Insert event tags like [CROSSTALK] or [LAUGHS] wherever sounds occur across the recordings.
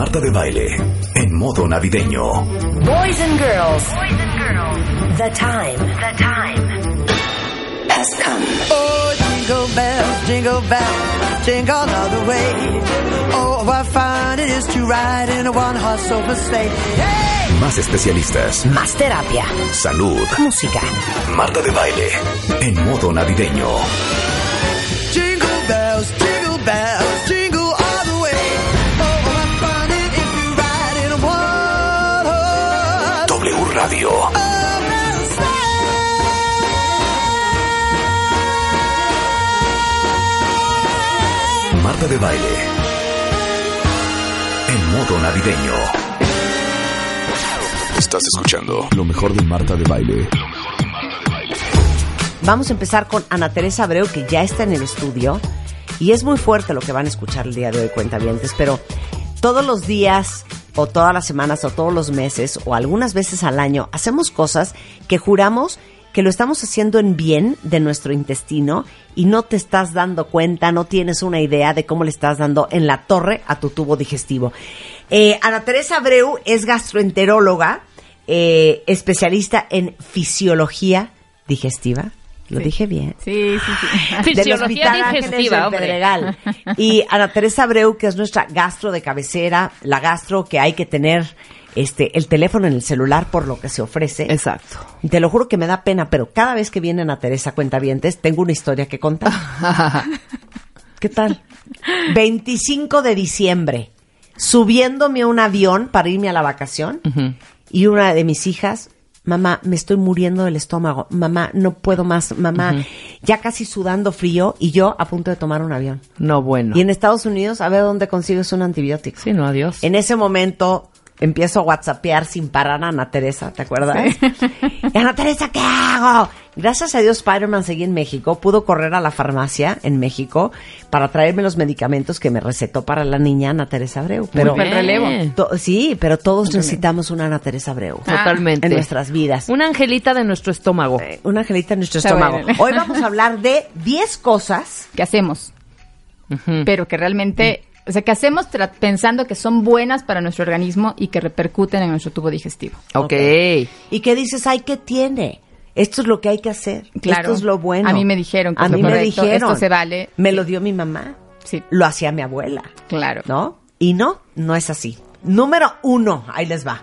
Marta de Baile en modo navideño. Boys and girls. Boys and girls. The time. The time has come. Oh, jingle bells, jingle bells, jingle all the way. Oh, what fun it is to ride in a one-horse open sleigh. Hey! Más especialistas, Más terapia. salud. Música. Marta de Baile en modo navideño. Jingle bells, jingle bells, Radio. Marta de Baile en modo navideño. Estás escuchando lo mejor de Marta de Baile. Vamos a empezar con Ana Teresa Abreu, que ya está en el estudio. Y es muy fuerte lo que van a escuchar el día de hoy, cuentavientes, pero todos los días, o todas las semanas, o todos los meses, o algunas veces al año, hacemos cosas que juramos que lo estamos haciendo en bien de nuestro intestino y no te estás dando cuenta, no tienes una idea de cómo le estás dando en la torre a tu tubo digestivo. Eh, Ana Teresa Abreu es gastroenteróloga, eh, especialista en fisiología digestiva. Lo dije bien. Sí, sí, sí. Fisiología Hospital Ángeles digestiva, del. Pedregal. Y Ana Teresa Abreu, que es nuestra gastro de cabecera, la gastro que hay que tener este el teléfono en el celular por lo que se ofrece. Exacto. Te lo juro que me da pena, pero cada vez que viene Ana Teresa Cuentavientes, tengo una historia que contar. [LAUGHS] ¿Qué tal? 25 de diciembre, subiéndome a un avión para irme a la vacación, y una de mis hijas, mamá, me estoy muriendo del estómago, mamá, no puedo más, mamá, ya casi sudando frío, y yo a punto de tomar un avión. No, bueno. Y en Estados Unidos, a ver dónde consigues un antibiótico. Sí, no, adiós. En ese momento empiezo a whatsappear sin parar a Ana Teresa, ¿te acuerdas? [LAUGHS] Y, Ana Teresa, ¿qué hago? Gracias a Dios Spider-Man seguí en México, pudo correr a la farmacia en México para traerme los medicamentos que me recetó para la niña Ana Teresa Abreu. Pero bien. relevo. To- sí, pero todos necesitamos una Ana Teresa Abreu. Totalmente. En nuestras vidas. Una angelita de nuestro estómago. Eh, Una angelita en nuestro Está estómago. bueno. Hoy vamos a hablar de 10 cosas que hacemos, pero que realmente, o sea, que hacemos pensando que son buenas para nuestro organismo y que repercuten en nuestro tubo digestivo. ok. y que dices, ay, ¿qué tiene? Esto es lo que hay que hacer. Claro. Esto es lo bueno. A mí me dijeron que A es lo mí me dijeron. esto se vale. Me lo dio mi mamá. Sí, Lo hacía mi abuela. claro. ¿No? Y no, no es así. Número uno, ahí les va.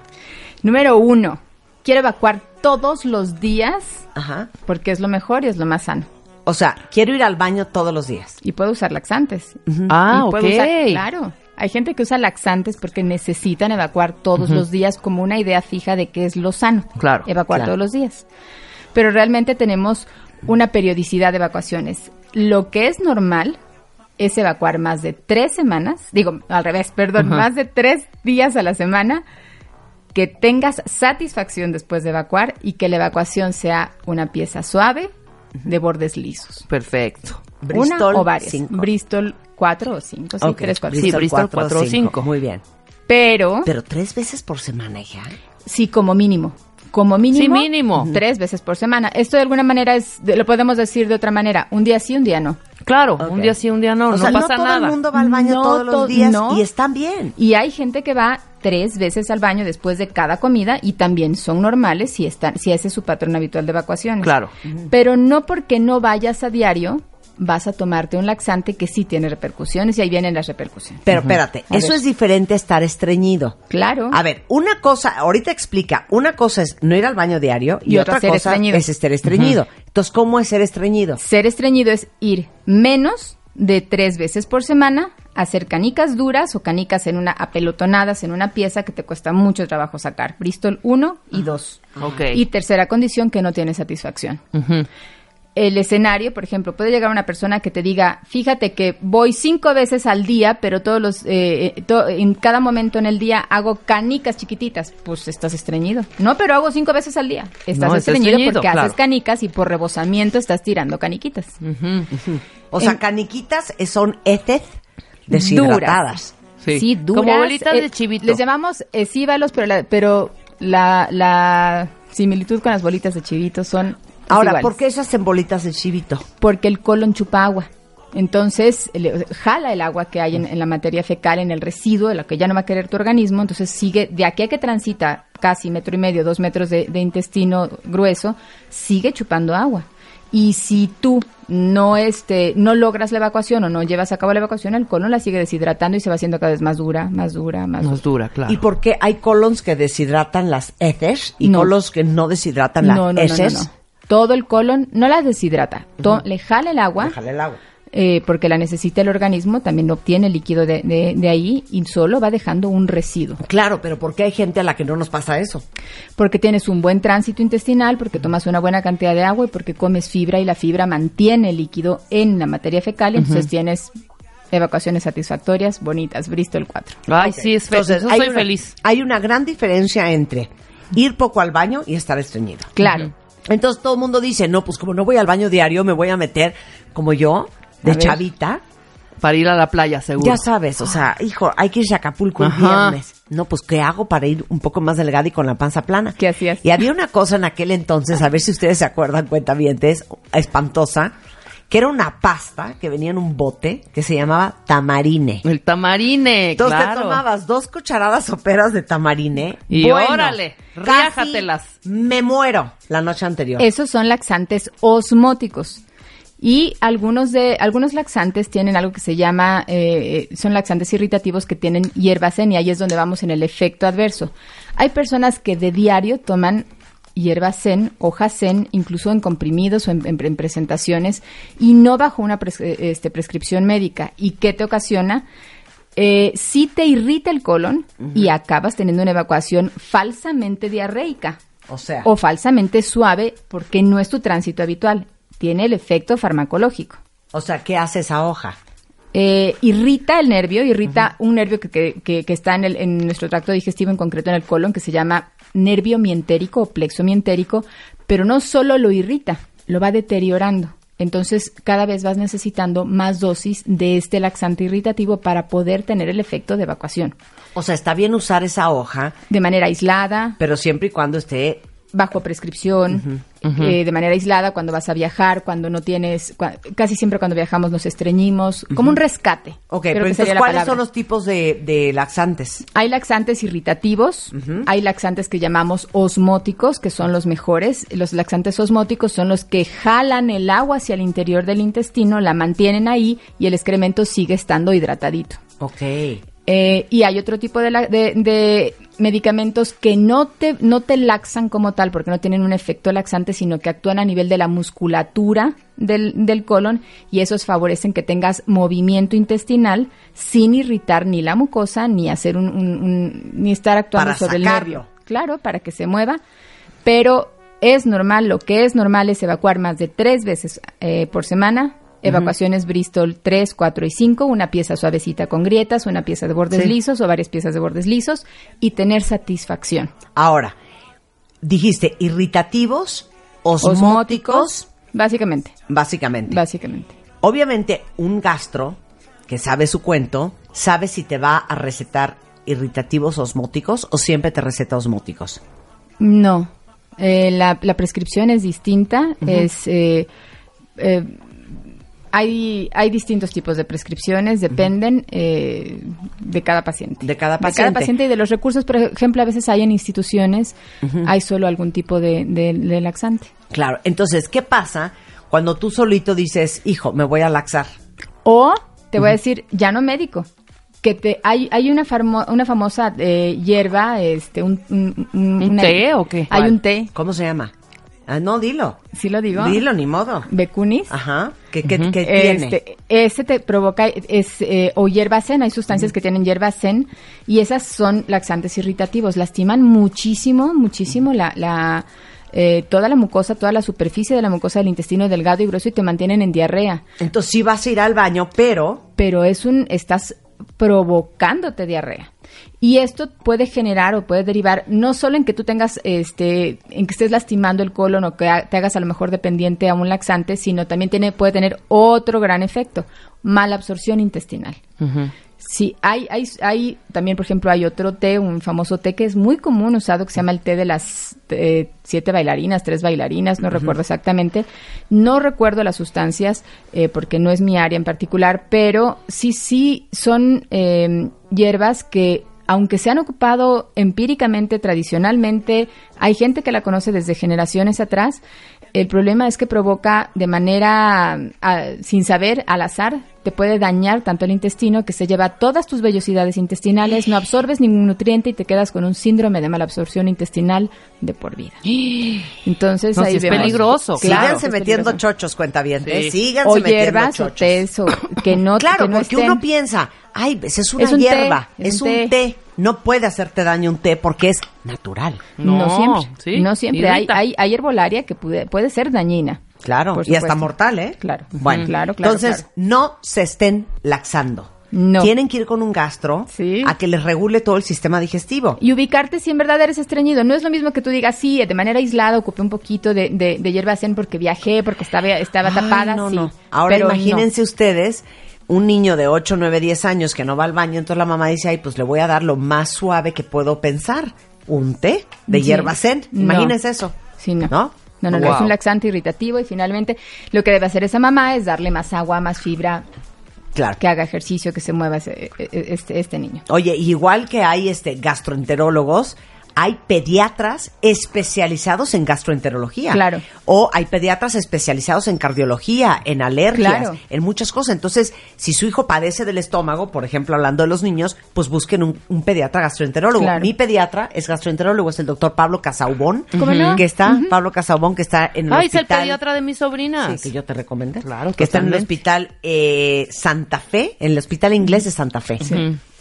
Número uno, quiero evacuar todos los días Ajá. porque es lo mejor y es lo más sano. O sea, quiero ir al baño todos los días. Y puedo usar laxantes. Ah, Y ok. usar- claro. Hay gente que usa laxantes porque necesitan evacuar todos los días como una idea fija de qué es lo sano. Claro, Evacuar claro. todos los días. Pero realmente tenemos una periodicidad de evacuaciones. Lo que es normal es evacuar más de tres semanas, digo, al revés, perdón, más de tres días a la semana, que tengas satisfacción después de evacuar y que la evacuación sea una pieza suave de bordes lisos. Perfecto. Bristol, una o varias. cinco. Bristol cuatro o cinco, sí, Ok, tres, cuatro. Sí, Bristol cuatro cuatro o cinco. Muy bien. Pero, Pero tres veces por semana, hija. sí, como mínimo. Como mínimo. Sí, mínimo. Tres veces por semana. Esto de alguna manera es, de- lo podemos decir de otra manera. Un día sí, un día no. Claro, un día sí, un día no, o no sea, pasa no todo nada. el mundo va al baño No todos los días no. y están bien. Y hay gente que va tres veces al baño después de cada comida y también son normales si están, si ese es su patrón habitual de evacuaciones. Claro. Pero no porque no vayas a diario vas a tomarte un laxante que sí tiene repercusiones y ahí vienen las repercusiones. Pero espérate, A eso ver. es diferente a estar estreñido. Claro. A ver, una cosa, ahorita explica, una cosa es no ir al baño diario y, Y otra otra ser cosa estreñido. es estar estreñido. Entonces, ¿cómo es ser estreñido? Ser estreñido es ir menos de tres veces por semana, hacer canicas duras o canicas en una apelotonadas en una pieza que te cuesta mucho trabajo sacar. Bristol 1 y 2. Ok. Y tercera condición que no tiene satisfacción. El escenario, por ejemplo, puede llegar una persona que te diga, fíjate que voy cinco veces al día, pero todos los, eh, eh, to- en cada momento en el día hago canicas chiquititas. Pues estás estreñido. No, pero hago cinco veces al día. Estás No, estreñido, estreñido, porque claro. haces canicas y por rebosamiento estás tirando caniquitas. O sea, En- caniquitas eh, son heces deshidratadas. Sí. Sí, duras. Como bolitas eh, de chivito. Les llamamos esíbalos, pero la, pero la, la similitud con las bolitas de chivito son Ahora, iguales. ¿por qué esas en bolitas de chivito? Porque el colon chupa agua. Entonces, le- jala el agua que hay en, en la materia fecal, en el residuo, de lo que ya no va a querer tu organismo. Entonces, sigue, de aquí a que transita casi metro y medio, dos metros de, de intestino grueso, sigue chupando agua. Y si tú no, este, no logras la evacuación o no llevas a cabo la evacuación, el colon la sigue deshidratando y se va haciendo cada vez más dura, más dura, más Nos dura. dura, claro. ¿Y por qué hay colons que deshidratan las heces y No. colons que no deshidratan las No, no, no, no, heces? Todo el colon no la deshidrata, to- le jala el agua. Déjale el agua. eh, porque la necesita el organismo, también obtiene líquido de, de- de ahí y solo va dejando un residuo. Claro, pero ¿por qué hay gente a la que no nos pasa eso? Porque tienes un buen tránsito intestinal, porque tomas una buena cantidad de agua y porque comes fibra y la fibra mantiene el líquido en la materia fecal, y entonces tienes evacuaciones satisfactorias, bonitas, Bristol 4. Ay, sí, es Entonces, soy una- feliz. Hay una gran diferencia entre ir poco al baño y estar estreñido. Claro. Entonces todo el mundo dice, no, pues como no voy al baño diario, me voy a meter como yo, de ver. chavita. Para ir a la playa, seguro. Ya sabes, o sea, hijo, hay que irse a Acapulco el viernes. No, pues ¿qué hago para ir un poco más delgada y con la panza plana? ¿Qué hacías? Y había una cosa en aquel entonces, a ver si ustedes se acuerdan, cuentavientes, espantosa, que era una pasta que venía en un bote que se llamaba tamarine. El tamarine, Entonces claro. te tomabas dos cucharadas soperas de tamarine. Y órale, casi riájatelas. Me muero la noche anterior. Esos son laxantes osmóticos. Y algunos de algunos laxantes tienen algo que se llama eh, son laxantes irritativos que tienen hierbacén y ahí es donde vamos en el efecto adverso. Hay personas que de diario toman hierbacén, hojacén, incluso en comprimidos o en, en- en presentaciones y no bajo una pres- eh, este, prescripción médica. ¿Y qué te ocasiona? Eh, sí te irrita el colon y acabas teniendo una evacuación falsamente diarreica o sea, o falsamente suave porque no es tu tránsito habitual. Tiene el efecto farmacológico. o sea, ¿qué hace esa hoja? Eh, irrita el nervio, irrita un nervio que, que- que- que está en, el- en nuestro tracto digestivo, en concreto en el colon, que se llama nervio mientérico o plexo mientérico, pero no solo lo irrita, lo va deteriorando. Entonces, cada vez vas necesitando más dosis de este laxante irritativo para poder tener el efecto de evacuación. O sea, está bien usar esa hoja, De manera aislada, pero siempre y cuando esté bajo prescripción, eh, de manera aislada cuando vas a viajar, cuando no tienes, cua- casi siempre cuando viajamos nos estreñimos, como un rescate. Ok, pero entonces, ¿cuáles palabra. son los tipos de, de laxantes? Hay laxantes irritativos, hay laxantes que llamamos osmóticos, que son los mejores. Los laxantes osmóticos son los que jalan el agua hacia el interior del intestino, la mantienen ahí y el excremento sigue estando hidratadito. Ok. Eh, y hay otro tipo de, la- de- de medicamentos que no te, no te laxan como tal, porque no tienen un efecto laxante, sino que actúan a nivel de la musculatura del, del colon y esos favorecen que tengas movimiento intestinal sin irritar ni la mucosa ni hacer un, un- un- ni estar actuando Para sobre el nervio. Claro, para que se mueva, pero es normal, lo que es normal es evacuar más de tres veces eh, por semana. Evacuaciones Bristol 3, 4 y 5, una pieza suavecita con grietas, una pieza de bordes Sí. lisos o varias piezas de bordes lisos y tener satisfacción. Ahora, dijiste irritativos, osmóticos, Osmóticos, básicamente, básicamente. básicamente. Obviamente, un gastro que sabe su cuento, sabe si te va a recetar irritativos osmóticos o siempre te receta osmóticos. No, eh, la, la prescripción es distinta, es... eh, eh, hay, hay distintos tipos de prescripciones, dependen eh, de cada paciente. De cada De cada paciente. paciente y de los recursos. Por ejemplo, a veces hay en instituciones, hay solo algún tipo de, de- de laxante. Claro, entonces, ¿qué pasa cuando tú solito dices, hijo, me voy a laxar? O te voy a decir, ya no médico. Que te, hay, hay una, farmo- una famosa eh, hierba, este, un, un, un- ¿Un una- té o qué? Hay ¿Cuál? un té, ¿Cómo se llama? Ah, no, dilo. ¿sí lo digo? Dilo, ni modo. Becunis. Ajá. ¿Qué, qué- qué tiene? Este, te provoca, es, eh, o hierba zen, hay sustancias que tienen hierba zen, y esas son laxantes irritativos, lastiman muchísimo, muchísimo la, la eh, toda la mucosa, toda la superficie de la mucosa del intestino delgado y grueso y te mantienen en diarrea. Entonces sí vas a ir al baño, pero Pero es un, estás provocándote diarrea. Y esto puede generar o puede derivar no solo en que tú tengas, este, en que estés lastimando el colon o que te hagas a lo mejor dependiente a un laxante, sino también tiene, puede tener otro gran efecto, mala absorción intestinal. Sí, hay, hay, hay, también, por ejemplo, hay otro té, un famoso té que es muy común usado, que se llama el té de las eh, siete bailarinas, tres bailarinas, no recuerdo exactamente. No recuerdo las sustancias, eh, porque no es mi área en particular, pero sí, sí son eh, hierbas que aunque se han ocupado empíricamente, tradicionalmente, hay gente que la conoce desde generaciones atrás, el problema es que provoca de manera ah, sin saber, al azar, te puede dañar tanto el intestino que se lleva todas tus vellosidades intestinales, no absorbes ningún nutriente y te quedas con un síndrome de mala absorción intestinal de por vida. Entonces No, ahí es vemos. peligroso. Claro, Síganse es metiendo peligroso. chochos, cuentavientes. Sí. Síganse O metiendo hierbas o chochos. tés o que no [GASPS] Claro, que no porque estén- uno piensa, ay, es una Es un té, hierba, es es, un un té. té. No puede hacerte daño un té porque es natural. No, No, siempre. sí, no siempre. Hay, hay, hay herbolaria que puede, puede ser dañina. Claro, y hasta mortal, ¿eh? Claro. Bueno. Claro, claro, Entonces, claro. no se estén laxando. No. Tienen que ir con un gastro Sí. a que les regule todo el sistema digestivo. Y ubicarte si en verdad eres estreñido. No es lo mismo que tú digas, sí, de manera aislada ocupé un poquito de, de, de hierba zen porque viajé, porque estaba, estaba Ay, tapada. no, sí. no. Ahora Pero imagínense ustedes un niño de 8, 9, 10 años que no va al baño, entonces la mamá dice, ay, pues le voy a dar lo más suave que puedo pensar. Un té de Sí. hierba zen. No. Imagínense eso. Sí, no. ¿No? No, no, no, es un laxante irritativo y finalmente lo que debe hacer esa mamá es darle más agua, más fibra, Claro. que haga ejercicio, que se mueva ese- e- e- este, este niño. Oye, igual que hay este gastroenterólogos, hay pediatras especializados en gastroenterología. Claro. O hay pediatras especializados en cardiología, en alergias, Claro. en muchas cosas. Entonces, si su hijo padece del estómago, por ejemplo, hablando de los niños, pues busquen un, un pediatra gastroenterólogo. Claro. Mi pediatra es gastroenterólogo, es el doctor Pablo Casaubón. ¿Cómo no? Que está, Pablo Casaubón, que está en el Ay, es el hospital. pediatra de mis sobrinas. Sí, que yo te recomendé. Claro, Que está en el hospital eh, Santa Fe, en el hospital inglés de Santa Fe.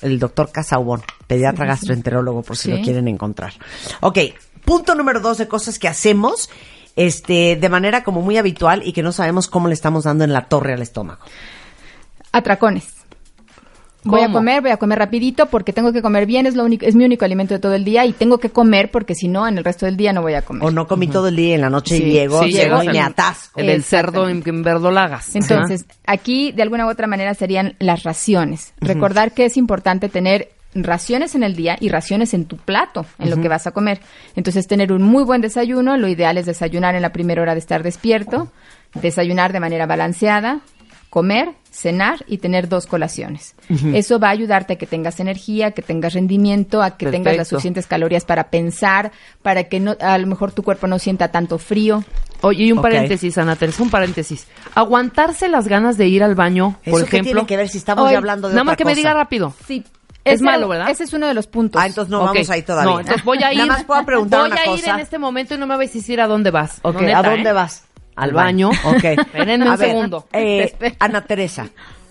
El doctor Casaubón, pediatra gastroenterólogo, por si Sí. lo quieren encontrar. Ok, punto número dos de cosas que hacemos este, de manera como muy habitual y que no sabemos cómo le estamos dando en la torre al estómago. Atracones. Voy a comer, voy a comer rapidito porque tengo que comer bien, es lo único, es mi único alimento de todo el día y tengo que comer porque si no, en el resto del día no voy a comer. O no comí todo el día y en la noche Sí, llego, Sí, llego y me atasco. El del cerdo en, en verdolagas. Entonces, aquí de alguna u otra manera serían las raciones. Recordar que es importante tener raciones en el día y raciones en tu plato, en lo que vas a comer. Entonces, tener un muy buen desayuno, lo ideal es desayunar en la primera hora de estar despierto, desayunar de manera balanceada, comer, cenar y tener dos colaciones. Eso va a ayudarte a que tengas energía, que tengas rendimiento, a que tengas las suficientes calorías para pensar, para que no, a lo mejor tu cuerpo no sienta tanto frío. Oye, y un paréntesis, Ana Teresa, un paréntesis. Aguantarse las ganas de ir al baño, por ¿Eso qué ejemplo. tiene que ver si estamos ya hablando de Nada otra más que me diga rápido. Sí. Es malo, ¿verdad? Ese es uno de los puntos. Ah, entonces no Ok. vamos ahí todavía. No, entonces voy a [LAUGHS] ir. Nada más puedo preguntar Voy una a ir en este momento y no me vais a decir a dónde vas. Ok, No, neta, ¿a dónde ¿eh? vas? Al baño. Ok. [LAUGHS] Espérenme un ver, segundo. eh. [LAUGHS] Ana Teresa,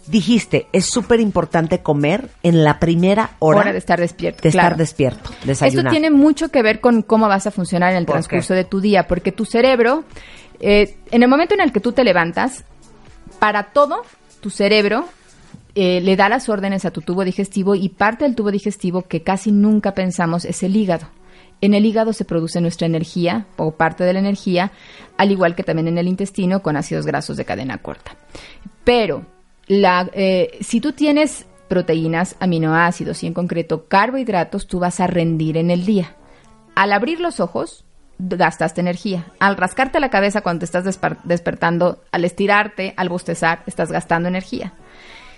dijiste, es súper importante comer en la primera hora, Hora de estar despierto, De estar despierto, Esto desayunar. tiene mucho que ver con cómo vas a funcionar en el ¿Por transcurso qué? de tu día, porque tu cerebro, eh, en el momento en el que tú te levantas, para todo, tu cerebro eh, le da las órdenes a tu tubo digestivo y parte del tubo digestivo que casi nunca pensamos es el hígado. En el hígado se produce nuestra energía o parte de la energía, al igual que también en el intestino con ácidos grasos de cadena corta. Pero eh, si tú tienes proteínas, aminoácidos y en concreto carbohidratos, tú vas a rendir en el día. Al abrir los ojos, gastaste energía. Al rascarte la cabeza cuando te estás despertando, al estirarte, al bostezar, estás gastando energía.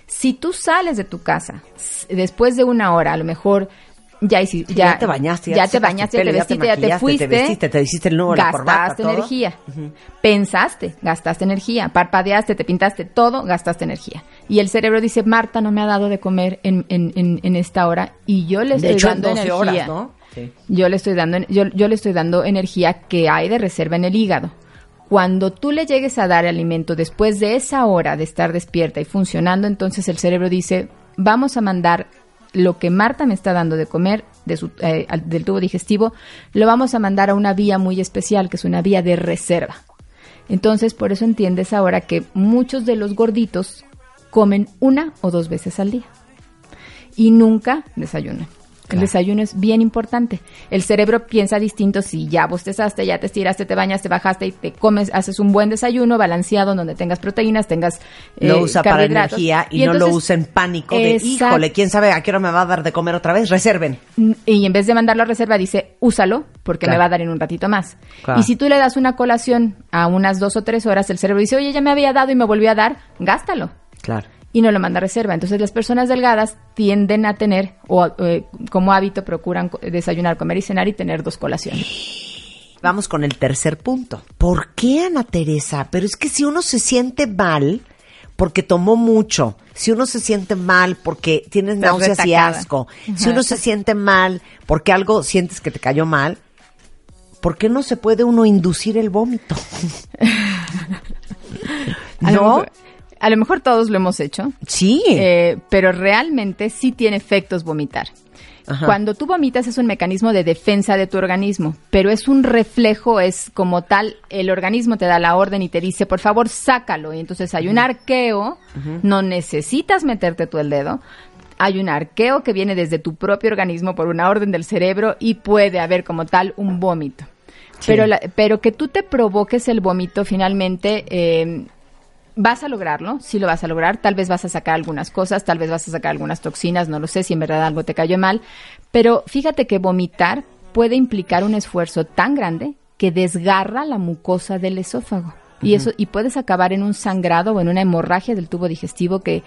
Si tú sales de tu casa después de una hora, a lo mejor ya, hici- Sí, ya, ya te bañaste, ya ya te bañaste, te pelo, ya te vestiste, ya te maquillaste, te fuiste, vestiste, te hiciste el nudo, la corbata, gastaste todo. energía, pensaste, gastaste energía, parpadeaste, te pintaste, todo, gastaste energía. Y el cerebro dice, Marta no me ha dado de comer en, en, en, en esta hora y yo le De estoy en dando 12 energía. horas, ¿no? Sí. Yo le estoy dando, yo, yo le estoy dando energía que hay de reserva en el hígado. Cuando tú le llegues a dar alimento después de esa hora de estar despierta y funcionando, entonces el cerebro dice, vamos a mandar lo que Marta me está dando de comer de su, eh, del tubo digestivo, lo vamos a mandar a una vía muy especial, que es una vía de reserva. Entonces, por eso entiendes ahora que muchos de los gorditos comen una o dos veces al día y nunca desayunan. El desayuno es bien importante. El cerebro piensa distinto si ya bostezaste, ya te estiraste, te bañas, te bajaste y te comes, haces un buen desayuno balanceado donde tengas proteínas, tengas eh, lo usa para energía y, no lo usa en pánico de, híjole, quién sabe a qué hora me va a dar de comer otra vez, reserven. Y en vez de mandarlo a reserva, dice, úsalo porque Claro. me va a dar en un ratito más. Claro. Y si tú le das una colación a unas dos o tres horas, el cerebro dice, oye, ya me había dado y me volvió a dar, gástalo. Claro. Y no lo manda a reserva. Entonces las personas delgadas tienden a tener, o eh, como hábito, procuran desayunar, comer y cenar y tener dos colaciones. Vamos con el tercer punto. ¿Por qué, Ana Teresa? Pero es que si uno se siente mal porque tomó mucho, si uno se siente mal porque tienes Estás náuseas y asco, si uno se siente mal porque algo sientes que te cayó mal, ¿por qué no se puede uno inducir el vómito? [LAUGHS] [LAUGHS] ¿No? A lo mejor todos lo hemos hecho. Sí. Eh, pero realmente sí tiene efectos vomitar. Ajá. Cuando tú vomitas es un mecanismo de defensa de tu organismo, pero es un reflejo, es como tal, el organismo te da la orden y te dice, por favor, sácalo. Y entonces hay un arqueo, no necesitas meterte tú el dedo, hay un arqueo que viene desde tu propio organismo por una orden del cerebro y puede haber como tal un vómito. Pero, la- pero que tú te provoques el vómito finalmente... eh, Vas a lograrlo, sí lo vas a lograr, tal vez vas a sacar algunas cosas, tal vez vas a sacar algunas toxinas, no lo sé si en verdad algo te cayó mal, pero fíjate que vomitar puede implicar un esfuerzo tan grande que desgarra la mucosa del esófago. Y eso y puedes acabar en un sangrado o en una hemorragia del tubo digestivo que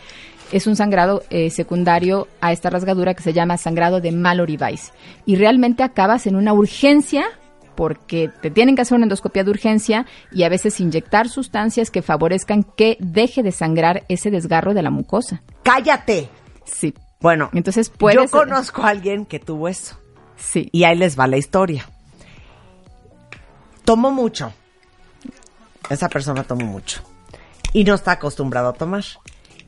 es un sangrado eh, secundario a esta rasgadura que se llama sangrado de Mallory Weiss. Y realmente acabas en una urgencia porque te tienen que hacer una endoscopia de urgencia y a veces inyectar sustancias que favorezcan que deje de sangrar ese desgarro de la mucosa. ¡Cállate! Sí. Bueno, Entonces puedes... yo conozco a alguien que tuvo eso. Sí. Y ahí les va la historia. Tomó mucho. Esa persona tomó mucho. Y no está acostumbrado a tomar.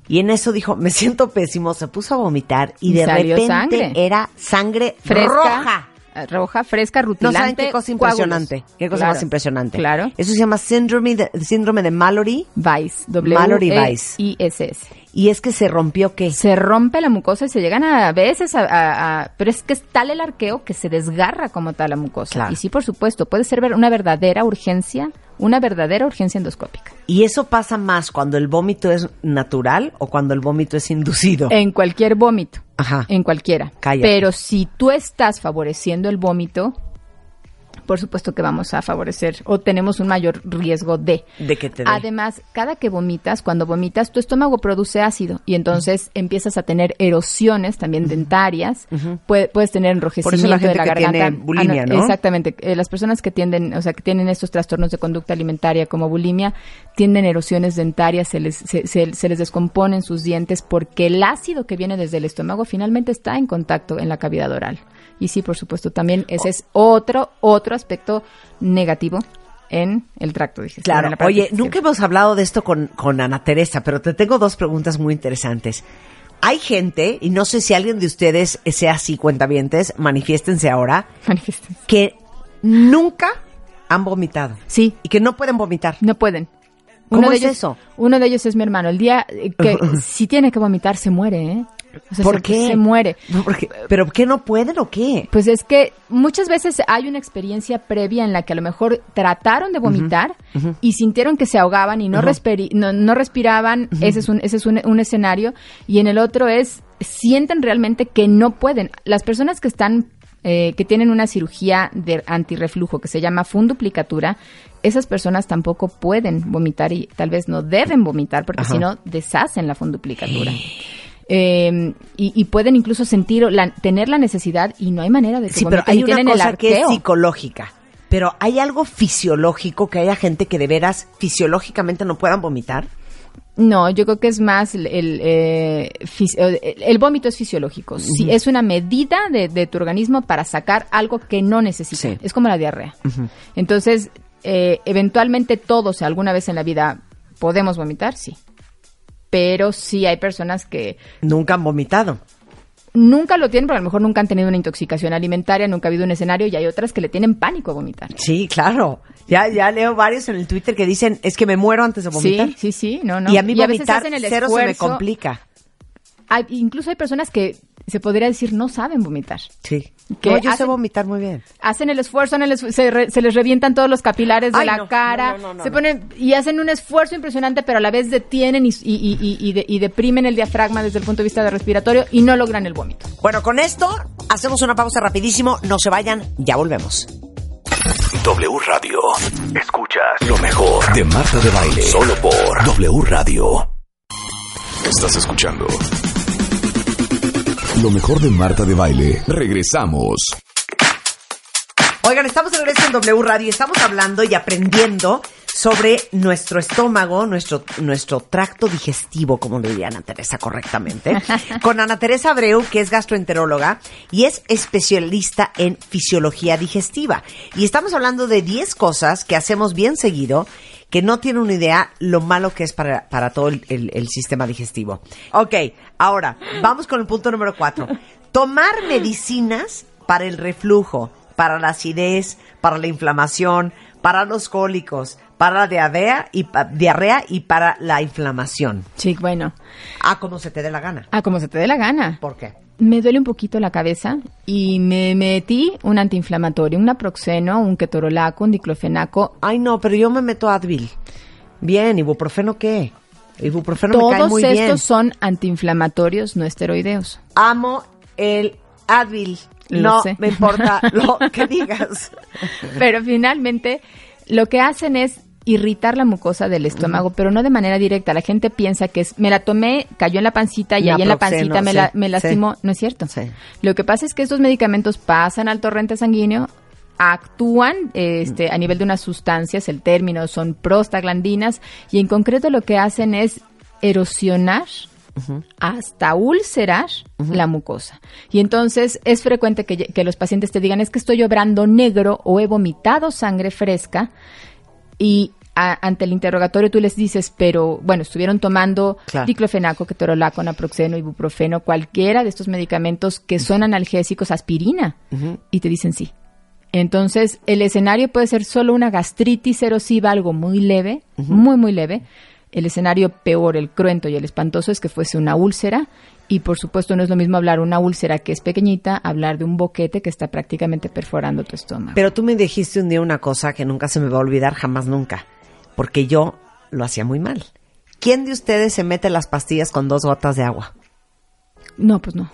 Y en eso dijo, me siento pésimo, se puso a vomitar y, Y de repente sangre. era sangre Fresca. roja. Eh, Roja, fresca, No rutilante. saben qué cosa impresionante. coágulos. Qué cosa Claro, más impresionante. Claro. Eso se llama síndrome de, síndrome de Mallory. Weiss. W Mallory E. I S S. Y es que se rompió qué? Se rompe la mucosa y se llegan a veces a, a- a- pero es que es tal el arqueo que se desgarra como tal la mucosa. Claro. Y sí, por supuesto, puede ser una verdadera urgencia, una verdadera urgencia endoscópica. Y eso pasa más cuando el vómito es natural o cuando el vómito es inducido. En cualquier vómito. Ajá. En cualquiera. Cállate. Pero si tú estás favoreciendo el vómito, por supuesto que vamos a favorecer o tenemos un mayor riesgo de. De que te dé. Además, cada que vomitas, cuando vomitas, tu estómago produce ácido y entonces empiezas a tener erosiones también dentarias. Puede- puedes tener enrojecimiento la de la que garganta. tiene bulimia, Ah, ¿no? Exactamente. Eh, las personas que tienden, o sea, que tienen estos trastornos de conducta alimentaria como bulimia, tienen erosiones dentarias, se les, se, se- se les descomponen sus dientes porque el ácido que viene desde el estómago finalmente está en contacto en la cavidad oral. Y sí, por supuesto, también ese es otro, otro aspecto negativo en el tracto digestivo. Claro, la oye, nunca hemos hablado de esto con, con Ana Teresa, pero te tengo dos preguntas muy interesantes. Hay gente, y no sé si alguien de ustedes sea así, cuentavientes, manifiéstense ahora, Manifiéstense. que nunca han vomitado Sí, y que no pueden vomitar. no pueden. ¿Cómo de es ellos, eso? Uno de ellos es mi hermano. El día que [LAUGHS] si tiene que vomitar se muere, ¿eh? O sea, ¿Por se, qué? Se muere. ¿Pero qué no pueden o qué? Pues es que muchas veces hay una experiencia previa en la que a lo mejor trataron de vomitar y sintieron que se ahogaban y no, respiri- no, no respiraban. Ese es, un, ese es un, un escenario. Y en el otro es, sienten realmente que no pueden. Las personas que están, eh, que tienen una cirugía de antirreflujo que se llama funduplicatura, esas personas tampoco pueden vomitar y tal vez no deben vomitar porque si no deshacen la funduplicatura. Eh, y, y pueden incluso sentir, la, tener la necesidad y no hay manera de que Sí, pero hay una cosa que es psicológica. Pero hay algo fisiológico que haya gente que de veras fisiológicamente no puedan vomitar. No, yo creo que es más el, el, eh, eh, el vómito es fisiológico. Sí, es una medida de, de tu organismo para sacar algo que no necesita. Sí. Es como la diarrea. Entonces, eh, eventualmente todos alguna vez en la vida podemos vomitar, sí. Pero sí hay personas que Nunca han vomitado. nunca lo tienen, pero a lo mejor nunca han tenido una intoxicación alimentaria, nunca ha habido un escenario y hay otras que le tienen pánico a vomitar. Sí, claro. Ya, ya leo varios en el Twitter que dicen, es que me muero antes de vomitar. Sí, sí, sí, no, no. Y a mí veces vomitar el cero se me complica. Hay- incluso hay personas que se podría decir no saben vomitar. Sí. Que No, yo sé hacen- vomitar muy bien. Hacen el esfuerzo, en el esfu- se, re- se les revientan todos los capilares de Ay, la no, cara, no, no, no, no, se no. ponen y hacen un esfuerzo impresionante, pero a la vez detienen y, y- y- y- y de- y deprimen el diafragma desde el punto de vista de respiratorio y no logran el vómito. Bueno, con esto hacemos una pausa rapidísimo. No se vayan, ya volvemos. W Radio. Escuchas lo mejor de Marta de Baile. Solo por W Radio. Estás escuchando lo mejor de Marta de Baile. Regresamos. Oigan, estamos de regreso en W Radio y estamos hablando y aprendiendo sobre nuestro estómago, nuestro, nuestro tracto digestivo, como le diría Ana Teresa correctamente, [LAUGHS] con Ana Teresa Abreu, que es gastroenteróloga y es especialista en fisiología digestiva. Y estamos hablando de 10 cosas que hacemos bien seguido que no tienen una idea lo malo que es para, para todo el, el- el sistema digestivo. Ok, ahora, vamos con el punto número 4. Tomar medicinas para el reflujo, para la acidez, para la inflamación, para los cólicos, para la diarrea y, pa- diarrea y para la inflamación. Sí, bueno, Ah, como se te dé la gana. ah, como se te dé la gana. ¿Por qué? Me duele un poquito la cabeza y me metí un antiinflamatorio, un naproxeno, un ketorolaco, un diclofenaco. Ay, no, pero yo me meto Advil. Bien, ¿ibuprofeno qué? Ibuprofeno me cae Todos muy estos bien. son antiinflamatorios no esteroideos. Amo el Advil. Lo no sé. me importa lo [LAUGHS] que digas. Pero finalmente lo que hacen es irritar la mucosa del estómago, pero no de manera directa. La gente piensa que es, me la tomé, cayó en la pancita y ahí en la pancita me, sí, la, me lastimó. sí. No es cierto. Sí. Lo que pasa es que estos medicamentos pasan al torrente sanguíneo, actúan este, a nivel de unas sustancias, el término son prostaglandinas, y en concreto lo que hacen es erosionar hasta ulcerar la mucosa. Y entonces es frecuente que, que los pacientes te digan, es que estoy obrando negro o he vomitado sangre fresca y a- ante el interrogatorio tú les dices, pero bueno, estuvieron tomando Claro. diclofenaco, ketorolaco, naproxeno, ibuprofeno, cualquiera de estos medicamentos que son analgésicos, aspirina, y te dicen sí. Entonces, el escenario puede ser solo una gastritis erosiva, algo muy leve, muy, muy leve. El escenario peor, el cruento y el espantoso es que fuese una úlcera. Y por supuesto, no es lo mismo hablar una úlcera que es pequeñita, hablar de un boquete que está prácticamente perforando tu estómago. Pero tú me dijiste un día una cosa que nunca se me va a olvidar, jamás nunca. Porque yo lo hacía muy mal. ¿Quién de ustedes se mete las pastillas con dos gotas de agua? No, pues no.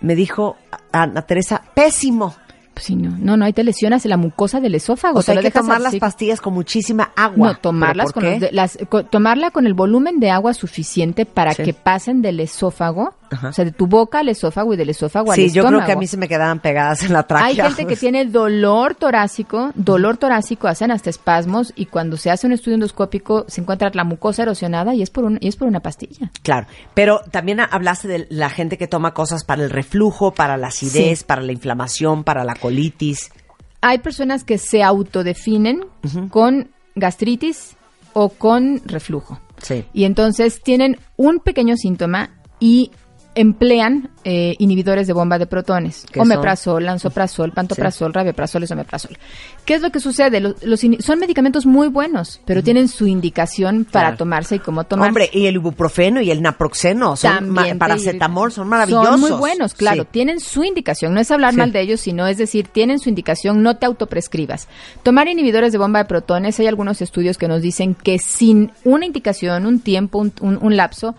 Me dijo Ana Teresa, pésimo. Sí, no. No, no, ahí te lesionas la mucosa del esófago. O sea, hay que tomar las pastillas con muchísima agua. No, tomarlas ¿Pero con los de- las, tomarla con el volumen de agua suficiente para Sí. que pasen del esófago, Ajá. o sea, de tu boca al esófago y del esófago al Sí, yo estómago. creo que a mí se me quedaban pegadas en la tráquea. Hay gente que tiene dolor torácico, dolor torácico, hacen hasta espasmos y cuando se hace un estudio endoscópico se encuentra la mucosa erosionada y es por un, y es por una pastilla. Claro, pero también hablaste de la gente que toma cosas para el reflujo, para la acidez, Sí. para la inflamación, para la colitis. Hay personas que se autodefinen con gastritis o con reflujo. Sí. Y entonces tienen un pequeño síntoma y emplean eh, inhibidores de bomba de protones. ¿Qué son? Omeprazol, lansoprazol, pantoprazol, rabioprazol, esomeprazol. ¿Qué es lo que sucede? Los, los son medicamentos muy buenos, pero tienen su indicación para Claro. tomarse y cómo tomarse. Hombre, y el ibuprofeno y el naproxeno, son paracetamol, son maravillosos. Son muy buenos, claro. Sí. Tienen su indicación. No es hablar Sí. mal de ellos, sino es decir, tienen su indicación, no te autoprescribas. Tomar inhibidores de bomba de protones, hay algunos estudios que nos dicen que sin una indicación, un tiempo, un, un- un lapso,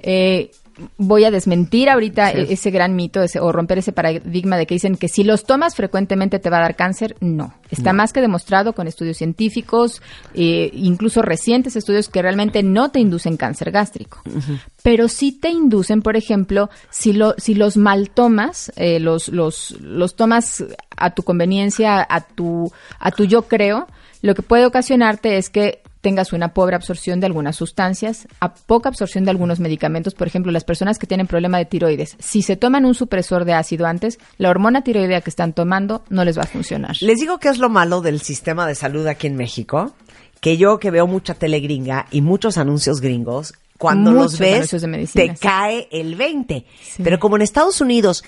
eh, voy a desmentir ahorita Sí. ese gran mito ese- o romper ese paradigma de que dicen que si los tomas frecuentemente te va a dar cáncer. No. Está más que demostrado con estudios científicos, eh, incluso recientes estudios que realmente no te inducen cáncer gástrico. Pero sí te inducen, por ejemplo, si, lo, si los mal tomas, eh, los, los, los tomas a tu conveniencia, a tu, a tu yo creo, lo que puede ocasionarte es que tengas una pobre absorción de algunas sustancias, a poca absorción de algunos medicamentos, por ejemplo, las personas que tienen problema de tiroides, si se toman un supresor de ácido antes, la hormona tiroidea que están tomando no les va a funcionar. Les digo que es lo malo del sistema de salud aquí en México, que yo que veo mucha tele gringa y muchos anuncios gringos, cuando Muchos los ves de te cae el 20. Sí. Pero como en Estados Unidos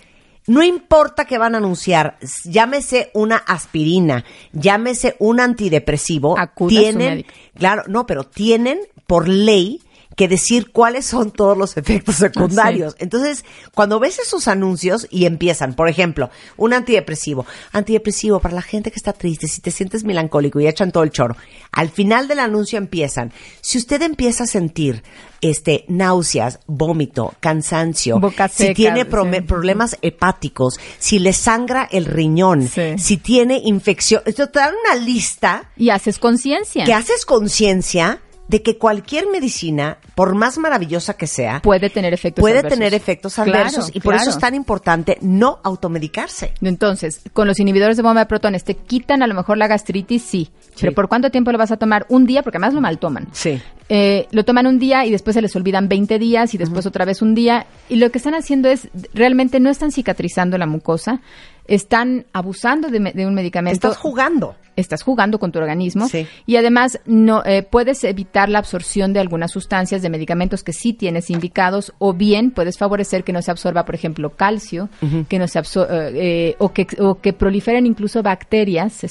no importa que van a anunciar, llámese una aspirina, llámese un antidepresivo, Acuda a su tienen, médico. claro, no, pero tienen por ley que decir cuáles son todos los efectos secundarios. Entonces, cuando ves esos anuncios y empiezan, por ejemplo, un antidepresivo, antidepresivo para la gente que está triste, si te sientes melancólico y echan todo el choro, al final del anuncio empiezan, si usted empieza a sentir este náuseas, vómito, cansancio, Boca si tiene sí. problemas hepáticos, si le sangra el riñón, Sí. si tiene infección, esto te dan una lista Y haces conciencia. que haces conciencia de que cualquier medicina, por más maravillosa que sea, Puede tener efectos puede adversos. tener efectos Claro, adversos y por eso es tan importante no automedicarse. Entonces, con los inhibidores de bomba de protones, ¿te quitan a lo mejor la gastritis? Sí. Pero ¿por cuánto tiempo lo vas a tomar? Un día, porque además lo mal toman. Sí. Eh, lo toman un día y después se les olvidan 20 días y después otra vez un día. Y lo que están haciendo es, realmente no están cicatrizando la mucosa, están abusando de, de un medicamento. Estás jugando. estás jugando con tu organismo Sí. y además no eh, puedes evitar la absorción de algunas sustancias de medicamentos que sí tienes indicados o bien puedes favorecer que no se absorba por ejemplo calcio que no se absor- eh, eh, o que o que proliferen incluso bacterias eh,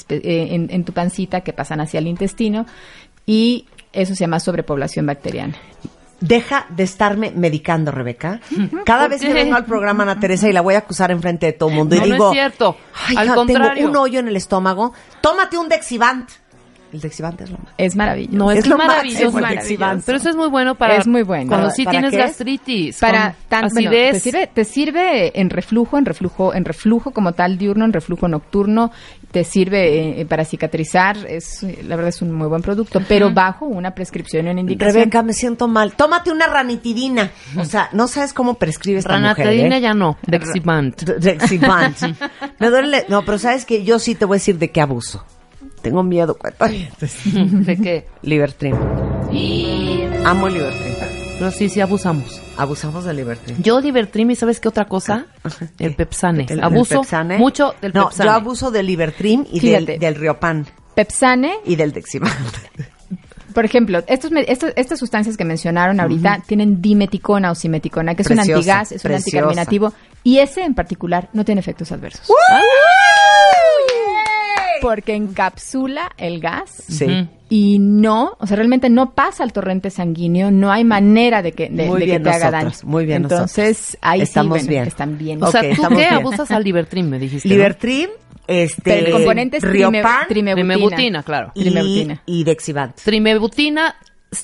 en, en tu pancita que pasan hacia el intestino y eso se llama sobrepoblación bacteriana Deja de estarme medicando, Rebeca. Cada ¿Por vez que vengo al programa Ana Teresa y la voy a acusar enfrente de todo el mundo y No, no digo, es cierto. "Ay, Al hija, contrario. tengo un hoyo en el estómago, tómate un Dexivant. El Dexivant es lo más. es maravilloso No, es, Es lo maravilloso. máximo el maravilloso. Dexivant. Pero eso es muy bueno para... Es muy bueno. Cuando ¿Para- sí tienes qué? gastritis. para tan, bueno, acidez. te sirve te sirve en reflujo en reflujo en reflujo como tal diurno en reflujo nocturno te sirve eh, para cicatrizar es la verdad es un muy buen producto pero bajo una prescripción y una indicación Rebeca, me siento mal. Tómate una ranitidina. O sea, no sabes cómo prescribe esta mujer, Ranatadina ¿eh? ya no. Dexivant. De- Dexivant. me duele. No, pero sabes que yo sí te voy a decir de qué abuso. Tengo miedo. ¿De qué? Libertrim. Amo el Libertrim. Pero sí, sí abusamos. Abusamos del Libertrim. Yo Libertrim y ¿sabes qué otra cosa? El Pepsane. El- el Abuso Pepsane. mucho del No, Pepsane. yo abuso del Libertrim y Fíjate. del, del Riopan Pepsane y del Dexivant. por ejemplo estos, estas sustancias que mencionaron ahorita tienen dimeticona o simeticona que es un antigas es un anticarminativo y ese en particular no tiene efectos adversos porque encapsula el gas Sí. Y no, o sea, realmente no pasa al torrente sanguíneo, no hay manera de que, de, Muy de que te haga daño. muy bien Entonces, nosotros. ahí Estamos sí, bueno, bien. están bien. O sea, Ok, ¿tú qué bien. abusas al Libertrim? Me dijiste. Libertrim, este, el componente es trime- Riopan trimebutina. Trimebutina, claro. y, trimebutina. y Dexivant. Trimebutina,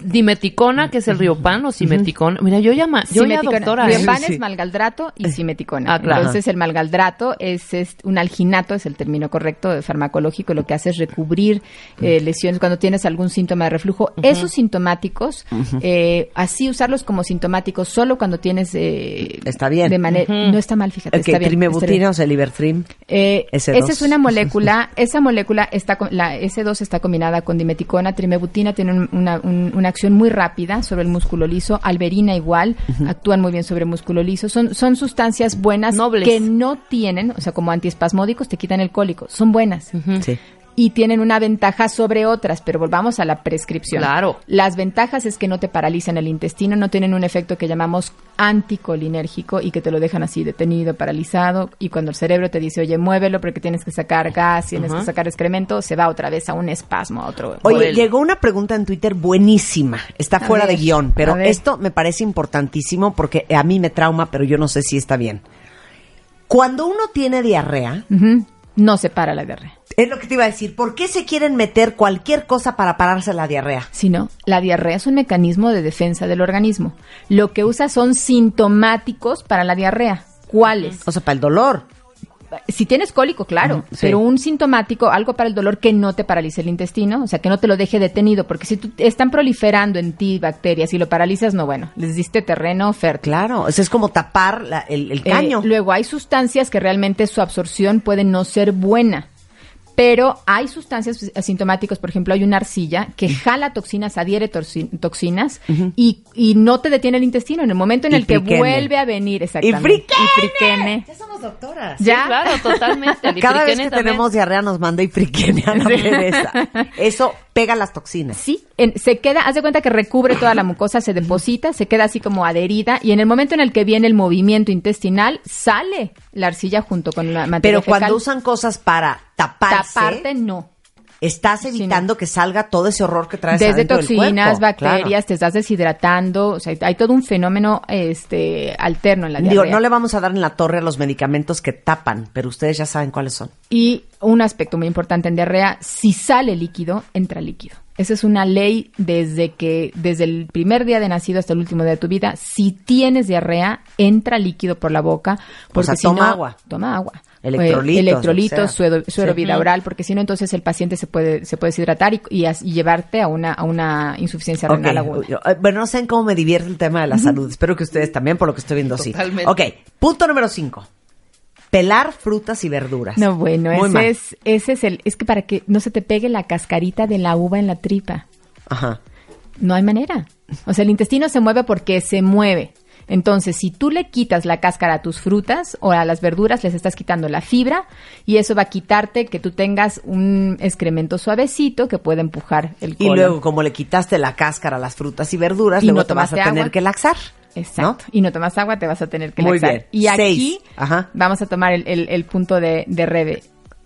dimeticona, que es el riopan o simeticona. Mira, yo llama, yo ya Simeticona. doctora. ¿eh? Riopan Sí. es malgaldrato y simeticona. Ah, claro. Entonces, el malgaldrato es, es un alginato, es el término correcto de farmacológico. Lo que hace es recubrir eh, lesiones cuando tienes algún síntoma de reflujo. Esos sintomáticos, eh, así usarlos como sintomáticos solo cuando tienes. eh, Está bien. De manera, No está mal, fíjate. El que está bien, trimebutina o sea, Libertrim. Eh, S2. esa es una [LAUGHS] molécula, esa molécula está con- la S2 está combinada con dimeticona, trimebutina tiene un- una, un- una acción muy rápida sobre el músculo liso, alberina igual, actúan muy bien sobre el músculo liso, son, son sustancias buenas Nobles. que no tienen, o sea, como antiespasmódicos te quitan el cólico, son buenas. Sí. Y tienen una ventaja sobre otras, pero volvamos a la prescripción. Claro. Las ventajas es que no te paralizan el intestino, no tienen un efecto que llamamos anticolinérgico y que te lo dejan así detenido, paralizado. Y cuando el cerebro te dice, oye, muévelo porque tienes que sacar gas, tienes que sacar excremento, se va otra vez a un espasmo, a otro. Oye, llegó una pregunta en Twitter buenísima. Está A fuera de guion, pero esto me parece importantísimo porque a mí me trauma, pero yo no sé si está bien. Cuando uno tiene diarrea. No se para la diarrea. Es lo que te iba a decir, ¿por qué se quieren meter cualquier cosa para pararse la diarrea? sino la diarrea es un mecanismo de defensa del organismo. Lo que usa son sintomáticos para la diarrea. ¿Cuáles? O sea, para el dolor. Si tienes cólico, claro, sí. pero un sintomático, algo para el dolor que no te paralice el intestino, o sea, que no te lo deje detenido, porque si tú, están proliferando en ti bacterias y lo paralizas, no, bueno, les diste terreno fértil. Claro, o sea, es como tapar la- el, el Eh, caño. luego hay sustancias que realmente su absorción puede no ser buena. Pero hay sustancias asintomáticas, por ejemplo, hay una arcilla que jala toxinas, adhiere toxinas y, y no te detiene el intestino. En el momento en Y el que friquene. vuelve a venir, exactamente. friquene. Y friquene. Ya somos doctoras. Sí, ¿Ya? claro, totalmente. Cada vez que también. tenemos diarrea nos manda ifriquene a la Teresa. [LAUGHS] Eso pega las toxinas. Sí, en- se queda, haz de cuenta que recubre toda la mucosa, se deposita, se queda así como adherida y en el momento en el que viene el movimiento intestinal, sale la arcilla junto con la materia Pero cuando usan cosas para taparse, Taparte, no. Estás evitando que salga todo ese horror que traes Desde del toxinas, bacterias, Claro. te estás deshidratando, o sea, hay todo un fenómeno este alterno en la Digo, diarrea. no le vamos a dar en la torre a los medicamentos que tapan, pero ustedes ya saben cuáles son. Y un aspecto muy importante en diarrea, si sale líquido, entra líquido. Esa es una ley desde que, desde el primer día de nacido hasta el último día de tu vida. Si tienes diarrea, entra líquido por la boca. Porque sea, si toma no- agua. Toma agua. Electrolitos, Eh, electrolitos, o sea. suero, suero Sí. bilateral, porque si no, entonces el paciente se puede, se puede deshidratar y, y as- y llevarte a una, a una insuficiencia renal aguda. eh, Bueno, no saben cómo me divierte el tema de la salud. Espero que ustedes también, por lo que estoy viendo, sí. Totalmente. Ok, punto número cinco. Pelar frutas y verduras. No, bueno, Muy ese mal. es, ese es el, es que para que no se te pegue la cascarita de la uva en la tripa. Ajá. No hay manera. O sea, el intestino se mueve porque se mueve. Entonces, si tú le quitas la cáscara a tus frutas o a las verduras, les estás quitando la fibra y eso va a quitarte que tú tengas un excremento suavecito que pueda empujar el Y colon. luego, como le quitaste la cáscara a las frutas y verduras, Y luego no te vas a tener agua. que laxar. Exacto. Y no tomas agua, te vas a tener que Muy laxar. bien. Y aquí. Ajá. vamos a tomar el, el- el punto de, de Rebe.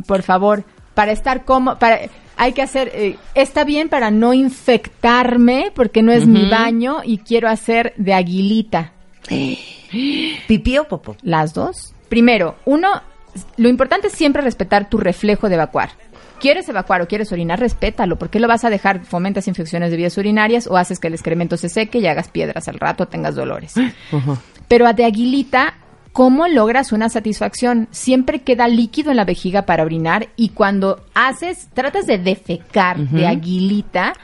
Por favor, para estar como, para, hay que hacer, eh, está bien para no infectarme porque no es mi baño y quiero hacer de aguilita. [GASPS] ¿Pipí o popó? Las dos. Primero, uno, lo importante es siempre respetar tu reflejo de evacuar. ¿Quieres evacuar o quieres orinar? Respétalo. ¿Por qué lo vas a dejar? Fomentas infecciones de vías urinarias o haces que el excremento se seque y hagas piedras al rato, tengas dolores. [GASPS] Pero a de aguilita, ¿cómo logras una satisfacción? Siempre queda líquido en la vejiga para orinar y cuando haces, tratas de defecar de aguilita,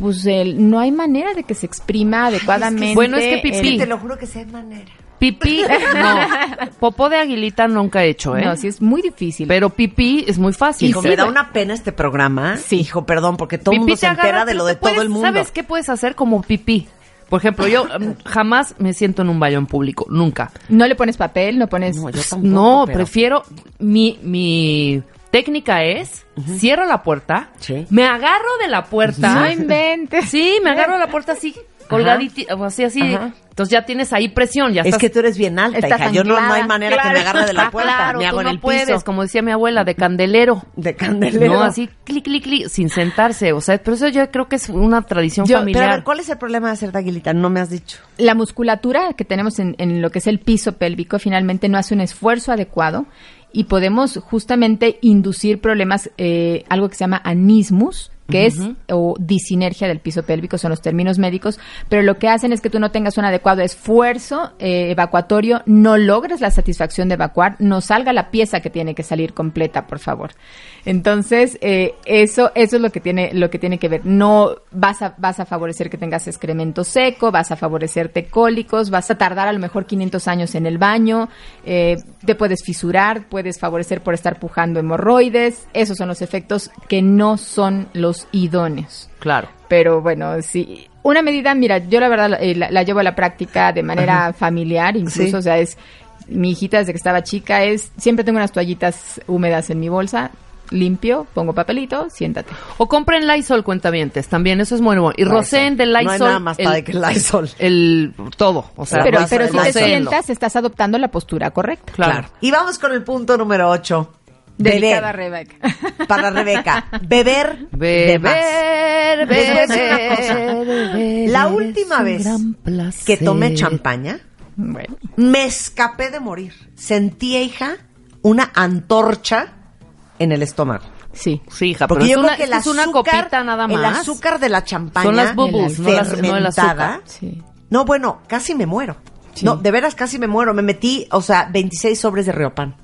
pues el- no hay manera de que se exprima adecuadamente. Bueno, es que pipí. el- Sí. Te lo juro que sea manera. Pipí, [LAUGHS] no. Popó de aguilita nunca he hecho, ¿eh? No, sí es muy difícil. Pero pipí es muy fácil. Hijo, sí, me da una pena este programa. Sí. Hijo, perdón, porque todo el mundo se agarra, entera de lo de todo el mundo. ¿Sabes qué puedes hacer como pipí? Por ejemplo, yo [LAUGHS] jamás me siento en un baño en público, nunca. No le pones papel, no pones... No, yo tampoco, no, pero- prefiero mi mi técnica es cierro la puerta, Sí. me agarro de la puerta. No inventes. Sí, me agarro de la puerta así, colgadita, o así así. Ajá. Entonces ya tienes ahí presión, ya Es estás que tú eres bien alta, hija. Yo no, no hay manera que me Claro. agarre de la puerta. claro, me hago tú en no el puedes, piso. como decía mi abuela, de candelero. De candelero. No, así, clic, clic, clic, sin sentarse. O sea, pero eso yo creo que es una tradición Yo- familiar. pero a ver, ¿cuál es el problema de hacer taguilita? No me has dicho. La musculatura que tenemos en, en lo que es el piso pélvico finalmente no hace un esfuerzo adecuado y podemos justamente inducir problemas, eh, algo que se llama anismus, que es o disinergia del piso pélvico, son los términos médicos, pero lo que hacen es que tú no tengas un adecuado esfuerzo eh, evacuatorio, no logres la satisfacción de evacuar, no salga la pieza que tiene que salir completa, por favor. Entonces, eh, eso, eso es lo que tiene, lo que tiene que ver. No vas a, vas a favorecer que tengas excremento seco, vas a favorecerte cólicos, vas a tardar a lo mejor 500 años en el baño, eh, te puedes fisurar, puedes favorecer por estar pujando hemorroides. Esos son los efectos que no son los idóneos. Claro. Pero bueno, sí. Una medida, mira, yo la verdad eh, la, la llevo a la práctica de manera familiar, incluso, Sí. o sea, es mi hijita desde que estaba chica es siempre tengo unas toallitas húmedas en mi bolsa, limpio, pongo papelito, siéntate. O compren Lysol cuentavientes, también, eso es muy bueno. Y Rosén de Lysol. No hay nada más padre que el Lysol. El, todo, o sea, pero pero si te sientas, estás adoptando la postura correcta. Claro. Y vamos con el punto número 8. Delicada Beber. Rebeca. Para Rebeca. Beber. de más. Beber, beber, beber La última vez que tomé champaña, bueno, me escapé de morir. Sentí, hija, una antorcha en el estómago. sí. Sí, hija, Porque pero yo es una, que el es una azúcar, copita nada más. el azúcar de la champaña Son las bubbles, no las- no. Sí. No, bueno, casi me muero. Sí. No, de veras casi me muero. Me metí, o sea, 26 sobres de Riopan.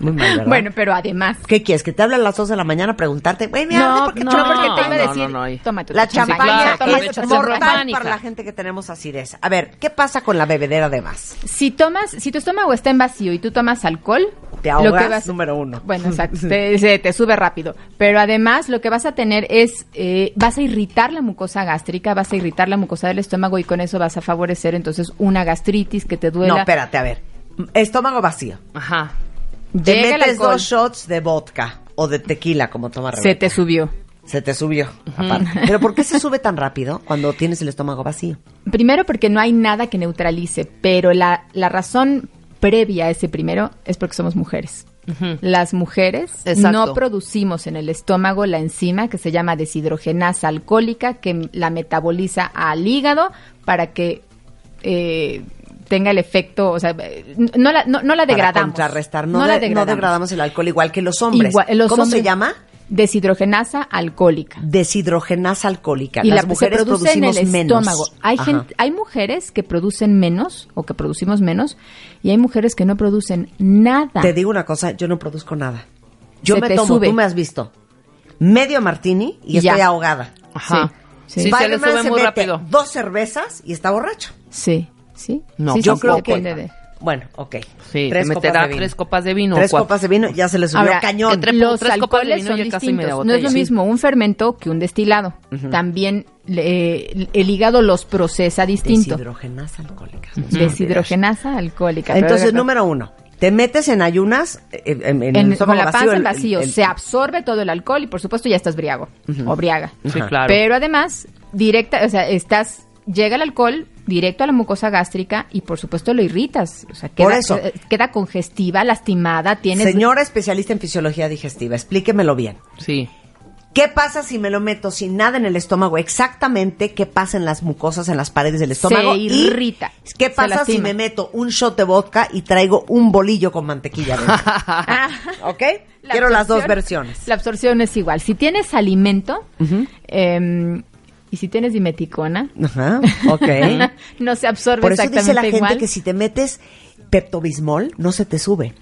Muy mal, ¿verdad? Bueno, pero además ¿Qué quieres? ¿Que te hable a las 2 de la mañana a preguantarte? Güey, mira, no, porque no, no, porque te iba a no, decir, no, no, no. toma tu La champaña, champaña claro, es mortal para la gente que tenemos acidez. A ver, ¿qué pasa con la bebedera de más? Si tomas, si tu estómago está en vacío y tú tomas alcohol, Te lo ahogas, que vas- número uno. Bueno, [LAUGHS] exacto, te, se- te sube rápido. Pero además lo que vas a tener es, eh, vas a irritar la mucosa gástrica, vas a irritar la mucosa del estómago y con eso vas a favorecer entonces una gastritis que te duela. No, espérate, a ver. Estómago vacío. Ajá. Te Llega metes dos shots de vodka o de tequila, como toma se Rebeca. te subió. Se te subió, aparte. [LAUGHS] Pero ¿por qué se sube tan rápido cuando tienes el estómago vacío? Primero porque no hay nada que neutralice, pero la, la razón previa a ese primero es porque somos mujeres. Las mujeres Exacto. no producimos en el estómago la enzima que se llama deshidrogenasa alcohólica que la metaboliza al hígado para que eh, tenga el efecto, o sea, no la, no, no la Para degradamos. contrarrestar. No, la de- no degradamos. degradamos el alcohol igual que los hombres. Igual- los ¿Cómo se llama? Deshidrogenasa alcohólica. Deshidrogenasa alcohólica. Y Las la mujeres se produce en el producimos menos. estómago. Hay, gente, hay mujeres que producen menos o que producimos menos y hay mujeres que no producen nada. Te digo una cosa, yo no produzco nada. Yo Se me te tomo, sube. tú me has visto, medio martini y Ya. estoy ahogada. Ajá. Sí, Sí, se le sube se muy mete rápido. dos cervezas y está borracho. Sí, sí. No, Sí, Yo sí, creo sí, que... depende de- Bueno, ok. Sí, tres te copas meterá de vino. tres copas de vino. Tres cuatro. copas de vino, ya se le subió Ahora, cañón. entre- los tres copas de vino son y casi media distintos. No es lo mismo un fermento que un destilado. También le- el hígado los procesa distinto. Deshidrogenasa alcohólica. Deshidrogenasa alcohólica. Entonces, número uno, te metes en ayunas, eh, en, en el en, estómago con la vacío, panza en el- vacío, el- el- se absorbe todo el alcohol y por supuesto ya estás briago o briaga. Sí, claro. Pero además, directa, o sea, estás, llega el alcohol directo a la mucosa gástrica y por supuesto lo irritas. O sea, queda, Por eso. eh, queda congestiva, lastimada, tienes... Señora especialista en fisiología digestiva, explíquemelo bien. Sí. ¿Qué pasa si me lo meto sin nada en el estómago? Exactamente qué pasa en las mucosas, en las paredes del estómago. Se Y irrita, ¿Qué pasa si me meto un shot de vodka y traigo un bolillo con mantequilla dentro? [LAUGHS] Ah, ¿Ok? la Quiero las dos versiones. La absorción es igual. Si tienes alimento em, y si tienes dimeticona, Ajá, [LAUGHS] ok. no se absorbe Por eso exactamente dice la gente que si te metes Peptobismol, no se te sube.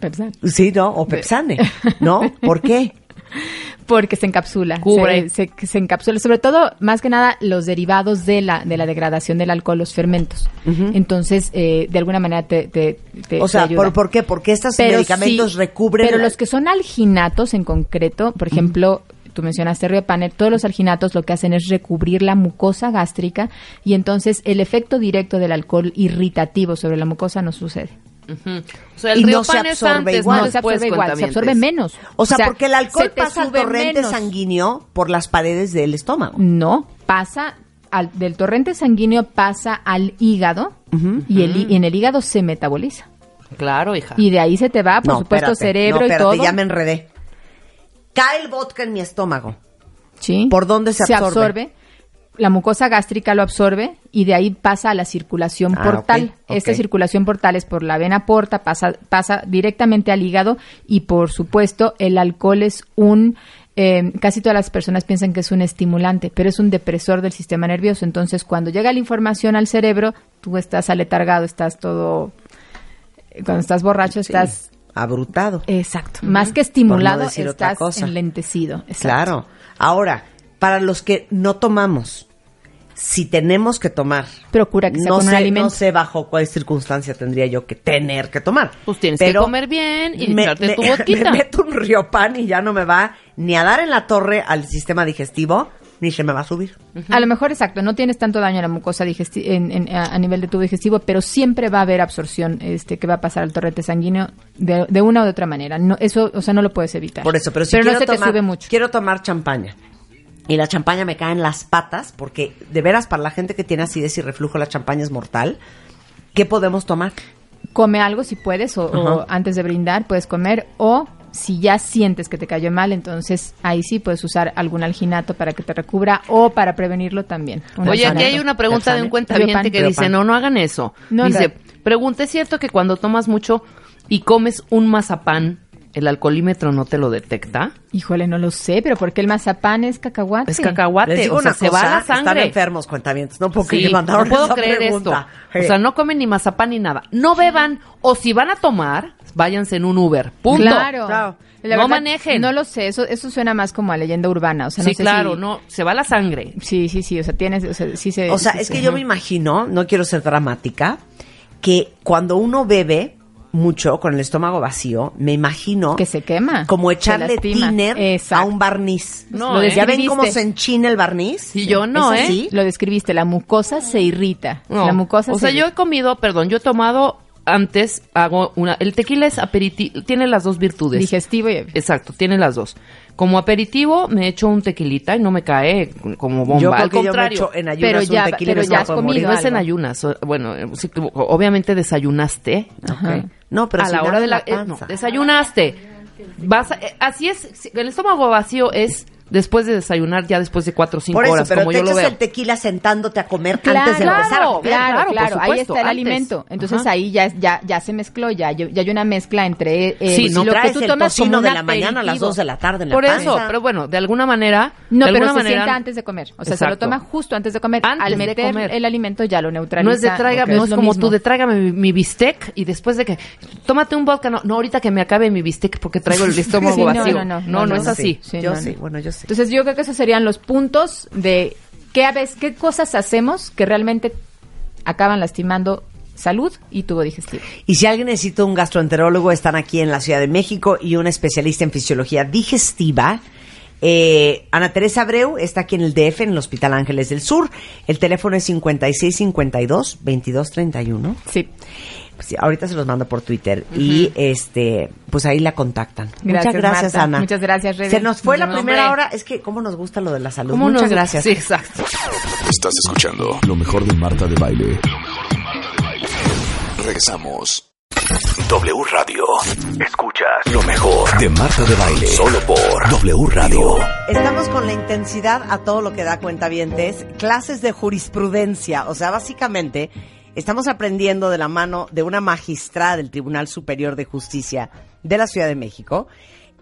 Pepsan. Sí, ¿no? O Pepsane, ¿no? ¿Por qué? [LAUGHS] Porque se encapsula. Cubre. Se, se- se encapsula. Sobre todo, más que nada, los derivados de la, de la degradación del alcohol, los fermentos. Entonces, eh, de alguna manera te, te, te- O sea, te ayuda. ¿por, ¿por qué? Porque estos Pero medicamentos sí, recubren... Pero la- los que son alginatos en concreto, por ejemplo, tú mencionaste Riopaner, todos los alginatos lo que hacen es recubrir la mucosa gástrica y entonces el efecto directo del alcohol irritativo sobre la mucosa no sucede. O sea, el Y río no se absorbe antes, igual. no no se absorbe igual, se absorbe menos. O sea, porque el alcohol pasa al torrente menos. sanguíneo por las paredes del estómago. No, pasa al, del torrente sanguíneo pasa al hígado y, el, hí- y en el hígado se metaboliza. Claro, hija. Y de ahí se te va, por No, supuesto, espérate, cerebro no, y espérate, todo. ya me enredé. Cae el vodka en mi estómago. Sí. ¿Por dónde se absorbe? La mucosa gástrica lo absorbe y de ahí pasa a la circulación Ah, portal. Esta circulación portal es por la vena porta, pasa, pasa directamente al hígado y por supuesto el alcohol es un... eh, casi todas las personas piensan que es un estimulante, pero es un depresor del sistema nervioso. Entonces, cuando llega la información al cerebro, tú estás aletargado, estás todo... Cuando estás borracho, estás... Abrutado. Exacto. Más que estimulado, no estás cosa. enlentecido. Exacto. Claro. Ahora, para los que no tomamos, si tenemos que tomar, Procura que sea no con un sé, alimento. no sé bajo cuál circunstancia tendría yo que tener que tomar. Pues tienes Pero que comer bien y me, echarte me- tu [LAUGHS] vodquita. me meto un riopan y ya no me va ni a dar en la torre al sistema digestivo, ni se me va a subir. A lo mejor, exacto, no tienes tanto daño a la mucosa en- en- a, nivel de tubo digestivo, pero siempre va a haber absorción este, que va a pasar al torrente sanguíneo de, de una u otra manera. No, eso, o sea, no lo puedes evitar. Por eso, pero si no quiero se te tomar, sube mucho. quiero tomar champaña. Y la champaña me cae en las patas, porque de veras para la gente que tiene acidez y reflujo la champaña es mortal. ¿Qué podemos tomar? Come algo si puedes, o, antes de brindar puedes comer, o si ya sientes que te cayó mal, entonces ahí sí puedes usar algún alginato para que te recubra o para prevenirlo también. Oye, aquí hay una pregunta de un cuentaviente que dice, no, no hagan eso. No, dice, no. pregunta, ¿es cierto que cuando tomas mucho y comes un mazapán, el alcoholímetro no te lo detecta? Híjole, no lo sé, pero ¿por qué el mazapán es cacahuate? Es cacahuate, Les digo o sea, una se va cosa, la están sangre. enfermos cuentavientes, no puedo Sí, no puedo esa creer pregunta. esto. O sea, no comen ni mazapán ni nada. No beban, o si van a tomar, váyanse en un Uber. Punto. Claro. Claro. La No verdad, manejen. No lo sé, eso, eso suena más como a leyenda urbana. O sea, no sí, sé claro, si- no, se va la sangre. Sí, sí, sí, o sea, tienes, o sea, sí se... O sea, sí es que yo me imagino, no quiero ser dramática, que cuando uno bebe mucho con el estómago vacío, me imagino Que se quema, como echarle tiner a un barniz. No, Lo ¿eh? ¿Ya ven cómo se enchina el barniz? Y yo no, ¿Es ¿eh? así? Lo describiste, la mucosa se irrita. No. La mucosa o se sea, yo he comido, perdón, yo he tomado antes hago una... El tequila es aperitivo, tiene las dos virtudes. Digestivo y... Exacto, tiene las dos. Como aperitivo me echo un tequilita y no me cae como bomba. Yo creo Al que yo me contrario. echo en ayunas Pero ya- un tequila pero ya has comido no es en ayunas. Bueno, sí, obviamente desayunaste. Ajá. No, pero a si la hora de la, la eh, no, desayunaste. Vas a- eh, así es. El estómago vacío es después de desayunar, ya después de cuatro o cinco Por eso, horas, pero como te yo lo veo. el tequila sentándote a comer Claro, antes de empezar a comer. claro, claro, por claro, ahí está el antes. alimento. Entonces Ajá. ahí ya, es- ya, ya se mezcló, ya, ya hay una mezcla entre eh, Sí, no lo que tú el tomas como de la mañana a las dos de la tarde en la Por panza. eso, pero bueno, de alguna manera. No, de pero alguna se manera, sienta antes de comer. O sea, se lo toma justo antes de comer. Antes Al de meter comer. el alimento ya lo neutraliza. No es de tráigame, no es como mismo. tú de tráigame mi, mi bistec y después de que tómate un vodka, no, no ahorita que me acabe mi bistec porque traigo el [LAUGHS] estómago vacío. no, no, no, no, no, es así. sí. yo sí, no. bueno, yo sí. Entonces yo creo que esos serían los puntos de qué, a veces, qué cosas hacemos que realmente acaban lastimando salud y tubo digestivo. Y si alguien necesita un gastroenterólogo, están aquí en la Ciudad de México y un especialista en fisiología digestiva. Eh, Ana Teresa Abreu está aquí en el DF, en el Hospital Ángeles del Sur. El teléfono es 5652-2231. Sí. Sí, ahorita se los mando por Twitter y este pues ahí la contactan. Gracias, Muchas gracias, Marta. Ana. Muchas gracias, Rebe. Se nos fue la primera hombre. hora. Es que cómo nos gusta lo de la salud. ¿Cómo Muchas nos- gracias. Sí, exacto. Estás escuchando lo mejor de Marta de Baile. Regresamos. W Radio. Escuchas lo mejor de Marta de Baile. Solo por W Radio. Estamos con la intensidad a todo lo que da cuentavientes, clases de jurisprudencia, o sea, básicamente estamos aprendiendo de la mano de una magistrada del Tribunal Superior de Justicia de la Ciudad de México,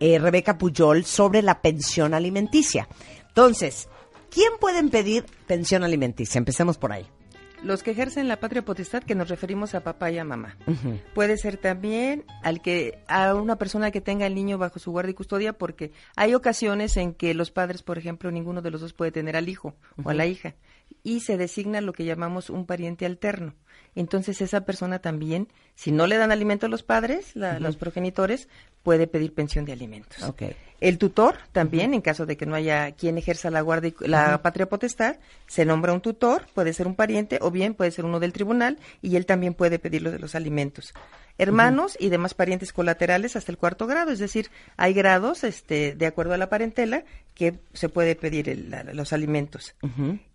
eh, Rebeca Puyol, sobre la pensión alimenticia. Entonces, ¿quién puede pedir pensión alimenticia? Empecemos por ahí. Los que ejercen la patria potestad, que nos referimos a papá y a mamá. Puede ser también al que a una persona que tenga el niño bajo su guardia y custodia, porque hay ocasiones en que los padres, por ejemplo, ninguno de los dos puede tener al hijo o a la hija y se designa lo que llamamos un pariente alterno. Entonces esa persona también, si no le dan alimento a los padres, la- los progenitores, puede pedir pensión de alimentos. Ok. El tutor también, en caso de que no haya quien ejerza la guardia, y- la patria potestad, se nombra un tutor, puede ser un pariente o bien puede ser uno del tribunal y él también puede pedir lo de los alimentos. Hermanos y demás parientes colaterales hasta el cuarto grado, es decir, hay grados, este, de acuerdo a la parentela, que se puede pedir el- la- los alimentos.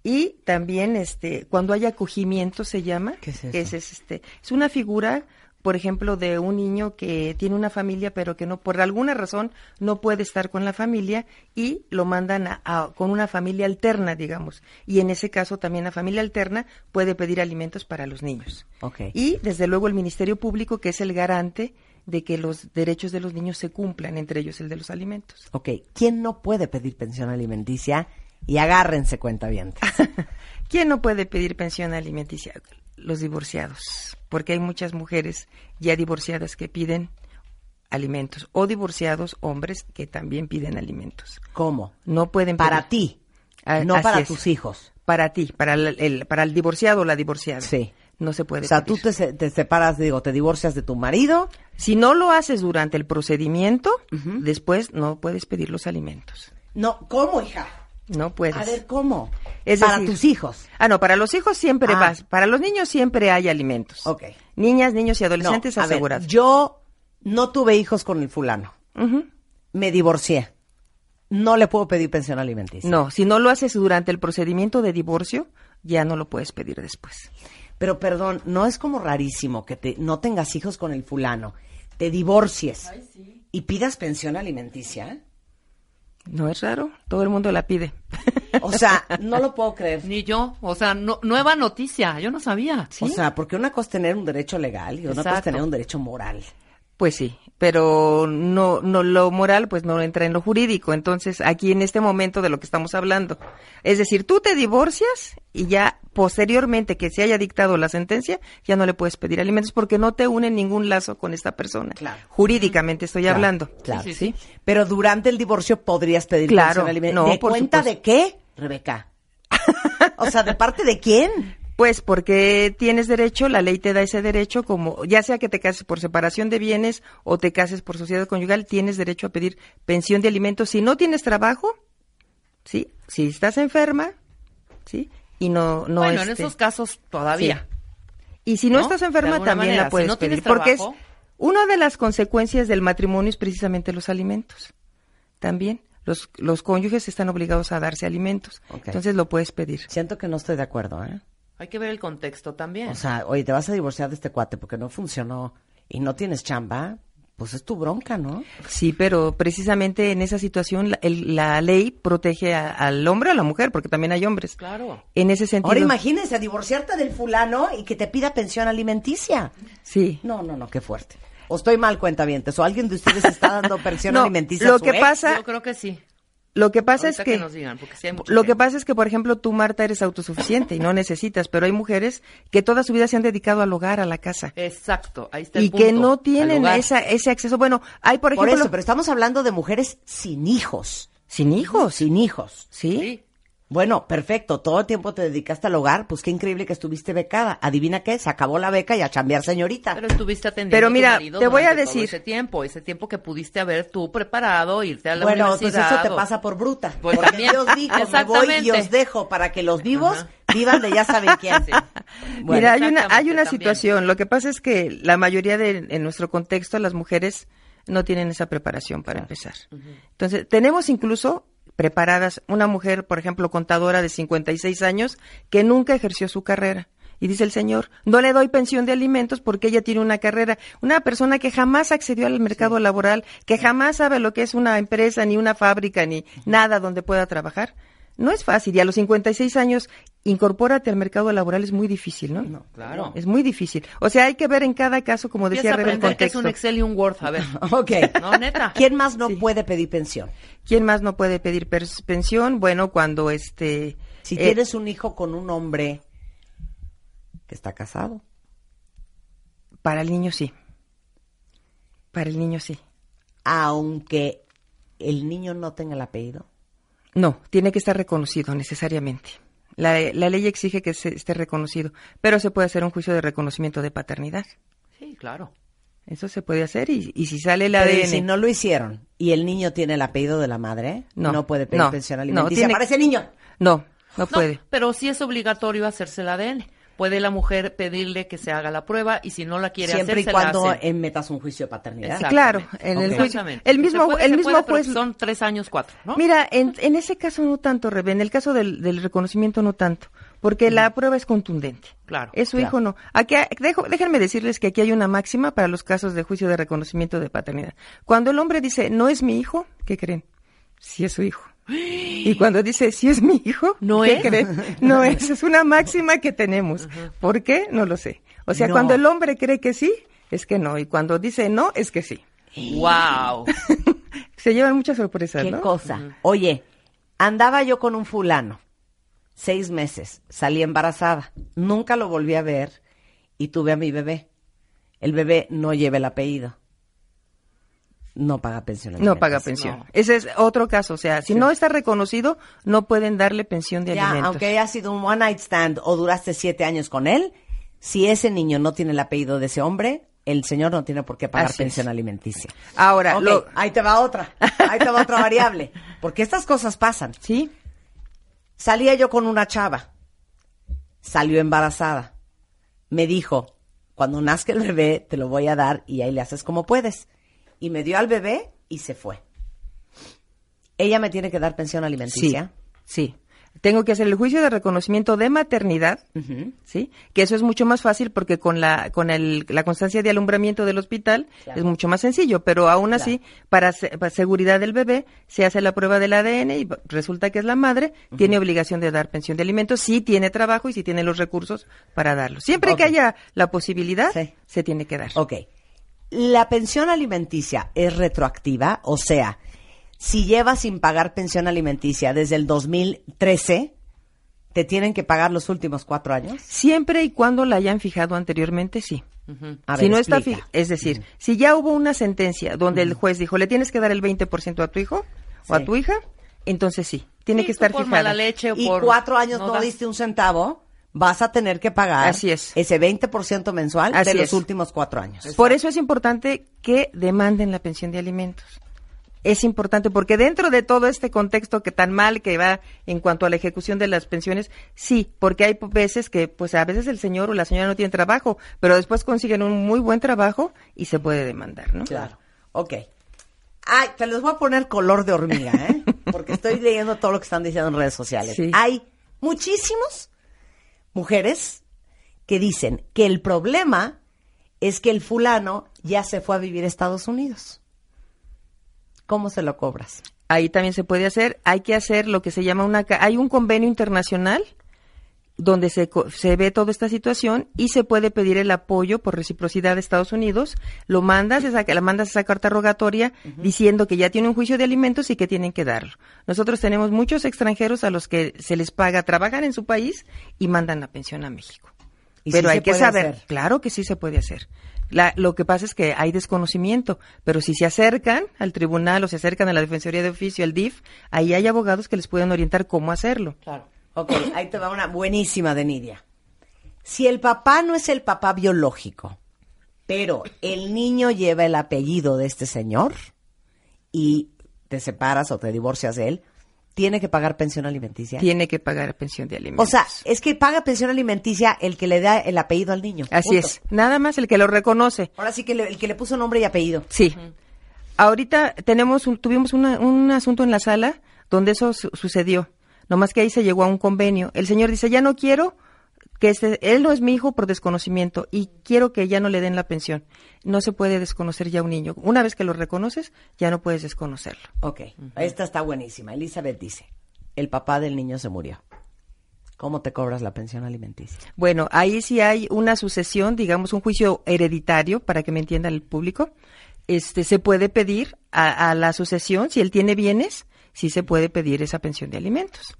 Y también, este, cuando hay acogimiento se llama, ¿Qué es que es, este, es una figura por ejemplo, de un niño que tiene una familia, pero que no, por alguna razón, no puede estar con la familia y lo mandan a, a- con una familia alterna, digamos. Y en ese caso también la familia alterna puede pedir alimentos para los niños. Y desde luego el Ministerio Público, que es el garante de que los derechos de los niños se cumplan, entre ellos el de los alimentos. Ok, ¿quién no puede pedir pensión alimenticia? Y agárrense cuenta bien. [LAUGHS] ¿Quién no puede pedir pensión alimenticia? Los divorciados, porque hay muchas mujeres ya divorciadas que piden alimentos o divorciados hombres que también piden alimentos. ¿Cómo? No pueden Para pedir- ti, Ah, no así para es. tus hijos. Para ti, para el, el- para el divorciado o la divorciada. Sí. No se puede O sea, tú te, te separas, digo, te divorcias de tu marido. Si no lo haces durante el procedimiento, después no puedes pedir los alimentos. No, ¿cómo, hija? No puedes. A ver, ¿cómo? Es para decir- tus hijos. Ah, no, para los hijos siempre Ah. vas. Para los niños siempre hay alimentos. Ok. Niñas, niños y adolescentes No, a ver, asegurados. yo no tuve hijos con el fulano. Me divorcié. No le puedo pedir pensión alimenticia. No, si no lo haces durante el procedimiento de divorcio, ya no lo puedes pedir después. Pero perdón, ¿no es como rarísimo que te, no tengas hijos con el fulano, te divorcies y pidas pensión alimenticia? No es raro, todo el mundo la pide. O sea, no lo puedo creer. Ni yo. O sea, no- nueva noticia. Yo no sabía. O sea, porque una cosa es tener un derecho legal y otra cosa es tener un derecho moral. Pues sí, pero no, no lo moral pues no entra en lo jurídico. Entonces, aquí en este momento de lo que estamos hablando, es decir, tú te divorcias y ya posteriormente que se haya dictado la sentencia, ya no le puedes pedir alimentos porque no te une ningún lazo con esta persona. Claro. Jurídicamente estoy Claro, hablando. Claro. Sí, sí. Pero durante el divorcio podrías pedir Claro, alimenticia. no, ¿De por cuenta supuesto. de qué, Rebeca? [LAUGHS] o sea, ¿de parte de quién? Pues porque tienes derecho, la ley te da ese derecho, como ya sea que te cases por separación de bienes o te cases por sociedad conyugal, tienes derecho a pedir pensión de alimentos. Si no tienes trabajo, sí, si estás enferma, sí, y no, no. bueno, en este, esos casos todavía. Y si no, ¿No? estás enferma, también manera, la si puedes no tienes pedir. Porque es trabajo- una de las consecuencias del matrimonio es precisamente los alimentos. También los, los cónyuges están obligados a darse alimentos. Entonces lo puedes pedir. Siento que no estoy de acuerdo, ¿eh? Hay que ver el contexto también. O sea, oye, te vas a divorciar de este cuate porque no funcionó y no tienes chamba, pues es tu bronca, ¿no? Sí, pero precisamente en esa situación la, el- la ley protege a- al hombre o a la mujer, porque también hay hombres. claro. En ese sentido. Ahora imagínense divorciarte del fulano y que te pida pensión alimenticia. Sí. No, no, no, qué fuerte. O estoy mal, cuentavientes, o alguien de ustedes está dando [LAUGHS] pensión No, alimenticia. lo a su que ex. pasa- Yo creo que sí. Lo que pasa Ahorita es que, que nos digan, porque sí hay mucha lo que pasa es que, por ejemplo, tú Marta eres autosuficiente y no necesitas, pero hay mujeres que toda su vida se han dedicado al hogar, a la casa Exacto, ahí está el y que punto, no tienen esa, ese acceso. Bueno, hay por Por ejemplo eso, pero estamos hablando de mujeres sin hijos. sin hijos, Sin hijos. ¿sí? Sí. Bueno, perfecto. Todo el tiempo te dedicaste al hogar. Pues qué increíble que estuviste becada. Adivina qué, se acabó la beca y a chambear, señorita. Pero estuviste atendiendo Pero a tu mira, marido te voy a decir- ese tiempo, ese tiempo que pudiste haber tú preparado, irte a la bueno, pues universidad. eso te pasa por bruta. Pues porque también. Dios dijo, me voy y os dejo para que los vivos vivan de ya saben [LAUGHS] quién. Bueno, Mira, hay una, hay una también. situación. Lo que pasa es que la mayoría de, en nuestro contexto, las mujeres no tienen esa preparación para empezar. Entonces, tenemos incluso preparadas una mujer, por ejemplo, contadora de 56 años, que nunca ejerció su carrera. Y dice el señor, no le doy pensión de alimentos porque ella tiene una carrera. Una persona que jamás accedió al mercado laboral, que jamás sabe lo que es una empresa, ni una fábrica, ni nada donde pueda trabajar. No es fácil. Y a los 56 años, incorpórate al mercado laboral es muy difícil, ¿no? No, Claro. Es muy difícil. O sea, hay que ver en cada caso, como Empieza decía Rebe, el aprender que es un Excel y un Word, a ver. [LAUGHS] Ok. No, neta. ¿Quién más no puede pedir pensión? ¿Quién más no puede pedir pensión? Bueno, cuando este... Si eh, tienes un hijo con un hombre que está casado. Para el niño sí. Para el niño sí. Aunque el niño no tenga el apellido. No, tiene que estar reconocido necesariamente. La, la ley exige que se esté reconocido, pero se puede hacer un juicio de reconocimiento de paternidad. Sí, claro. Eso se puede hacer y, y si sale el Pero ¿y ADN... si no lo hicieron y el niño tiene el apellido de la madre, no, No, puede pedir no, pensión no, alimenticia tiene- para ese niño. No, no No, puede. pero sí es obligatorio hacerse el ADN. Puede la mujer pedirle que se haga la prueba y si no la quiere Siempre hacer, y se la metas un juicio de paternidad. Claro, en el juicio. El mismo, Se puede, el se mismo puede, pero juez... Son tres años, cuatro, ¿no? Mira, en, en ese caso no tanto, Rebe, en el caso del, del reconocimiento no tanto, porque la prueba es contundente. Claro, Es su claro. hijo no. Aquí, dejo, déjenme decirles que aquí hay una máxima para los casos de juicio de reconocimiento de paternidad. Cuando el hombre dice, no es mi hijo, ¿qué creen? Sí es su hijo. Y cuando dice, sí es mi hijo, ¿No ¿qué es? creen? [LAUGHS] No es, es una máxima que tenemos. ¿Por qué? No lo sé. O sea, No. cuando el hombre cree que sí, es que no. Y cuando dice no, es que sí. Wow. [LAUGHS] Se llevan muchas sorpresas, Qué ¿no? cosa. Oye, andaba yo con un fulano, seis meses, salí embarazada, nunca lo volví a ver y tuve a mi bebé. El bebé no lleva el apellido. No paga pensión. No paga alimenticia. pensión. Ese es otro caso. O sea, si no está reconocido, no pueden darle pensión de Ya, alimentos. aunque haya sido un one night stand o duraste siete años con él, si ese niño no tiene el apellido de ese hombre, el señor no tiene por qué pagar Así pensión es. alimenticia. Ahora, lo- ahí te va otra, ahí te va otra variable, porque estas cosas pasan. ¿Sí? Salía yo con una chava, salió embarazada, me dijo, cuando nazca el bebé te lo voy a dar y ahí le haces como puedes. Y me dio al bebé y se fue. ¿Ella me tiene que dar pensión Sí. alimenticia? Sí. Tengo que hacer el juicio de reconocimiento de maternidad. ¿sí? Que eso es mucho más fácil porque con la con el, la constancia de alumbramiento del hospital Claro. es mucho más sencillo, pero aún así, para, se- para seguridad del bebé, se hace la prueba del ADN y resulta que es la madre, tiene obligación de dar pensión de alimentos, si tiene trabajo y si tiene los recursos para darlo. Siempre que haya la posibilidad, Sí. se tiene que dar. Ok. ¿La pensión alimenticia es retroactiva? O sea, si llevas sin pagar pensión alimenticia desde el 2013, ¿te tienen que pagar los últimos cuatro años? Siempre y cuando la hayan fijado anteriormente, sí. A si ver, no está explica. fi- es decir, si ya hubo una sentencia donde el juez dijo, le tienes que dar el 20% a tu hijo o a tu hija, entonces sí, tiene Sí, que estar por fijada. mala leche o Y por cuatro años no, das- diste un centavo, vas a tener que pagar Así es. ese 20% mensual Así de los es. últimos cuatro años. Por eso es importante que demanden la pensión de alimentos. Es importante porque dentro de todo este contexto que tan mal que va en cuanto a la ejecución de las pensiones, sí, porque hay veces que pues a veces el señor o la señora no tiene trabajo, pero después consiguen un muy buen trabajo y se puede demandar, ¿no? Claro. Ok. Ay, te los voy a poner color de hormiga, ¿eh? [LAUGHS] Porque estoy leyendo todo lo que están diciendo en redes sociales. Sí. Hay muchísimos mujeres que dicen que el problema es que el fulano ya se fue a vivir a Estados Unidos. ¿Cómo se lo cobras? Ahí también se puede hacer. Hay que hacer lo que se llama una... Hay un convenio internacional donde se, se ve toda esta situación y se puede pedir el apoyo por reciprocidad de Estados Unidos. Lo mandas, esa, la mandas esa carta rogatoria diciendo que ya tiene un juicio de alimentos y que tienen que darlo. Nosotros tenemos muchos extranjeros a los que se les paga, trabajan en su país y mandan la pensión a México. ¿Y Pero sí hay que saber, hacer? claro que sí se puede hacer. La- lo que pasa es que hay desconocimiento, pero si se acercan al tribunal o se acercan a la Defensoría de Oficio, al DIF, ahí hay abogados que les pueden orientar cómo hacerlo. Claro. Ok, ahí te va una buenísima de Nidia. Si el papá no es el papá biológico, pero el niño lleva el apellido de este señor y te separas o te divorcias de él, tiene que pagar pensión alimenticia. Tiene que pagar pensión de O alimentos. sea, es que paga pensión alimenticia el que le da el apellido al niño. Así Punto. es. Nada más el que lo reconoce. Ahora sí que le- el que le puso nombre y apellido. Sí. Ahorita tenemos un- tuvimos una- un asunto en la sala donde eso su- sucedió. Nomás que ahí se llegó a un convenio. El señor dice, ya no quiero que este, él no es mi hijo por desconocimiento y quiero que ya no le den la pensión. No se puede desconocer ya un niño. Una vez que lo reconoces, ya no puedes desconocerlo. Ok, esta está buenísima. Elizabeth dice, el papá del niño se murió. ¿Cómo te cobras la pensión alimenticia? Bueno, ahí sí hay una sucesión, digamos, un juicio hereditario, para que me entienda el público. Este, se puede pedir a, a la sucesión, si él tiene bienes, sí se puede pedir esa pensión de alimentos.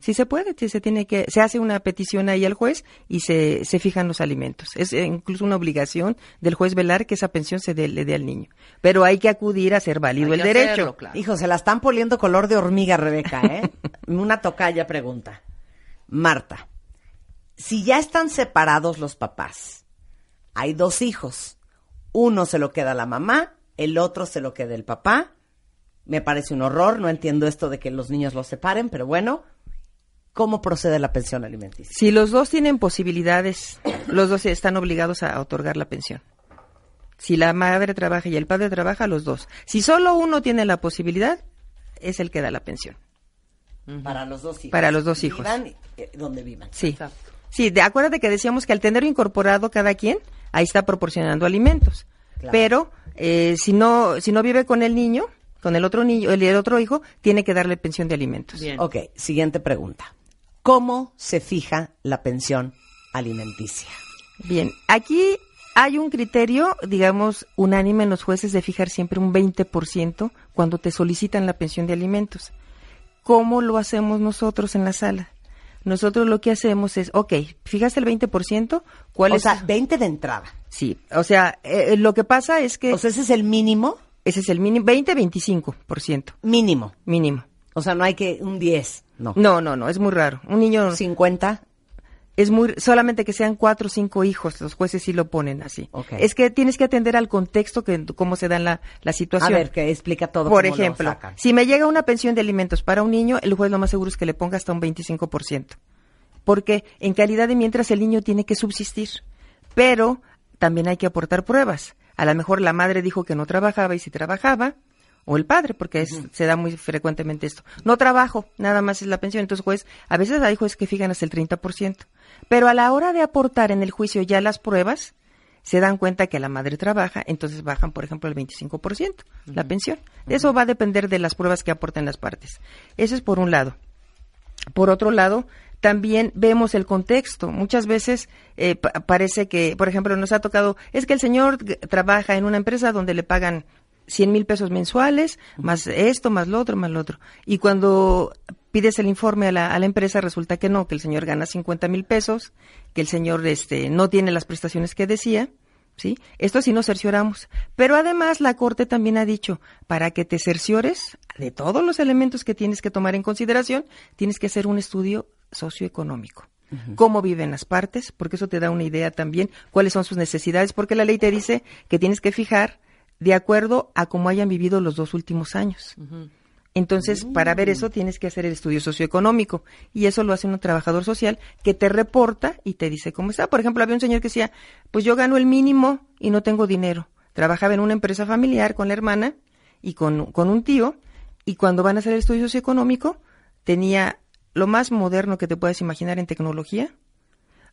Sí se puede, sí se tiene que, se hace una petición ahí al juez y se, se fijan los alimentos. Es eh, incluso una obligación del juez velar que esa pensión se dé, le dé al niño. Pero hay que acudir a hacer válido Hay el derecho. hacerlo, claro. Hijo, se la están poniendo color de hormiga, Rebeca, ¿eh? [LAUGHS] Una tocaya pregunta. Marta, si ya están separados los papás, hay dos hijos, uno se lo queda la mamá, el otro se lo queda el papá, me parece un horror, no entiendo esto de que los niños los separen, pero bueno, ¿cómo procede la pensión alimenticia? Si los dos tienen posibilidades, los dos están obligados a otorgar la pensión. Si la madre trabaja y el padre trabaja, los dos. Si solo uno tiene la posibilidad, es el que da la pensión. Para los dos hijos. Para los dos hijos. Vivan eh, donde vivan. Sí. Exacto. Sí, de, acuérdate que decíamos que al tener incorporado cada quien, ahí está proporcionando alimentos. Claro. Pero eh, si no si no vive con el niño, con el otro niño, el, el otro hijo, tiene que darle pensión de alimentos. Bien. Ok, siguiente pregunta. ¿Cómo se fija la pensión alimenticia? Bien, aquí hay un criterio, digamos, unánime en los jueces de fijar siempre un 20% cuando te solicitan la pensión de alimentos. ¿Cómo lo hacemos nosotros en la sala? Nosotros lo que hacemos es, ok, fijaste el 20%, ¿cuál O es? sea, 20 de entrada. sí, o sea, eh, lo que pasa es que O sea, ese es el mínimo, ese es el mínimo, 20-25%, mínimo. mínimo. O sea, no hay que un 10, no. No, no, no, es muy raro. Un niño 50. es muy solamente que sean cuatro o cinco hijos, los jueces sí lo ponen así. Ok. Es que tienes que atender al contexto que cómo se da la, la A situación. ver, que explica todo. Por cómo lo ejemplo, sacan. si me llega una pensión de alimentos para un niño, el juez lo más seguro es que le ponga hasta un 25%. Porque en calidad de mientras el niño tiene que subsistir. Pero también hay que aportar pruebas. A lo mejor la madre dijo que no trabajaba y si trabajaba, o el padre, porque es- se da muy frecuentemente esto. No trabajo, nada más es la pensión. Entonces, juez, a veces hay jueces que fijan hasta el 30%. Pero a la hora de aportar en el juicio ya las pruebas, se dan cuenta que la madre trabaja, entonces bajan, por ejemplo, el 25%, la pensión. Eso va a depender de las pruebas que aporten las partes. Eso es por un lado. Por otro lado, también vemos el contexto. Muchas veces eh, pa- parece que, por ejemplo, nos ha tocado, es que el señor trabaja en una empresa donde le pagan 100 mil pesos mensuales, más esto, más lo otro, más lo otro. Y cuando pides el informe a la, a la empresa, resulta que no, que el señor gana 50 mil pesos, que el señor este, no tiene las prestaciones que decía. ¿Sí? Esto sí nos cercioramos. Pero además la Corte también ha dicho, para que te cerciores de todos los elementos que tienes que tomar en consideración, tienes que hacer un estudio socioeconómico. Cómo viven las partes, porque eso te da una idea también cuáles son sus necesidades, porque la ley te dice que tienes que fijar de acuerdo a cómo hayan vivido los dos últimos años. Entonces, para ver eso tienes que hacer el estudio socioeconómico y eso lo hace un trabajador social que te reporta y te dice cómo está. Por ejemplo, había un señor que decía, pues yo gano el mínimo y no tengo dinero. Trabajaba en una empresa familiar con la hermana y con, con un tío y cuando van a hacer el estudio socioeconómico tenía lo más moderno que te puedas imaginar en tecnología,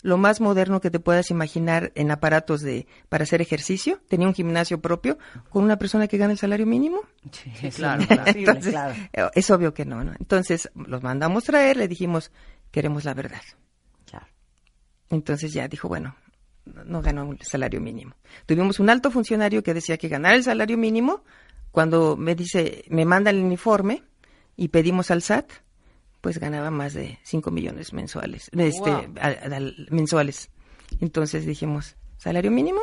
lo más moderno que te puedas imaginar en aparatos de para hacer ejercicio. Tenía un gimnasio propio con una persona que gana el salario mínimo. Sí, [LAUGHS] claro, claro. Entonces, claro. eh, es obvio que no, ¿no? Entonces los mandamos traer, le dijimos, queremos la verdad. Claro. Entonces ya dijo, bueno, no- no ganó el salario mínimo. Tuvimos un alto funcionario que decía que ganar el salario mínimo, cuando me dice, me manda el uniforme y pedimos al SAT, pues ganaba más de 5 millones mensuales, este, Wow. mensuales. Entonces dijimos, salario mínimo,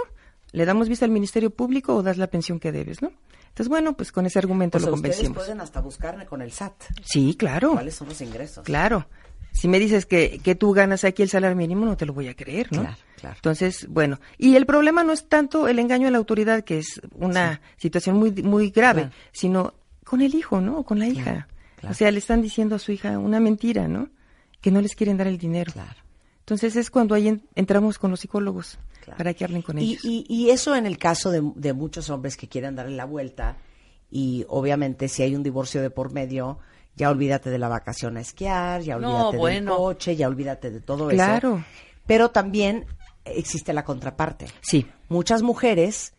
le damos vista al Ministerio Público o das la pensión que debes, ¿no? Entonces, bueno, pues con ese argumento sea, lo ustedes convencimos. pueden hasta buscarme con el SAT. Sí, claro. ¿Cuáles son los ingresos? Claro. Si me dices que, que tú ganas aquí el salario mínimo, no te lo voy a creer, ¿no? Claro, claro. Entonces, bueno, y el problema no es tanto el engaño a la autoridad, que es una situación muy, muy grave, Claro. sino con el hijo, ¿no? Con la hija. claro. O sea, le están diciendo a su hija una mentira, ¿no? Que no les quieren dar el dinero. Claro. Entonces es cuando ahí en- entramos con los psicólogos Claro. para que hablen con Y, ellos. y, y eso en el caso de, de muchos hombres que quieren darle la vuelta y obviamente si hay un divorcio de por medio, ya olvídate de la vacación a esquiar, ya No, olvídate del bueno. coche, ya olvídate de todo Claro. eso. Pero también existe la contraparte. Sí. Muchas mujeres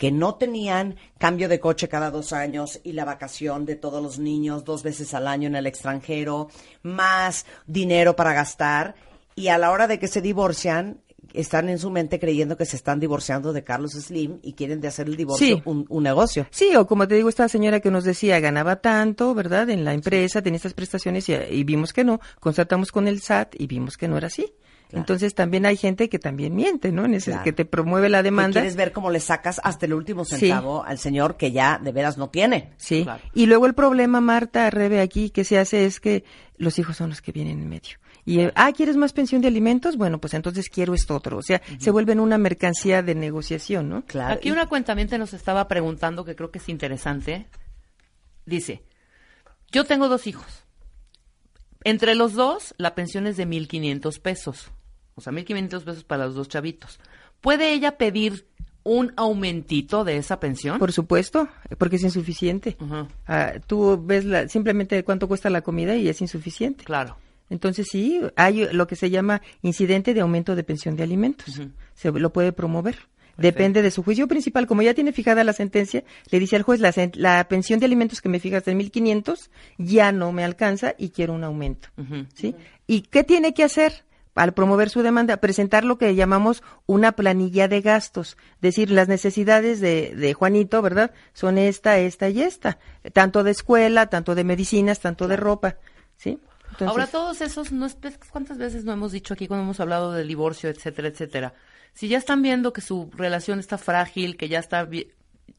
que no tenían cambio de coche cada dos años y la vacación de todos los niños dos veces al año en el extranjero, más dinero para gastar, y a la hora de que se divorcian, están en su mente creyendo que se están divorciando de Carlos Slim y quieren de hacer el divorcio Sí. un, un negocio. Sí, o como te digo, esta señora que nos decía, ganaba tanto, ¿verdad? En la empresa, tenía estas prestaciones y, y vimos que no. Constatamos con el SAT y vimos que no era así. Entonces también hay gente que también miente, ¿no? En ese, Claro. que te promueve la Que demanda. quieres ver cómo le sacas hasta el último Sí. centavo al señor que ya de veras no tiene. Sí. Claro. Y luego el problema, Marta, Rebe, aquí que se hace es que los hijos son los que vienen en medio. Y, ah, ¿quieres más pensión de alimentos? Bueno, pues entonces quiero esto otro. O sea, se vuelven una mercancía de negociación, ¿no? Claro. Aquí una cuentamiento nos estaba preguntando que creo que es interesante. Dice, yo tengo dos hijos. Entre los dos, la pensión es de 1.500 pesos. O sea, 1.500 pesos para los dos chavitos. ¿Puede ella pedir un aumentito de esa pensión? Por supuesto, porque es insuficiente. Ah, tú ves la, simplemente cuánto cuesta la comida y es insuficiente. claro. Entonces sí, hay lo que se llama incidente de aumento de pensión de alimentos. Se lo puede promover. Depende de su juicio principal. Como ya tiene fijada la sentencia, le dice al juez, la, pensión de alimentos que me fijas en 1.500 ya no me alcanza y quiero un aumento. ¿Sí? ¿Y qué tiene que hacer? Al promover su demanda, presentar lo que llamamos una planilla de gastos. Decir, las necesidades de, de Juanito, ¿verdad? Son esta, esta y esta. Tanto de escuela, tanto de medicinas, tanto de ropa. ¿Sí? Entonces, Ahora, todos esos, no es- ¿cuántas veces no hemos dicho aquí cuando hemos hablado del divorcio, etcétera, etcétera? Si ya están viendo que su relación está frágil, que ya está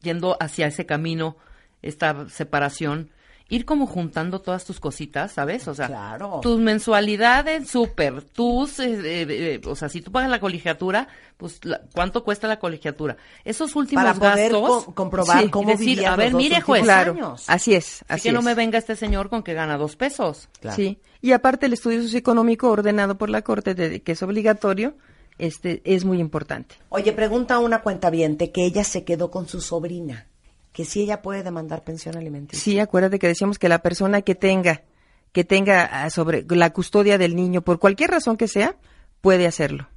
yendo hacia ese camino, esta separación, ir como juntando todas tus cositas, ¿sabes? O sea, Claro. tus mensualidades, súper, tus, eh, eh, eh, o sea, si tú pagas la colegiatura, pues, la- ¿cuánto cuesta la colegiatura? Esos últimos para poder gastos, co- comprobar sí, cómo decir, vivían a ver, los mire, juez, claro, años. así es, así así que no me venga este señor con que gana dos pesos. Claro. Sí, y aparte el estudio socioeconómico ordenado por la Corte, de, que es obligatorio, este es muy importante. Oye, pregunta a una cuenta que ella se quedó con su sobrina, que si ella puede demandar pensión alimenticia. Sí, acuérdate que decíamos que la persona que tenga que tenga ah, sobre la custodia del niño por cualquier razón que sea puede hacerlo.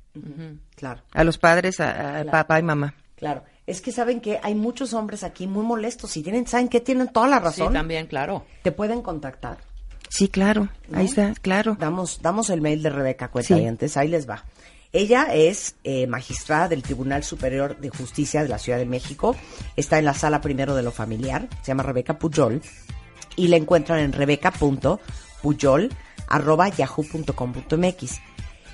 Claro, A los padres, a, a papá y mamá. claro. Es que saben que hay muchos hombres aquí muy molestos y tienen, ¿saben qué? Tienen toda la Sí, razón. también, claro. Te pueden contactar. Sí, claro, ahí está, claro. Damos, damos el mail de Rebeca Cuentavientes, ahí les va. Ella es eh, magistrada del Tribunal Superior de Justicia de la Ciudad de México. Está en la sala primero de lo familiar. Se llama Rebeca Puyol. Y la encuentran en rebeca.puyol.yahoo.com.mx.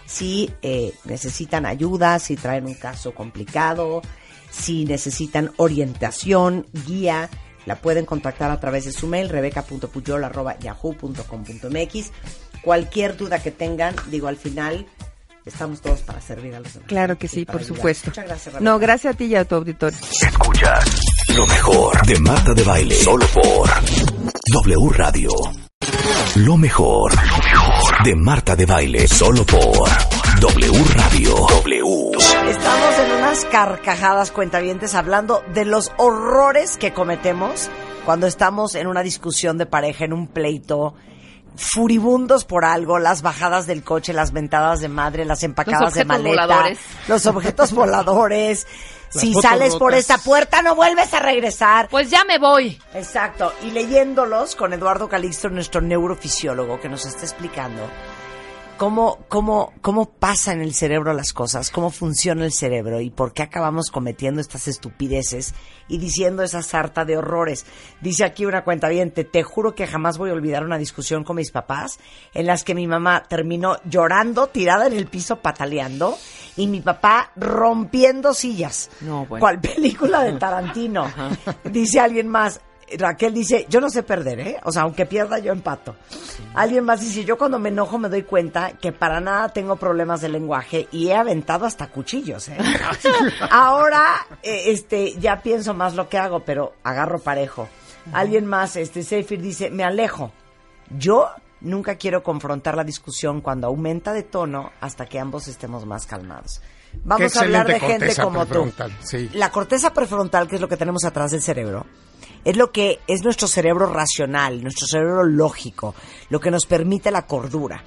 Si eh, necesitan ayuda, si traen un caso complicado, si necesitan orientación, guía, la pueden contactar a través de su mail, rebeca.puyol.yahoo.com.mx. Cualquier duda que tengan, digo, al final estamos todos para servir a los demás. Claro que sí, por ayudar. supuesto. Muchas gracias, Rebeca. No, gracias a ti y a tu auditorio. Escuchas Lo mejor de Marta de Baile. Solo por W Radio. Lo mejor. Lo mejor de Marta de Baile. Solo por W Radio. W. Estamos en unas carcajadas cuentavientes hablando de los horrores que cometemos cuando estamos en una discusión de pareja, en un pleito, furibundos por algo, las bajadas del coche, las ventadas de madre, las empacadas de maleta, voladores. los objetos [LAUGHS] voladores. Las si sales por esta puerta no vuelves a regresar. Pues ya me voy. Exacto, y leyéndolos con Eduardo Calixto, nuestro neurofisiólogo, que nos está explicando cómo, cómo, cómo pasa en el cerebro las cosas, cómo funciona el cerebro y por qué acabamos cometiendo estas estupideces y diciendo esa sarta de horrores. Dice aquí una cuenta te juro que jamás voy a olvidar una discusión con mis papás en las que mi mamá terminó llorando, tirada en el piso, pataleando, y mi papá rompiendo sillas. No, bueno. Cual película de [LAUGHS] Tarantino. Dice alguien más, Raquel dice, yo no sé perder, ¿eh? O sea, aunque pierda, yo empato. Alguien más dice, yo cuando me enojo me doy cuenta que para nada tengo problemas de lenguaje y he aventado hasta cuchillos, ¿eh? [LAUGHS] Ahora, eh, este, ya pienso más lo que hago, pero agarro parejo. Alguien más, este, Seifir dice, me alejo. Yo nunca quiero confrontar la discusión cuando aumenta de tono hasta que ambos estemos más calmados. Vamos a hablar de gente como tú. sí. La corteza prefrontal, que es lo que tenemos atrás del cerebro, es lo que es nuestro cerebro racional, nuestro cerebro lógico, lo que nos permite la cordura.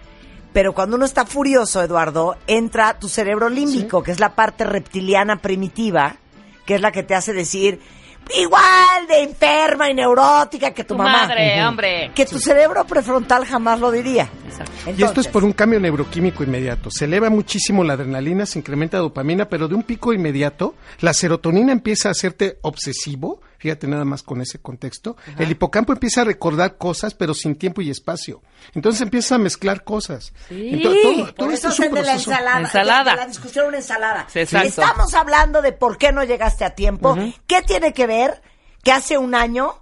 Pero cuando uno está furioso, Eduardo, entra tu cerebro límbico, que es la parte reptiliana primitiva, que es la que te hace decir igual de enferma y neurótica que tu, Tu mamá. madre, hombre. Que tu cerebro prefrontal jamás lo diría. Y esto es por un cambio neuroquímico inmediato. Se eleva muchísimo la adrenalina, se incrementa dopamina, pero de un pico inmediato, la serotonina empieza a hacerte obsesivo. Fíjate nada más con ese contexto. El hipocampo empieza a recordar cosas, pero sin tiempo y espacio. Entonces empieza a mezclar cosas. Sí. Entonces, todo, todo Por esto eso es un de la ensalada. Ensalada. de la discusión una ensalada. Sí. Estamos hablando de por qué no llegaste a tiempo. ¿Qué tiene que ver que hace un año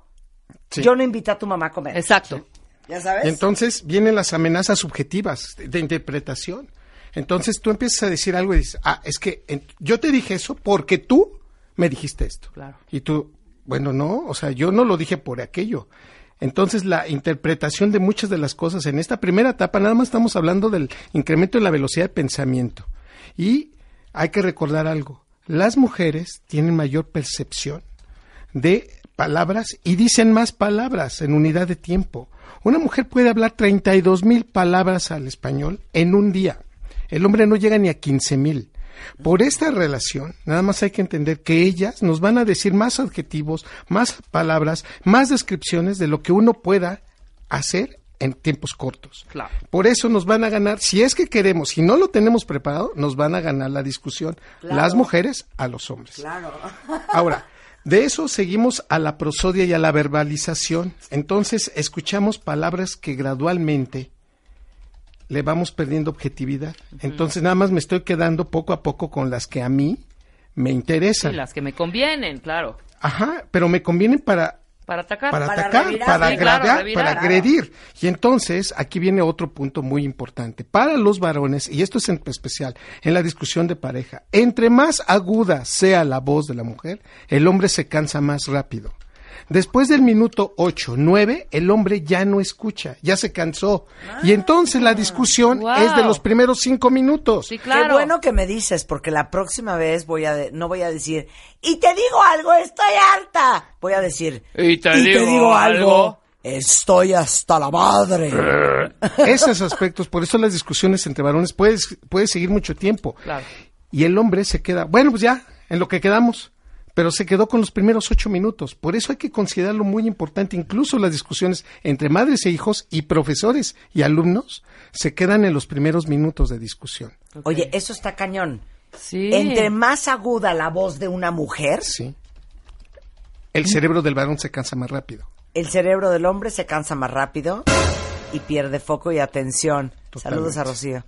Sí. yo no invité a tu mamá a comer? Exacto. ¿Ya sabes? Entonces vienen las amenazas subjetivas de, de interpretación. Entonces tú empiezas a decir algo y dices, ah, es que en- yo te dije eso porque tú me dijiste esto. Claro. Y tú, bueno, no, o sea, yo no lo dije por aquello. Entonces la interpretación de muchas de las cosas en esta primera etapa, nada más estamos hablando del incremento en la velocidad de pensamiento. Y hay que recordar algo, las mujeres tienen mayor percepción de palabras y dicen más palabras en unidad de tiempo. Una mujer puede hablar 32 mil palabras al español en un día. El hombre no llega ni a 15 mil. Por esta relación, nada más hay que entender que ellas nos van a decir más adjetivos, más palabras, más descripciones de lo que uno pueda hacer en tiempos cortos. Claro. Por eso nos van a ganar, si es que queremos, si no lo tenemos preparado, nos van a ganar la discusión las mujeres a los hombres. Claro. [LAUGHS] Ahora, de eso seguimos a la prosodia y a la verbalización. Entonces, escuchamos palabras que gradualmente le vamos perdiendo objetividad. Entonces, nada más me estoy quedando poco a poco con las que a mí me Sí, interesan. las que me convienen, claro. Ajá, pero me convienen para Para atacar. para, Para atacar, revirar, para sí, claro, agredir, revirar. para agredir. Y entonces, aquí viene otro punto muy importante. Para los varones, y esto es en especial en la discusión de pareja, entre más aguda sea la voz de la mujer, el hombre se cansa más rápido. Después del minuto 8, 9, el hombre ya no escucha, ya se cansó. y entonces la discusión Wow. es de los primeros cinco minutos. Sí, claro. Qué bueno que me dices, porque la próxima vez voy a de- no voy a decir, y te digo algo, estoy harta. Voy a decir, Y te digo algo". estoy hasta la madre. [LAUGHS] Esos aspectos, por eso las discusiones entre varones puedes, puede seguir mucho tiempo. Claro. Y el hombre se queda, bueno, pues ya, en lo que quedamos. Pero se quedó con los primeros ocho minutos. Por eso hay que considerarlo muy importante. Incluso las discusiones entre madres e hijos y profesores y alumnos se quedan en los primeros minutos de discusión. Oye, eso está cañón. Sí. Entre más aguda la voz de una mujer, Sí. El cerebro del varón se cansa más rápido. el cerebro del hombre se cansa más rápido y pierde foco y atención. Totalmente. Saludos a Rocío.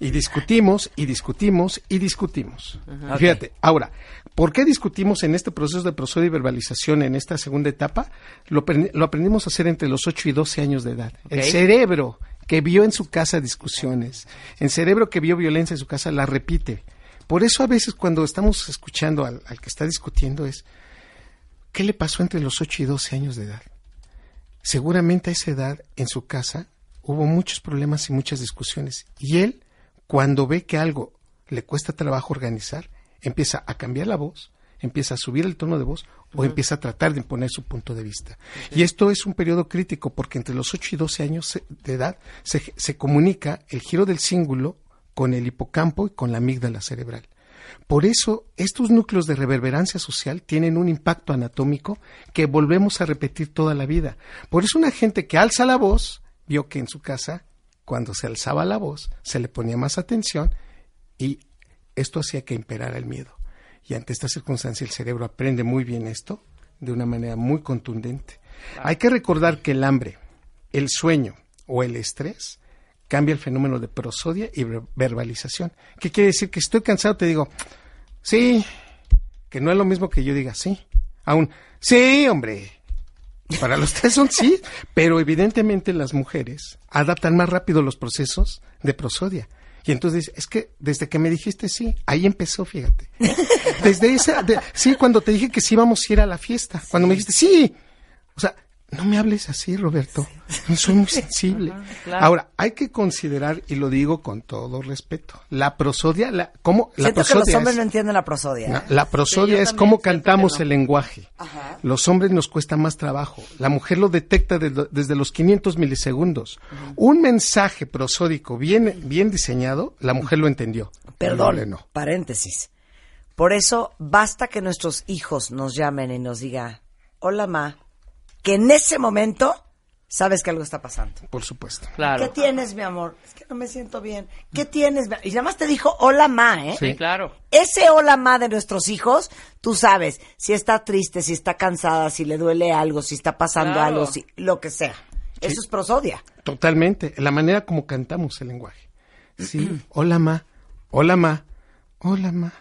Y discutimos, y discutimos, y discutimos. Fíjate, ahora, ¿por qué discutimos en este proceso de prosodia y verbalización en esta segunda etapa? Lo, aprend- lo aprendimos a hacer entre los 8 y 12 años de edad. El cerebro que vio en su casa discusiones, el cerebro que vio violencia en su casa, la repite. Por eso a veces cuando estamos escuchando al, al que está discutiendo es, ¿qué le pasó entre los 8 y 12 años de edad? Seguramente a esa edad, en su casa, hubo muchos problemas y muchas discusiones. Y él, cuando ve que algo le cuesta trabajo organizar, empieza a cambiar la voz, empieza a subir el tono de voz o empieza a tratar de imponer su punto de vista. Y esto es un periodo crítico porque entre los 8 y 12 años de edad se, se comunica el giro del cíngulo con el hipocampo y con la amígdala cerebral. Por eso, estos núcleos de reverberancia social tienen un impacto anatómico que volvemos a repetir toda la vida. Por eso una gente que alza la voz, vio que en su casa, cuando se alzaba la voz, se le ponía más atención y esto hacía que imperara el miedo. Y ante esta circunstancia el cerebro aprende muy bien esto de una manera muy contundente. Hay que recordar que el hambre, el sueño o el estrés cambia el fenómeno de prosodia y ver- verbalización. ¿Qué quiere decir? Que estoy cansado, te digo, sí, que no es lo mismo que yo diga sí. Aún, sí, hombre. Para los tres son sí, [LAUGHS] pero evidentemente las mujeres adaptan más rápido los procesos de prosodia. Y entonces es que desde que me dijiste sí, ahí empezó, fíjate. [LAUGHS] Desde esa, de- sí, cuando te dije que sí íbamos a ir a la fiesta, cuando me dijiste sí. O sea, no me hables así, Roberto. No soy muy [LAUGHS] sensible. claro. Ahora, hay que considerar, y lo digo con todo respeto, la prosodia, la, ¿cómo? La Siento que los prosodia hombres es- no entienden la prosodia. no, ¿eh? la prosodia Sí, es cómo cantamos no. el lenguaje. Los hombres nos cuesta más trabajo. La mujer lo detecta desde, desde los 500 milisegundos. Un mensaje prosódico bien, bien diseñado, la mujer lo entendió. Perdón, no. paréntesis. Por eso basta que nuestros hijos nos llamen y nos digan, hola ma, que en ese momento sabes que algo está pasando. Por supuesto. Claro. ¿Qué tienes, mi amor? Es que no me siento bien. ¿Qué tienes? mi- Y nada más te dijo hola ma, ¿eh? Sí, claro. Ese hola ma de nuestros hijos, tú sabes si está triste, si está cansada, si le duele algo, si está pasando Claro. algo, si, lo que sea. Eso es prosodia. Totalmente. La manera como cantamos el lenguaje. Sí. [CLEARS THROAT] Hola, ma. Hola, ma. Hola, ma.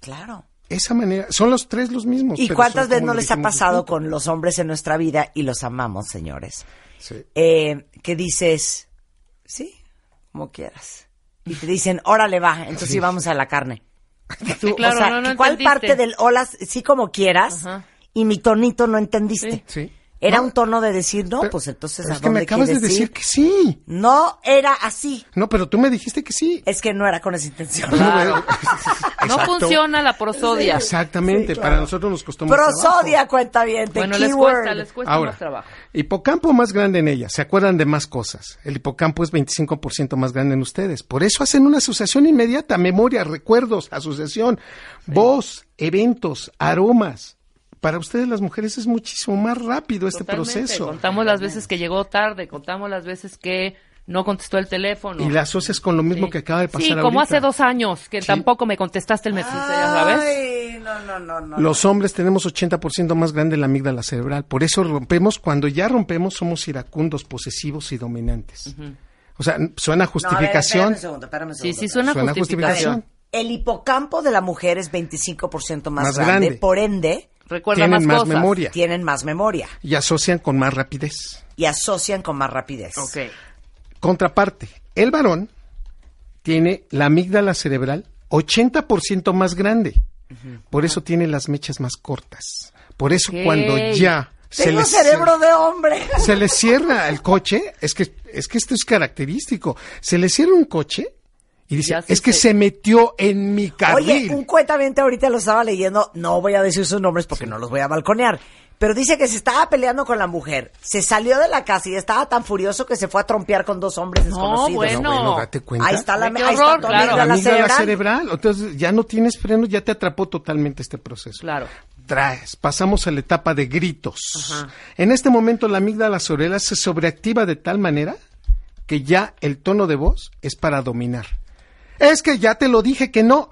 Claro. Esa manera. Son los tres los mismos. ¿Y cuántas veces no les ha pasado distinto. con los hombres en nuestra vida y los amamos, señores? Sí. Eh, que dices, sí, como quieras. Y te dicen, órale va, entonces sí vamos a la carne. [LAUGHS] Tú, claro, o sea, no, no ¿cuál entendiste. parte del hola, sí como quieras, Ajá. y mi tonito no entendiste? Sí. Era No, un tono de decir, no, pero- pues entonces ¿a es que me dónde acabas de quieres decir ir? que sí. No era así. No, pero tú me dijiste que sí. Es que no era con esa intención. Claro. [LAUGHS] No funciona la prosodia. Exactamente, Sí, claro. para nosotros nos costó más Prosodia, cuenta bien, Bueno, les cuesta, les cuesta Ahora, más trabajo. hipocampo más grande en ella, se acuerdan de más cosas. El hipocampo es 25% más grande en ustedes. Por eso hacen una asociación inmediata, memoria, recuerdos, asociación, voz, eventos, aromas. Para ustedes las mujeres es muchísimo más rápido este Totalmente. proceso. Contamos las veces que llegó tarde, contamos las veces que no contestó el teléfono. Y la asocias con lo mismo Sí. que acaba de pasar Sí, como ahorita. hace dos años que Sí. tampoco me contestaste el mensaje, ¿sabes? Ay, no, no, no, no. Los hombres tenemos 80% más grande la amígdala cerebral. Por eso rompemos, cuando ya rompemos, somos iracundos, posesivos y dominantes. O sea, suena No, a ver, justificación. espérame un segundo, espérame un Sí, segundo. sí, suena, Suena justificación. justificación. El hipocampo de la mujer es 25% más, Más grande, grande. por ende, Recuerda Tienen más, más cosas. memoria. tienen más memoria y asocian con más rapidez. y asocian con más rapidez. Ok. Contraparte, el varón tiene la amígdala cerebral 80% más grande. Por eso tiene las mechas más cortas. Por eso cuando ya se Tengo le, cerebro de hombre. se le cierra el coche, es que, es que esto es característico, se le cierra un coche y dice, se es que se- se metió en mi carril. Oye, un cuentamente ahorita lo estaba leyendo, no voy a decir sus nombres porque no los voy a balconear, pero dice que se estaba peleando con la mujer, se salió de la casa y estaba tan furioso que se fue a trompear con dos hombres No, desconocidos. bueno. No, bueno, date cuenta. Ahí está la, Ay, qué ahí está horror, claro. la amígdala cerebral. cerebral. Entonces ya no tienes freno, ya te atrapó totalmente este proceso. Claro. Traes, pasamos a la etapa de gritos. En este momento la amígdala cerebral se sobreactiva de tal manera que ya el tono de voz es para dominar. Es que ya te lo dije que no.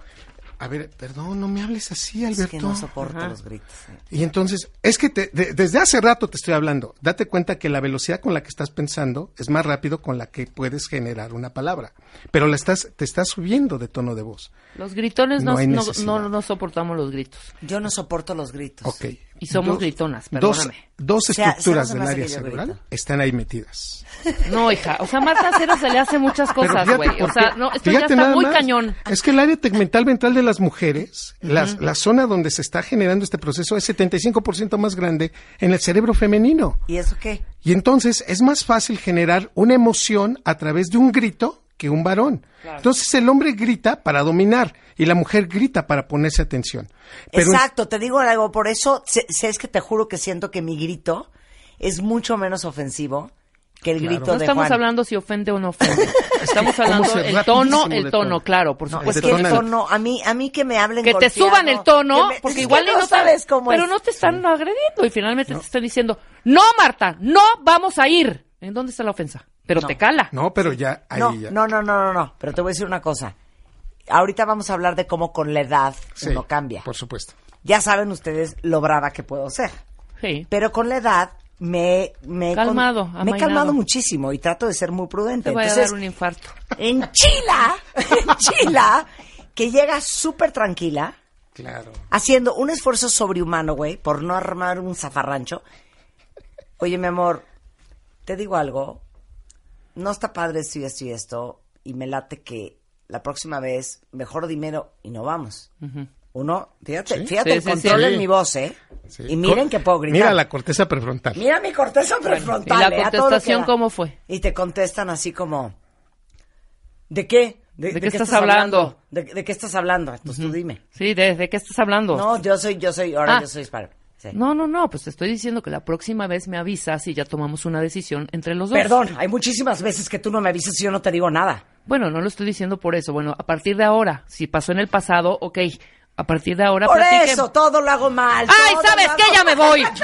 A ver, perdón, no me hables así, Es Alberto. que no soporto los gritos. eh. Y entonces, es que te- de- desde hace rato te estoy hablando. Date cuenta que la velocidad con la que estás pensando es más rápido con la que puedes generar una palabra. Pero la estás, te estás subiendo de tono de voz. Los gritones no, No no, necesidad. no- no soportamos los gritos. Yo no soporto los gritos. Ok. Y somos dos- gritonas, perdóname. dos O sea, estructuras del área cerebral grito. están ahí metidas. No, hija. O sea, Marta Cero se le hace muchas cosas, güey. O sea, no, esto ya nada está muy más. cañón. Es que el área tegmental ventral de las mujeres, las- la zona donde se está generando este proceso es 75% más grande en el cerebro femenino. ¿Y eso qué? Y entonces es más fácil generar una emoción a través de un grito que un varón. Entonces el hombre grita para dominar y la mujer grita para ponerse atención. Pero Exacto, te digo algo, por eso sé, sé, es que te juro que siento que mi grito es mucho menos ofensivo que el grito No de estamos Juan. hablando si ofende o no ofende. [LAUGHS] Estamos hablando el tono, el tono, tono. claro, por No, supuesto. Es que el tono, a mí, a mí que me hablen que te suban el tono, me- porque igual no no sabes cómo pero es. no te están agrediendo y finalmente te están diciendo, no, Marta, no vamos a ir. ¿En dónde está la ofensa? Pero te cala. No, pero ya ahí No, ya. no, no, no, no, no, pero te voy a decir una cosa. Ahorita vamos a hablar de cómo con la edad Sí, uno cambia. Por supuesto. Ya saben ustedes lo brava que puedo ser. Sí. Pero con la edad me, me he Calmado, con- me he calmado muchísimo y trato de ser muy prudente. Te va a dar un infarto. en Chila, [LAUGHS] en Chila, que llega súper tranquila, Claro. haciendo un esfuerzo sobrehumano, güey, por no armar un zafarrancho. Oye, mi amor, te digo algo. No está padre esto y esto y esto. Y me late que la próxima vez mejor dinero y no vamos. Uno, fíjate, Sí. fíjate Sí, el sí, control sí. en mi voz, ¿eh? Sí. Y miren Cor- que puedo gritar. Mira la corteza prefrontal. Mira mi corteza prefrontal. ¿y la ¿eh? Contestación cómo fue? Y te contestan así como, ¿de qué? ¿De qué estás hablando? ¿De, de qué estás hablando? Entonces tú dime. Sí, ¿de, de qué estás hablando? No, yo soy, yo soy, ahora Ah. yo soy hispano. Sí. No, no, no, pues te estoy diciendo que la próxima vez me avisas y ya tomamos una decisión entre los dos. Perdón, hay muchísimas veces que tú no me avisas y yo no te digo nada. Bueno, no lo estoy diciendo por eso. Bueno, a partir de ahora, si pasó en el pasado, ok, a partir de ahora Por platiquen. eso, todo lo hago mal. ¡Ay, sabes qué! hago Ya me voy. [LAUGHS]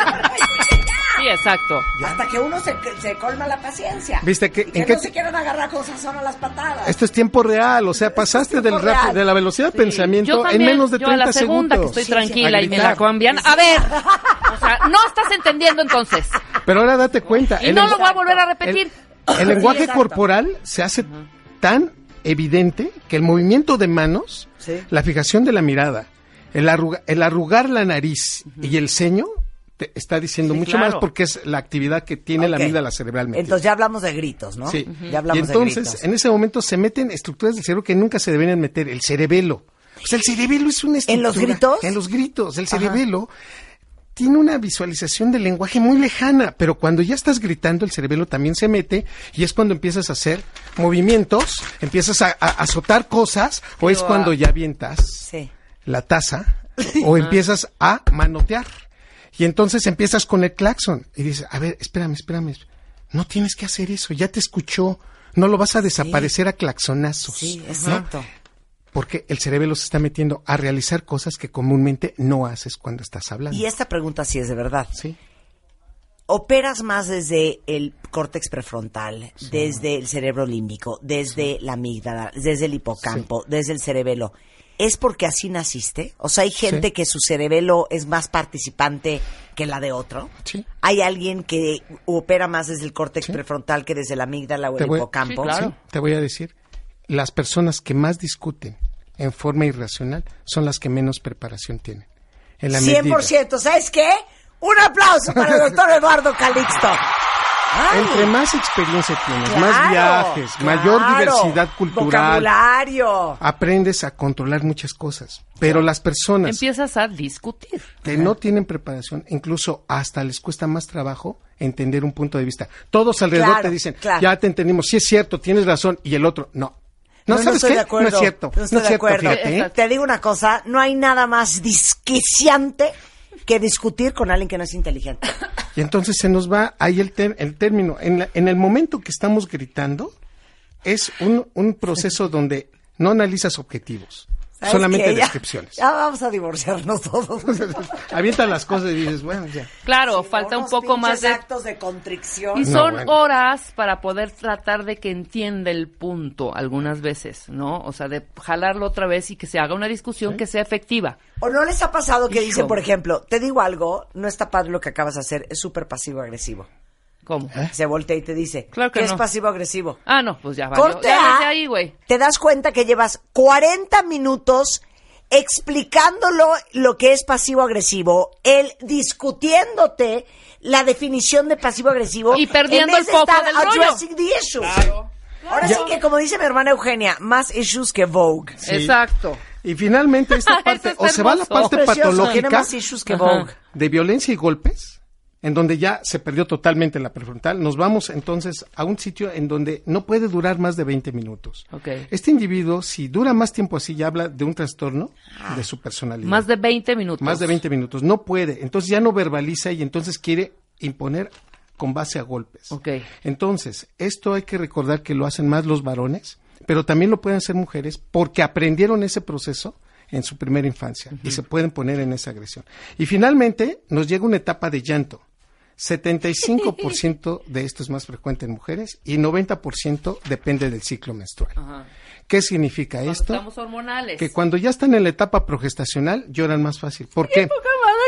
Sí, exacto. Hasta que uno se, se colma la paciencia. ¿Viste que- Y que en no qué- se quieran agarrar cosas solo a las patadas. Esto es tiempo real, o sea, pasaste del rap- de la velocidad de pensamiento Yo también, en menos de yo 30 a la segunda segundos. que estoy Sí, sí. tranquila y me la cambian. A ver, o sea, no estás entendiendo entonces. Pero ahora date cuenta. Y no lo voy a volver a repetir. El, el lenguaje corporal se hace tan evidente que el movimiento de manos, Sí. la fijación de la mirada, el, arruga- el arrugar la nariz y el ceño te está diciendo Sí, mucho claro. más porque es la actividad que tiene la Ok. amígdala cerebral metida. Entonces ya hablamos de gritos, ¿no? Sí. Ya hablamos y entonces, de gritos. en ese momento se meten estructuras del cerebro que nunca se deberían meter, el cerebelo. Sea, el cerebelo es una estructura. los gritos? En los gritos. El cerebelo tiene una visualización del lenguaje muy lejana, pero cuando ya estás gritando, el cerebelo también se mete y es cuando empiezas a hacer movimientos, empiezas a, a azotar cosas, o es cuando ya avientas Sí. la taza [LAUGHS] o empiezas a manotear. Y entonces empiezas con el claxon y dices, a ver, espérame, espérame, no tienes que hacer eso, ya te escuchó, no lo vas a desaparecer a claxonazos. Sí, ¿no? Porque el cerebelo se está metiendo a realizar cosas que comúnmente no haces cuando estás hablando. Y esta pregunta sí es de verdad. Sí. ¿Operas más desde el córtex prefrontal, desde el cerebro límbico, desde la amígdala, desde el hipocampo, desde el cerebelo? ¿Es porque así naciste? O sea, hay gente Sí. que su cerebelo es más participante que la de otro. Sí. Hay alguien que opera más desde el córtex prefrontal que desde la amígdala o Te el voy- hipocampo. Sí, claro. Sí, te voy a decir, las personas que más discuten en forma irracional son las que menos preparación tienen. En la medida- 100%. ¿Sabes qué? Un aplauso para el doctor [LAUGHS] Eduardo Calixto. Ay, Entre más experiencia tienes, claro, más viajes, mayor diversidad cultural, Vocabulario. aprendes a controlar muchas cosas. Pero las personas Empiezas a discutir. que no tienen preparación, incluso hasta les cuesta más trabajo entender un punto de vista. Todos alrededor Claro, te dicen, claro. ya te entendimos, sí es cierto, tienes razón, y el otro, no. No, ¿sabes estoy qué? de acuerdo. No es cierto, No no, estoy es de cierto, acuerdo. fíjate, ¿eh? Te digo una cosa, no hay nada más disquiciante que discutir con alguien que no es inteligente. Y entonces se nos va ahí el, ter- el término. En, la- en el momento que estamos gritando, es un, un proceso donde no analizas objetivos, ¿Sabes solamente qué? Ya- descripciones. Ya, vamos a divorciarnos todos. [LAUGHS] Avientan las cosas y dices, bueno, ya. Claro, Sí, falta un poco más de... actos de contrición. Y No, son bueno. horas para poder tratar de que entienda el punto algunas veces, ¿no? O sea, de jalarlo otra vez y que se haga una discusión que sea efectiva. ¿O no les ha pasado que Hijo. dicen, por ejemplo, te digo algo, no está padre lo que acabas de hacer, es súper pasivo-agresivo? ¿Cómo? Se voltea y te dice, Claro que ¿qué es pasivo-agresivo? Ah, no, pues ya valió. Corte Ya A, desde ahí, güey. te das cuenta que llevas 40 minutos explicándolo lo que es pasivo-agresivo, él discutiéndote la definición de pasivo-agresivo. Y perdiendo el foco del rollo. the issues. Ahora sí que, como dice mi hermana Eugenia, más issues que Vogue. Exacto. Y finalmente esta [LAUGHS] parte, o se va a la parte Precioso, tiene patológica más issues que Vogue. de violencia y golpes, en donde ya se perdió totalmente la prefrontal, nos vamos entonces a un sitio en donde no puede durar más de 20 minutos. Ok. Este individuo, si dura más tiempo así, ya habla de un trastorno de su personalidad. Más de 20 minutos. Más de 20 minutos. No puede. Entonces ya no verbaliza y entonces quiere imponer con base a golpes. Ok. Entonces, esto hay que recordar que lo hacen más los varones, pero también lo pueden hacer mujeres porque aprendieron ese proceso en su primera infancia y se pueden poner en esa agresión. Y finalmente nos llega una etapa de llanto. 75% de esto es más frecuente en mujeres y 90% depende del ciclo menstrual. ¿Qué significa Cuando esto? Estamos hormonales. Que cuando ya están en la etapa progestacional lloran más fácil. ¿Por qué?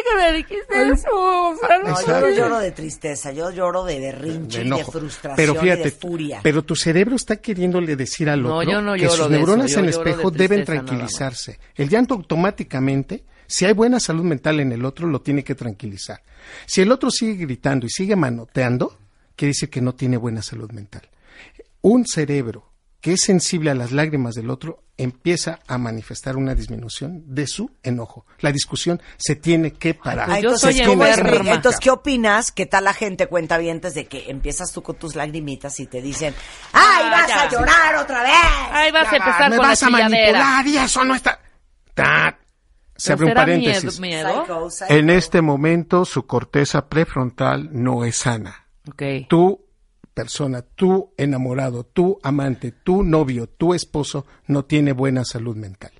que me dijiste eso. No, yo no lloro de tristeza, yo lloro de berrinche de y de enojo. frustración pero y fíjate, de furia. pero tu cerebro está queriéndole decir al No, otro yo no que sus neuronas yo en de espejo deben tranquilizarse. El llanto automáticamente, si hay buena salud mental en el otro, lo tiene que tranquilizar. Si el otro sigue gritando y sigue manoteando, quiere decir que no tiene buena salud mental. Un cerebro que es sensible a las lágrimas del otro empieza a manifestar una disminución de su enojo. La discusión se tiene que parar. pues Ah, yo entonces, soy ¿cómo es, enferma. entonces, ¿qué opinas? ¿Qué tal la gente cuenta vientes de que empiezas tú con tus lagrimitas y te dicen, ¡ay, Ah, vas ya. a llorar otra vez! Ahí vas a empezar me con vas la a manipular y eso no está. Ta- Se ¿No abre un paréntesis. Miedo, miedo? En este momento su corteza prefrontal no es sana. Ok. Tu persona, tu enamorado, tu amante, tu novio, tu esposo no tiene buena salud mental.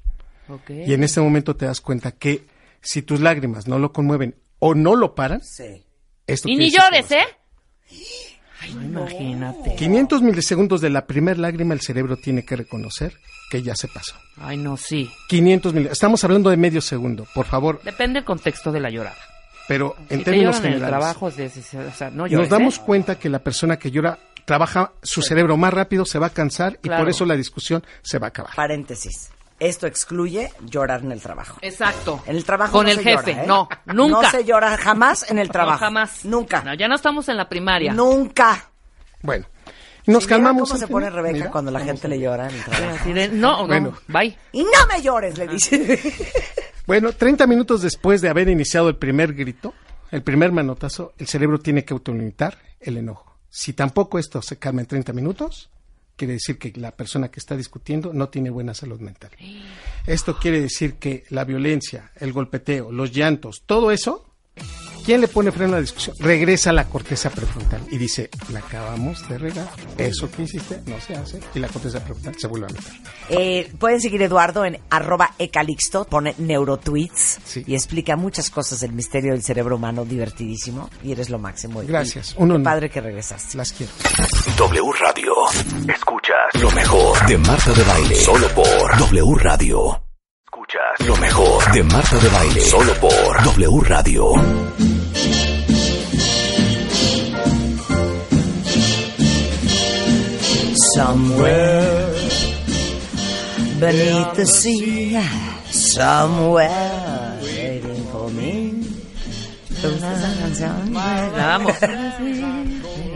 ok. Y en este momento te das cuenta que si tus lágrimas no lo conmueven o no lo paran, Sí. esto Y ni llores, ¿eh? Ay, imagínate. 500 milisegundos de la primer lágrima el cerebro tiene que reconocer que ya se pasó. Ay, no, sí. 500 mil, estamos hablando de medio segundo, por favor, Depende del contexto de la llorada. pero en si te términos lloran en el generales. trabajo, es de- o sea, no llores, nos damos ¿eh? cuenta que la persona que llora trabaja su cerebro más rápido, se va a cansar y por eso la discusión se va a acabar. Paréntesis. Esto excluye llorar en el trabajo. Exacto. En el trabajo Con no el se jefe, llora, ¿eh? no, nunca. No se llora jamás en el trabajo. No, jamás. Nunca. No, ya no estamos en la primaria. Nunca. Bueno, nos Si calmamos. cómo se pone? Rebeca Mira, cuando la gente le llora en no, no, Bueno. bye. Y no me llores, le dice. [LAUGHS] Bueno, 30 minutos después de haber iniciado el primer grito, el primer manotazo, el cerebro tiene que autolimitar el enojo. Si tampoco esto se calma en 30 minutos, quiere decir que la persona que está discutiendo no tiene buena salud mental. Esto quiere decir que la violencia, el golpeteo, los llantos, todo eso, ¿quién le pone freno a la discusión? Regresa a la corteza prefrontal y dice, la acabamos de regar, eso que hiciste no se hace, y la corteza prefrontal se vuelve a meter. Eh, pueden seguir Eduardo en arroba ecalixto, pone neurotweets Sí. y explica muchas cosas del misterio del cerebro humano, divertidísimo, y eres lo máximo. Gracias. y Un padre que regresaste. Las quiero. W Radio. Escuchas lo mejor de Marta de Baile. Solo por W Radio. Escuchas lo mejor de Marta de Baile. Solo por W Radio. Somewhere beneath the sea, somewhere waiting for me. ¿Te gusta esa canción? La amo.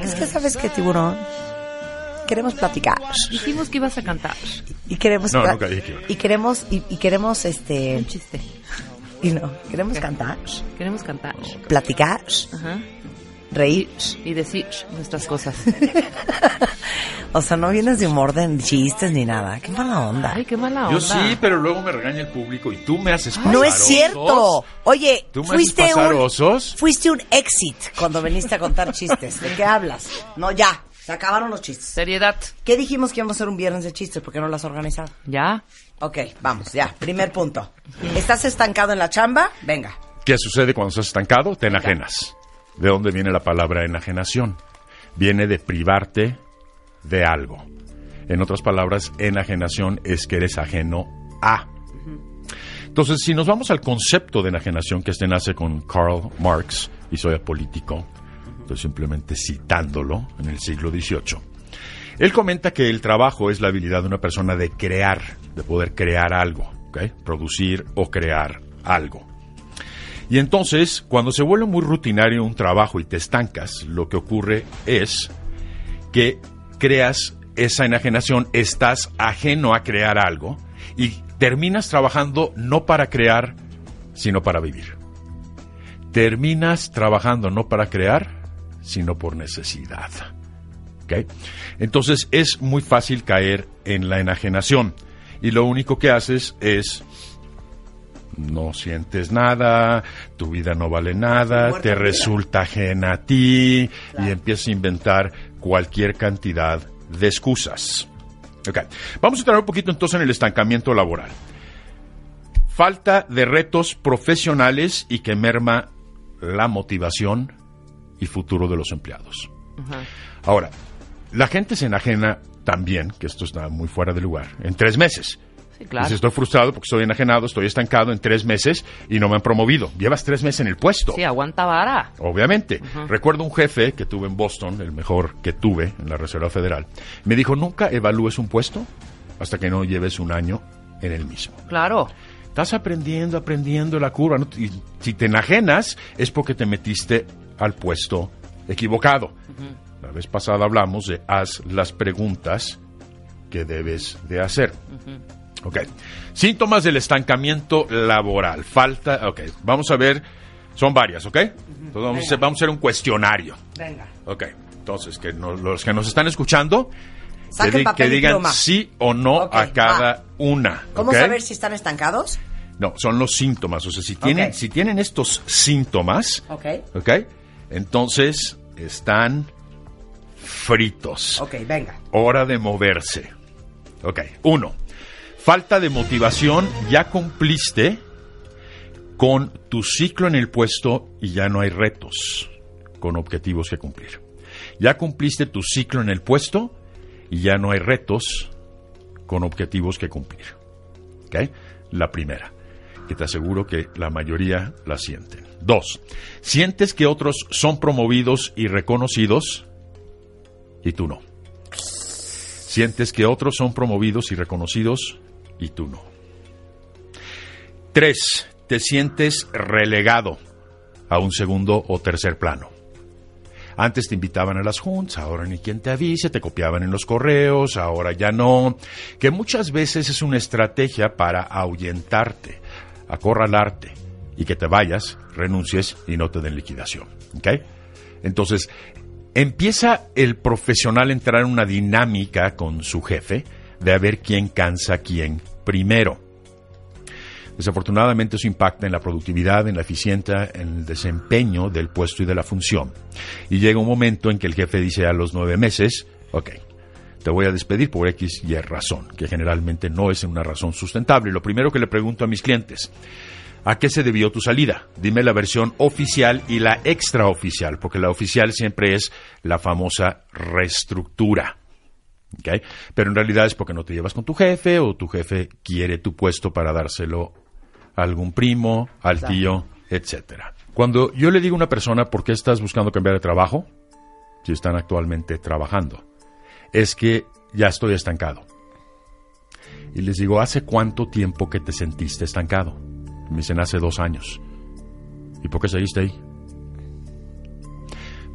Es que sabes qué, tiburón. Queremos platicar Dijimos que ibas a cantar. y queremos No, pla- nunca dije que iba. y queremos y, y queremos este Un chiste. y no queremos cantar, Queremos cantar. platicar, Ajá. reír. Y decir nuestras cosas. [LAUGHS] O sea, no vienes de humor de chistes ni nada. Qué mala onda. Ay, qué mala onda. Yo sí, pero luego me regaña el público y tú me haces pasar No es osos. cierto. Oye, ¿Tú me fuiste haces pasar un osos? fuiste un exit cuando viniste a contar chistes. ¿De qué hablas? No, ya. Se acabaron los chistes. Seriedad. ¿Qué dijimos que íbamos a hacer un viernes de chistes? ¿Por qué no lo has organizado? Ya. Ok, vamos, ya. Primer punto. ¿Estás estancado en la chamba? Venga. ¿Qué sucede cuando estás estancado? Te enajenas. ¿De dónde viene la palabra enajenación? Viene de privarte de algo. En otras palabras, enajenación es que eres ajeno a. Entonces, si nos vamos al concepto de enajenación que este nace con Karl Marx, y soy apolítico, simplemente citándolo en el siglo XVIII. Él comenta que el trabajo es la habilidad de una persona de crear, de poder crear algo. Producir o crear algo. Y entonces, cuando se vuelve muy rutinario un trabajo y te estancas, lo que ocurre es que creas esa enajenación, estás ajeno a crear algo y terminas trabajando no para crear, sino para vivir. Terminas trabajando no para crear, sino por necesidad. Entonces es muy fácil caer en la enajenación y lo único que haces es no sientes nada, tu vida no vale nada, te resulta ajena a ti y empiezas a inventar cualquier cantidad de excusas. Ok, vamos a entrar un poquito entonces en el estancamiento laboral. Falta de retos profesionales y que merma la motivación y futuro de los empleados. Ahora, la gente se enajena también, que esto está muy fuera de lugar, en tres meses. Sí, claro. Estoy frustrado porque estoy enajenado, estoy estancado en tres meses y no me han promovido. Llevas tres meses en el puesto. Sí, aguanta vara. Obviamente. Recuerdo un jefe que tuve en Boston, el mejor que tuve en la Reserva Federal. Me dijo, nunca evalúes un puesto hasta que no lleves un año en el mismo. Claro. Estás aprendiendo, aprendiendo la curva. ¿no? Y si te enajenas es porque te metiste al puesto equivocado. La vez pasada hablamos de haz las preguntas que debes de hacer. Ok. Síntomas del estancamiento laboral. Falta. Ok. Vamos a ver. Son varias, ¿ok? Entonces vamos, a hacer, vamos a hacer un cuestionario. Venga. Ok. Entonces, que no- los que nos están escuchando, que, di- que digan pluma. sí o no a cada una. ¿Cómo saber si están estancados? No, son los síntomas. O sea, si tienen, si tienen estos síntomas, Ok. Entonces están fritos. Ok, venga. Hora de moverse. Ok, uno. Falta de motivación. Ya cumpliste con tu ciclo en el puesto y ya no hay retos con objetivos que cumplir. Ya cumpliste tu ciclo en el puesto y ya no hay retos con objetivos que cumplir. ¿Ok? La primera, que te aseguro que la mayoría la sienten. Dos, sientes que otros son promovidos y reconocidos y tú no. Sientes que otros son promovidos y reconocidos y tú no. Tres, te sientes relegado a un segundo o tercer plano. Antes te invitaban a las juntas, ahora ni quien te avise, te copiaban en los correos, ahora ya no. Que muchas veces es una estrategia para ahuyentarte, acorralarte y que te vayas, renuncies y no te den liquidación. ¿Ok? Entonces, empieza el profesional a entrar en una dinámica con su jefe de a ver quién cansa a quién primero. Desafortunadamente eso impacta en la productividad, en la eficiencia, en el desempeño del puesto y de la función. Y llega un momento en que el jefe dice a los nueve meses, ok, te voy a despedir por X y Y razón, que generalmente no es una razón sustentable. Lo primero que le pregunto a mis clientes, ¿a qué se debió tu salida? Dime la versión oficial y la extraoficial, porque la oficial siempre es la famosa reestructura. Pero en realidad es porque no te llevas con tu jefe o tu jefe quiere tu puesto para dárselo a algún primo, al tío, etcétera. Cuando yo le digo a una persona por qué estás buscando cambiar de trabajo, si están actualmente trabajando, es que ya estoy estancado. Y les digo, ¿hace cuánto tiempo que te sentiste estancado? Me dicen, hace dos años. ¿Y por qué seguiste ahí?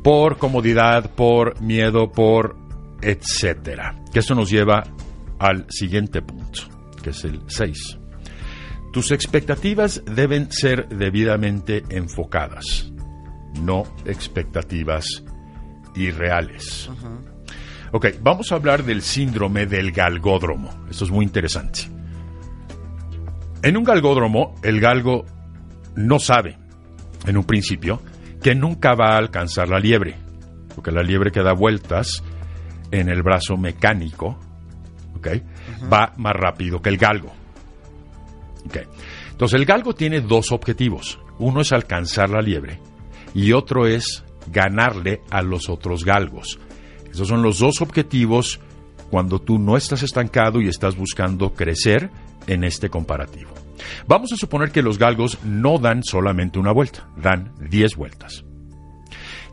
Por comodidad, por miedo, por etcétera. Que esto nos lleva al siguiente punto, que es el 6. Tus expectativas deben ser debidamente enfocadas, no expectativas irreales. Ok, vamos a hablar del síndrome del galgódromo. Esto es muy interesante. En un galgódromo, el galgo no sabe, en un principio, que nunca va a alcanzar la liebre, porque la liebre que da vueltas en el brazo mecánico, ¿ok? Va más rápido que el galgo. ¿ok? Entonces el galgo tiene dos objetivos. Uno es alcanzar la liebre y otro es ganarle a los otros galgos. Esos son los dos objetivos cuando tú no estás estancado y estás buscando crecer en este comparativo. Vamos a suponer que los galgos no dan solamente una vuelta, dan 10 vueltas.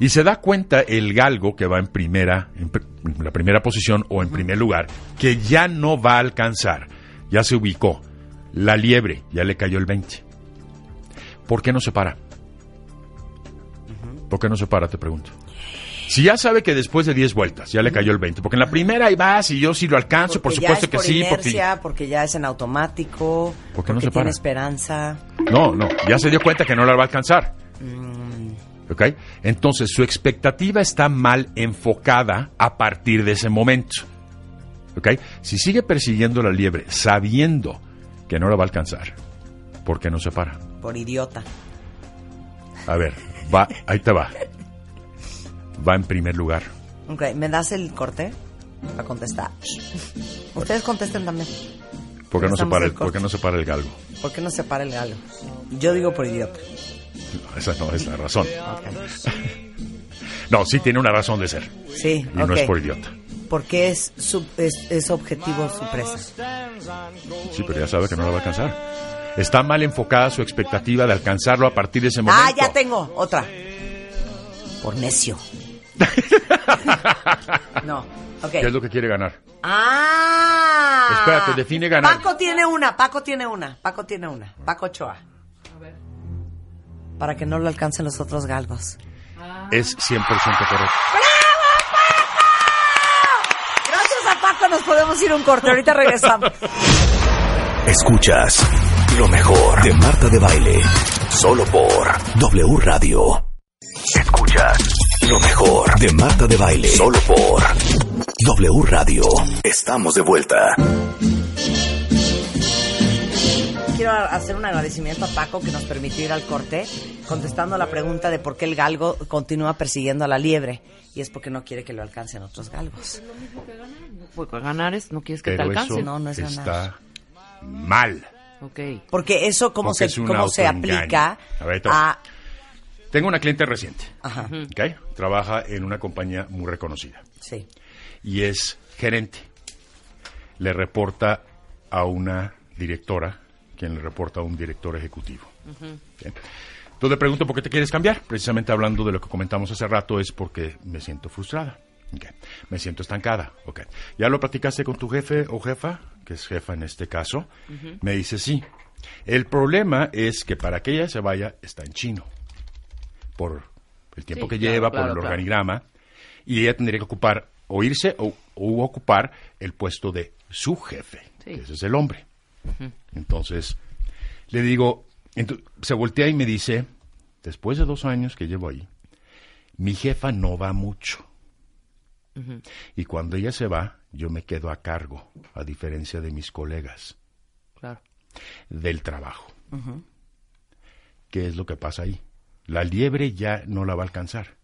Y se da cuenta el galgo que va en primera, en pr- la primera posición o en primer lugar, que ya no va a alcanzar, ya se ubicó. La liebre, ya le cayó el 20. ¿Por qué no se para? ¿Por qué no se para, te pregunto? Si ya sabe que después de 10 vueltas ya le cayó el 20, porque en la primera ahí vas y yo sí lo alcanzo, por Porque supuesto ya es que por sí, inercia, porque... ya es en automático, ¿Por qué no porque se para? tiene esperanza. porque... No, no, ya se dio cuenta que no la va a alcanzar. Mm. ¿Ok? Entonces su expectativa está mal enfocada a partir de ese momento. ¿Ok? Si sigue persiguiendo la liebre sabiendo que no la va a alcanzar, ¿por qué no se para? Por idiota. A ver, va, ahí te va. [LAUGHS] Va en primer lugar. Ok, ¿me das el corte para contestar? Ustedes contesten también. ¿Por qué no se para el, por qué no se para el galgo? ¿Por qué no se para el galo? Yo digo por idiota. No, esa no es la razón. Ok. No, sí tiene una razón de ser. Sí, Y no es por idiota. Porque es, su, es, es objetivo su presa. Sí, pero ya sabe que no la va a alcanzar. Está mal enfocada su expectativa de alcanzarlo a partir de ese momento. Ah, ya tengo otra. Por necio. [LAUGHS] no, ok. ¿Qué es lo que quiere ganar? Ah. Espérate, define ganar. Paco tiene una, Paco tiene una, Paco tiene una. Paco Ochoa. Para que no lo alcancen los otros galgos. Es 100% correcto. Gracias a Paco nos podemos ir a un corte. Ahorita regresamos. Escuchas lo mejor de Marta de Baile. Solo por W Radio. Escuchas lo mejor de Marta de Baile. Solo por W Radio. Estamos de vuelta. Quiero hacer un agradecimiento a Paco que nos permitió ir al corte contestando la pregunta de por qué el galgo continúa persiguiendo a la liebre. Y es porque no quiere que lo alcancen otros galgos. Pues ganar es, no quieres que te Pero alcance. eso No, no es ganar. está mal. Ok. Porque eso, ¿cómo, Porque se, cómo se aplica A ver, entonces. a... Tengo una cliente reciente. Ajá, ¿ok? Trabaja en una compañía muy reconocida. sí. y es gerente. Le reporta a una directora, quien le reporta a un director ejecutivo. Entonces le pregunto por qué te quieres cambiar. Precisamente hablando de lo que comentamos hace rato, es porque me siento frustrada. Ok. Me siento estancada. Ok. ¿Ya lo platicaste con tu jefe o jefa? Que es jefa en este caso. Me dice sí. El problema es que para que ella se vaya está en chino. Por el tiempo Sí, que claro, lleva, claro, por el claro. organigrama. Y ella tendría que ocupar o irse o, o ocupar el puesto de su jefe. Sí. que ese es el hombre. Entonces, le digo, se voltea y me dice, después de dos años que llevo ahí, mi jefa no va mucho. Y cuando ella se va, yo me quedo a cargo, a diferencia de mis colegas, Claro. del trabajo. ¿Qué es lo que pasa ahí? La liebre ya no la va a alcanzar.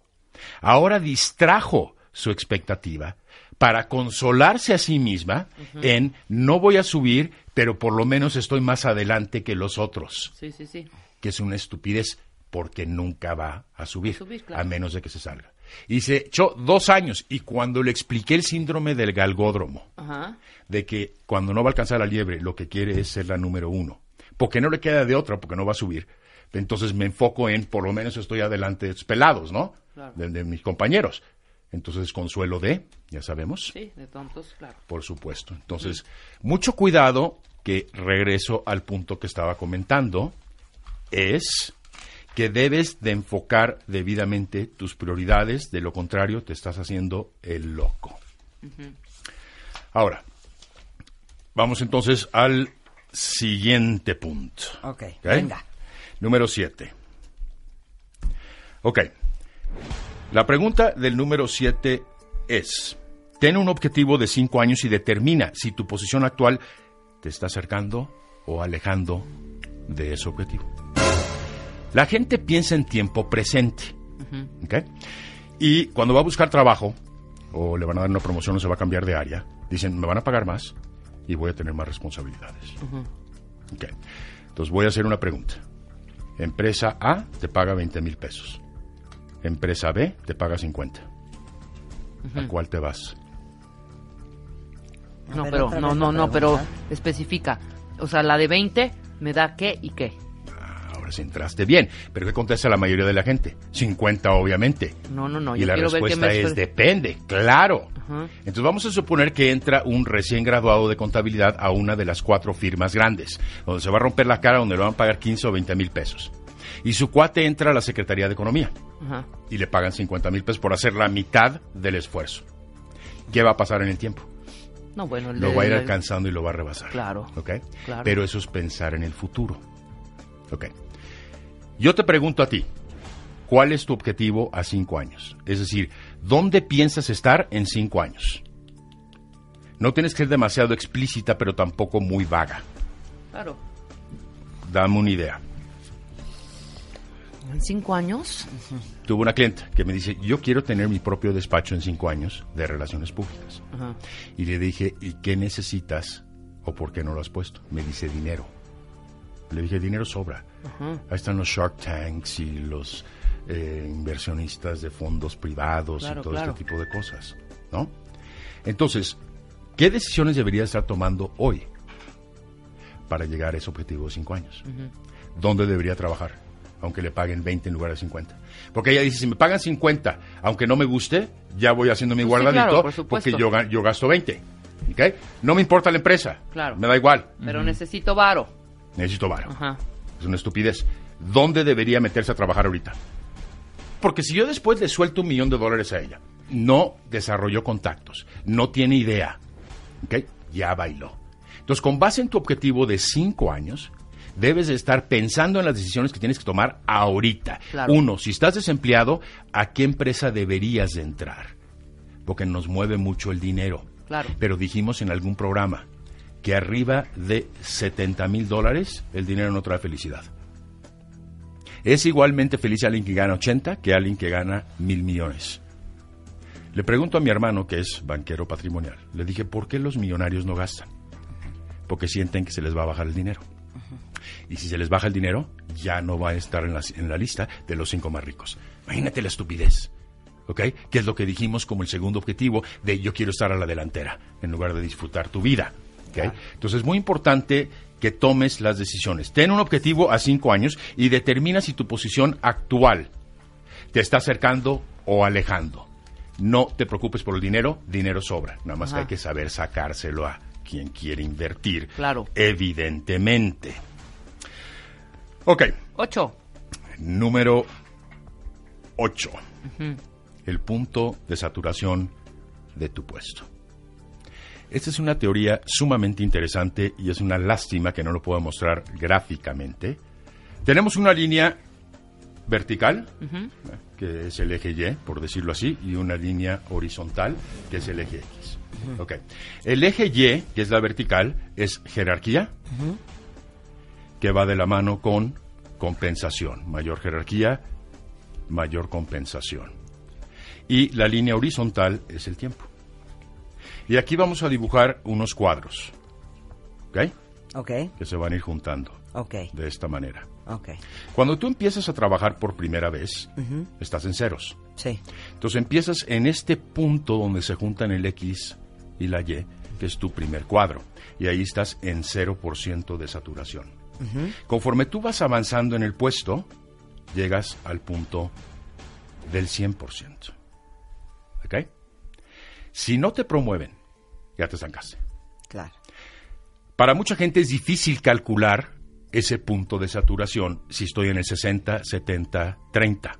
Ahora distrajo su expectativa para consolarse a sí misma en no voy a subir, pero por lo menos estoy más adelante que los otros, Sí, sí, sí. que es una estupidez porque nunca va a subir, Subir, claro. a menos de que se salga. Y se echó dos años y cuando le expliqué el síndrome del galgódromo, Ajá. de que cuando no va a alcanzar la liebre, lo que quiere es ser la número uno. Porque no le queda de otra, porque no va a subir. Entonces me enfoco en, por lo menos estoy adelante pelados, ¿no? Claro. De, de mis compañeros. Entonces, consuelo de, ya sabemos, Sí, de tontos, claro. por supuesto. Entonces, mucho cuidado, que regreso al punto que estaba comentando, es que debes de enfocar debidamente tus prioridades, de lo contrario te estás haciendo el loco. Ahora, vamos entonces al siguiente punto. Ok, ¿ok? venga. Número 7. Ok. La pregunta del número 7 es, ten un objetivo de 5 años y determina si tu posición actual te está acercando o alejando de ese objetivo. La gente piensa en tiempo presente. ¿ok? Y cuando va a buscar trabajo, o le van a dar una promoción o se va a cambiar de área, dicen, me van a pagar más y voy a tener más responsabilidades. Ok. Entonces voy a hacer una pregunta. Empresa A te paga 20 mil pesos. Empresa B te paga 50. ¿A cuál te vas? No, ver, pero, no, no, no, pero especifica. O sea, la de 20 me da qué y qué. Ahora sí entraste bien. Pero ¿qué contesta la mayoría de la gente? 50, obviamente. No, no, no, y yo la ver respuesta me es depende. Claro. Entonces vamos a suponer que entra un recién graduado de contabilidad a una de las cuatro firmas grandes, donde se va a romper la cara, donde le van a pagar 15 o 20 mil pesos. Y su cuate entra a la Secretaría de Economía Ajá. y le pagan 50 mil pesos por hacer la mitad del esfuerzo. ¿Qué va a pasar en el tiempo? No, bueno, Lo va a ir alcanzando y lo va a rebasar. Claro. ¿Ok? Claro. Pero eso es pensar en el futuro. ¿Ok? Yo te pregunto a ti, ¿cuál es tu objetivo a cinco años? Es decir, ¿dónde piensas estar en cinco años? No tienes que ser demasiado explícita, pero tampoco muy vaga. Claro. Dame una idea. En cinco años. Tuve una clienta que me dice, yo quiero tener mi propio despacho en cinco años de relaciones públicas. Ajá. Y le dije, ¿y qué necesitas o por qué no lo has puesto? Me dice, dinero. Le dije, dinero sobra. Ahí están los Shark Tanks y los eh, inversionistas de fondos privados Claro, y todo claro. este tipo de cosas, ¿no? Entonces, ¿qué decisiones debería estar tomando hoy para llegar a ese objetivo de cinco años? ¿Dónde debería trabajar? Aunque le paguen 20 en lugar de 50. Porque ella dice, si me pagan 50, aunque no me guste, ya voy haciendo mi Pues sí, guardadito claro, por supuesto. porque yo, ga- yo gasto 20. ¿Ok? No me importa la empresa. Claro. Me da igual. Pero necesito varo. Necesito varo. Ajá. Es una estupidez. ¿Dónde debería meterse a trabajar ahorita? Porque si yo después le suelto un millón de dólares a ella, no desarrolló contactos, no tiene idea, ¿ok? Ya bailó. Entonces, con base en tu objetivo de cinco años, debes de estar pensando en las decisiones que tienes que tomar ahorita. Claro. Uno, si estás desempleado, ¿a qué empresa deberías de entrar? Porque nos mueve mucho el dinero. Claro. Pero dijimos en algún programa que arriba de 70 mil dólares el dinero no trae felicidad. Es igualmente feliz alguien que gana 80 que alguien que gana mil millones. Le pregunto a mi hermano, que es banquero patrimonial, le dije, ¿por qué los millonarios no gastan? Porque sienten que se les va a bajar el dinero. Y si se les baja el dinero, ya no va a estar en la, en la lista de los cinco más ricos. Imagínate la estupidez. ¿Ok? Que es lo que dijimos como el segundo objetivo de yo quiero estar a la delantera, en lugar de disfrutar tu vida. ¿Ok? Entonces es muy importante que tomes las decisiones. Ten un objetivo a cinco años y determina si tu posición actual te está acercando o alejando. No te preocupes por el dinero, dinero sobra. Nada más que hay que saber sacárselo a quien quiere invertir. Claro. Evidentemente. Ok, Ocho. número 8. El punto de saturación de tu puesto. Esta es una teoría sumamente interesante y es una lástima que no lo pueda mostrar gráficamente. Tenemos una línea vertical, que es el eje Y, por decirlo así, y una línea horizontal, que es el eje X. Ok. El eje Y, que es la vertical, es jerarquía, que va de la mano con compensación. Mayor jerarquía, mayor compensación. Y la línea horizontal es el tiempo. Y aquí vamos a dibujar unos cuadros, ¿ok? Ok, Que se van a ir juntando ok, de esta manera. ok. Cuando tú empiezas a trabajar por primera vez, estás en ceros. Sí, Entonces empiezas en este punto donde se juntan el X y la Y, que es tu primer cuadro. Y ahí estás en 0% de saturación. Conforme tú vas avanzando en el puesto, llegas al punto del 100%. ¿Ok? Si no te promueven, ya te estancaste. claro. Para mucha gente es difícil calcular ese punto de saturación si estoy en el 60, 70, 30.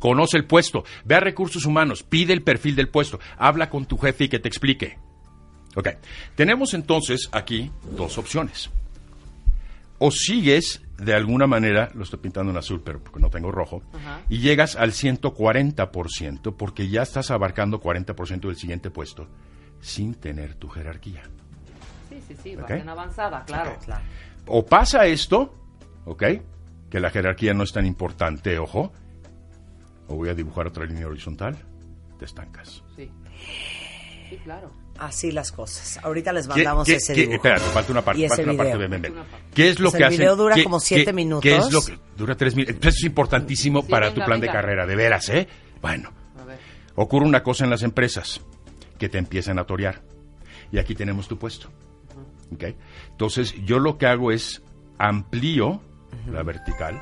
Conoce el puesto, ve a recursos humanos, pide el perfil del puesto, habla con tu jefe y que te explique. Ok, tenemos entonces aquí dos opciones. O sigues de alguna manera, lo estoy pintando en azul, pero porque no tengo rojo, y llegas al 140% porque ya estás abarcando 40% del siguiente puesto sin tener tu jerarquía. Sí, sí, sí, Ok. va en avanzada, claro. Claro. O pasa esto, ¿ok? Que la jerarquía no es tan importante, ojo. O voy a dibujar otra línea horizontal, te estancas. Sí. Sí, claro. Así las cosas. Ahorita les ¿Qué- mandamos qué- ese qué- dibujo. espérate, falta una parte. Falta una parte, ven, ven, ven. ¿Qué es lo Pues que el hacen? video dura qué- como qué- siete ¿Qué es minutos. lo que dura tres minutos? Eso es importantísimo Sí, para venga, tu plan de carrera, de veras, ¿eh? Bueno, A ver. ocurre una cosa en las empresas que te empiezan a torear. Y aquí tenemos tu puesto. ¿Ok? Entonces, yo lo que hago es amplío la vertical,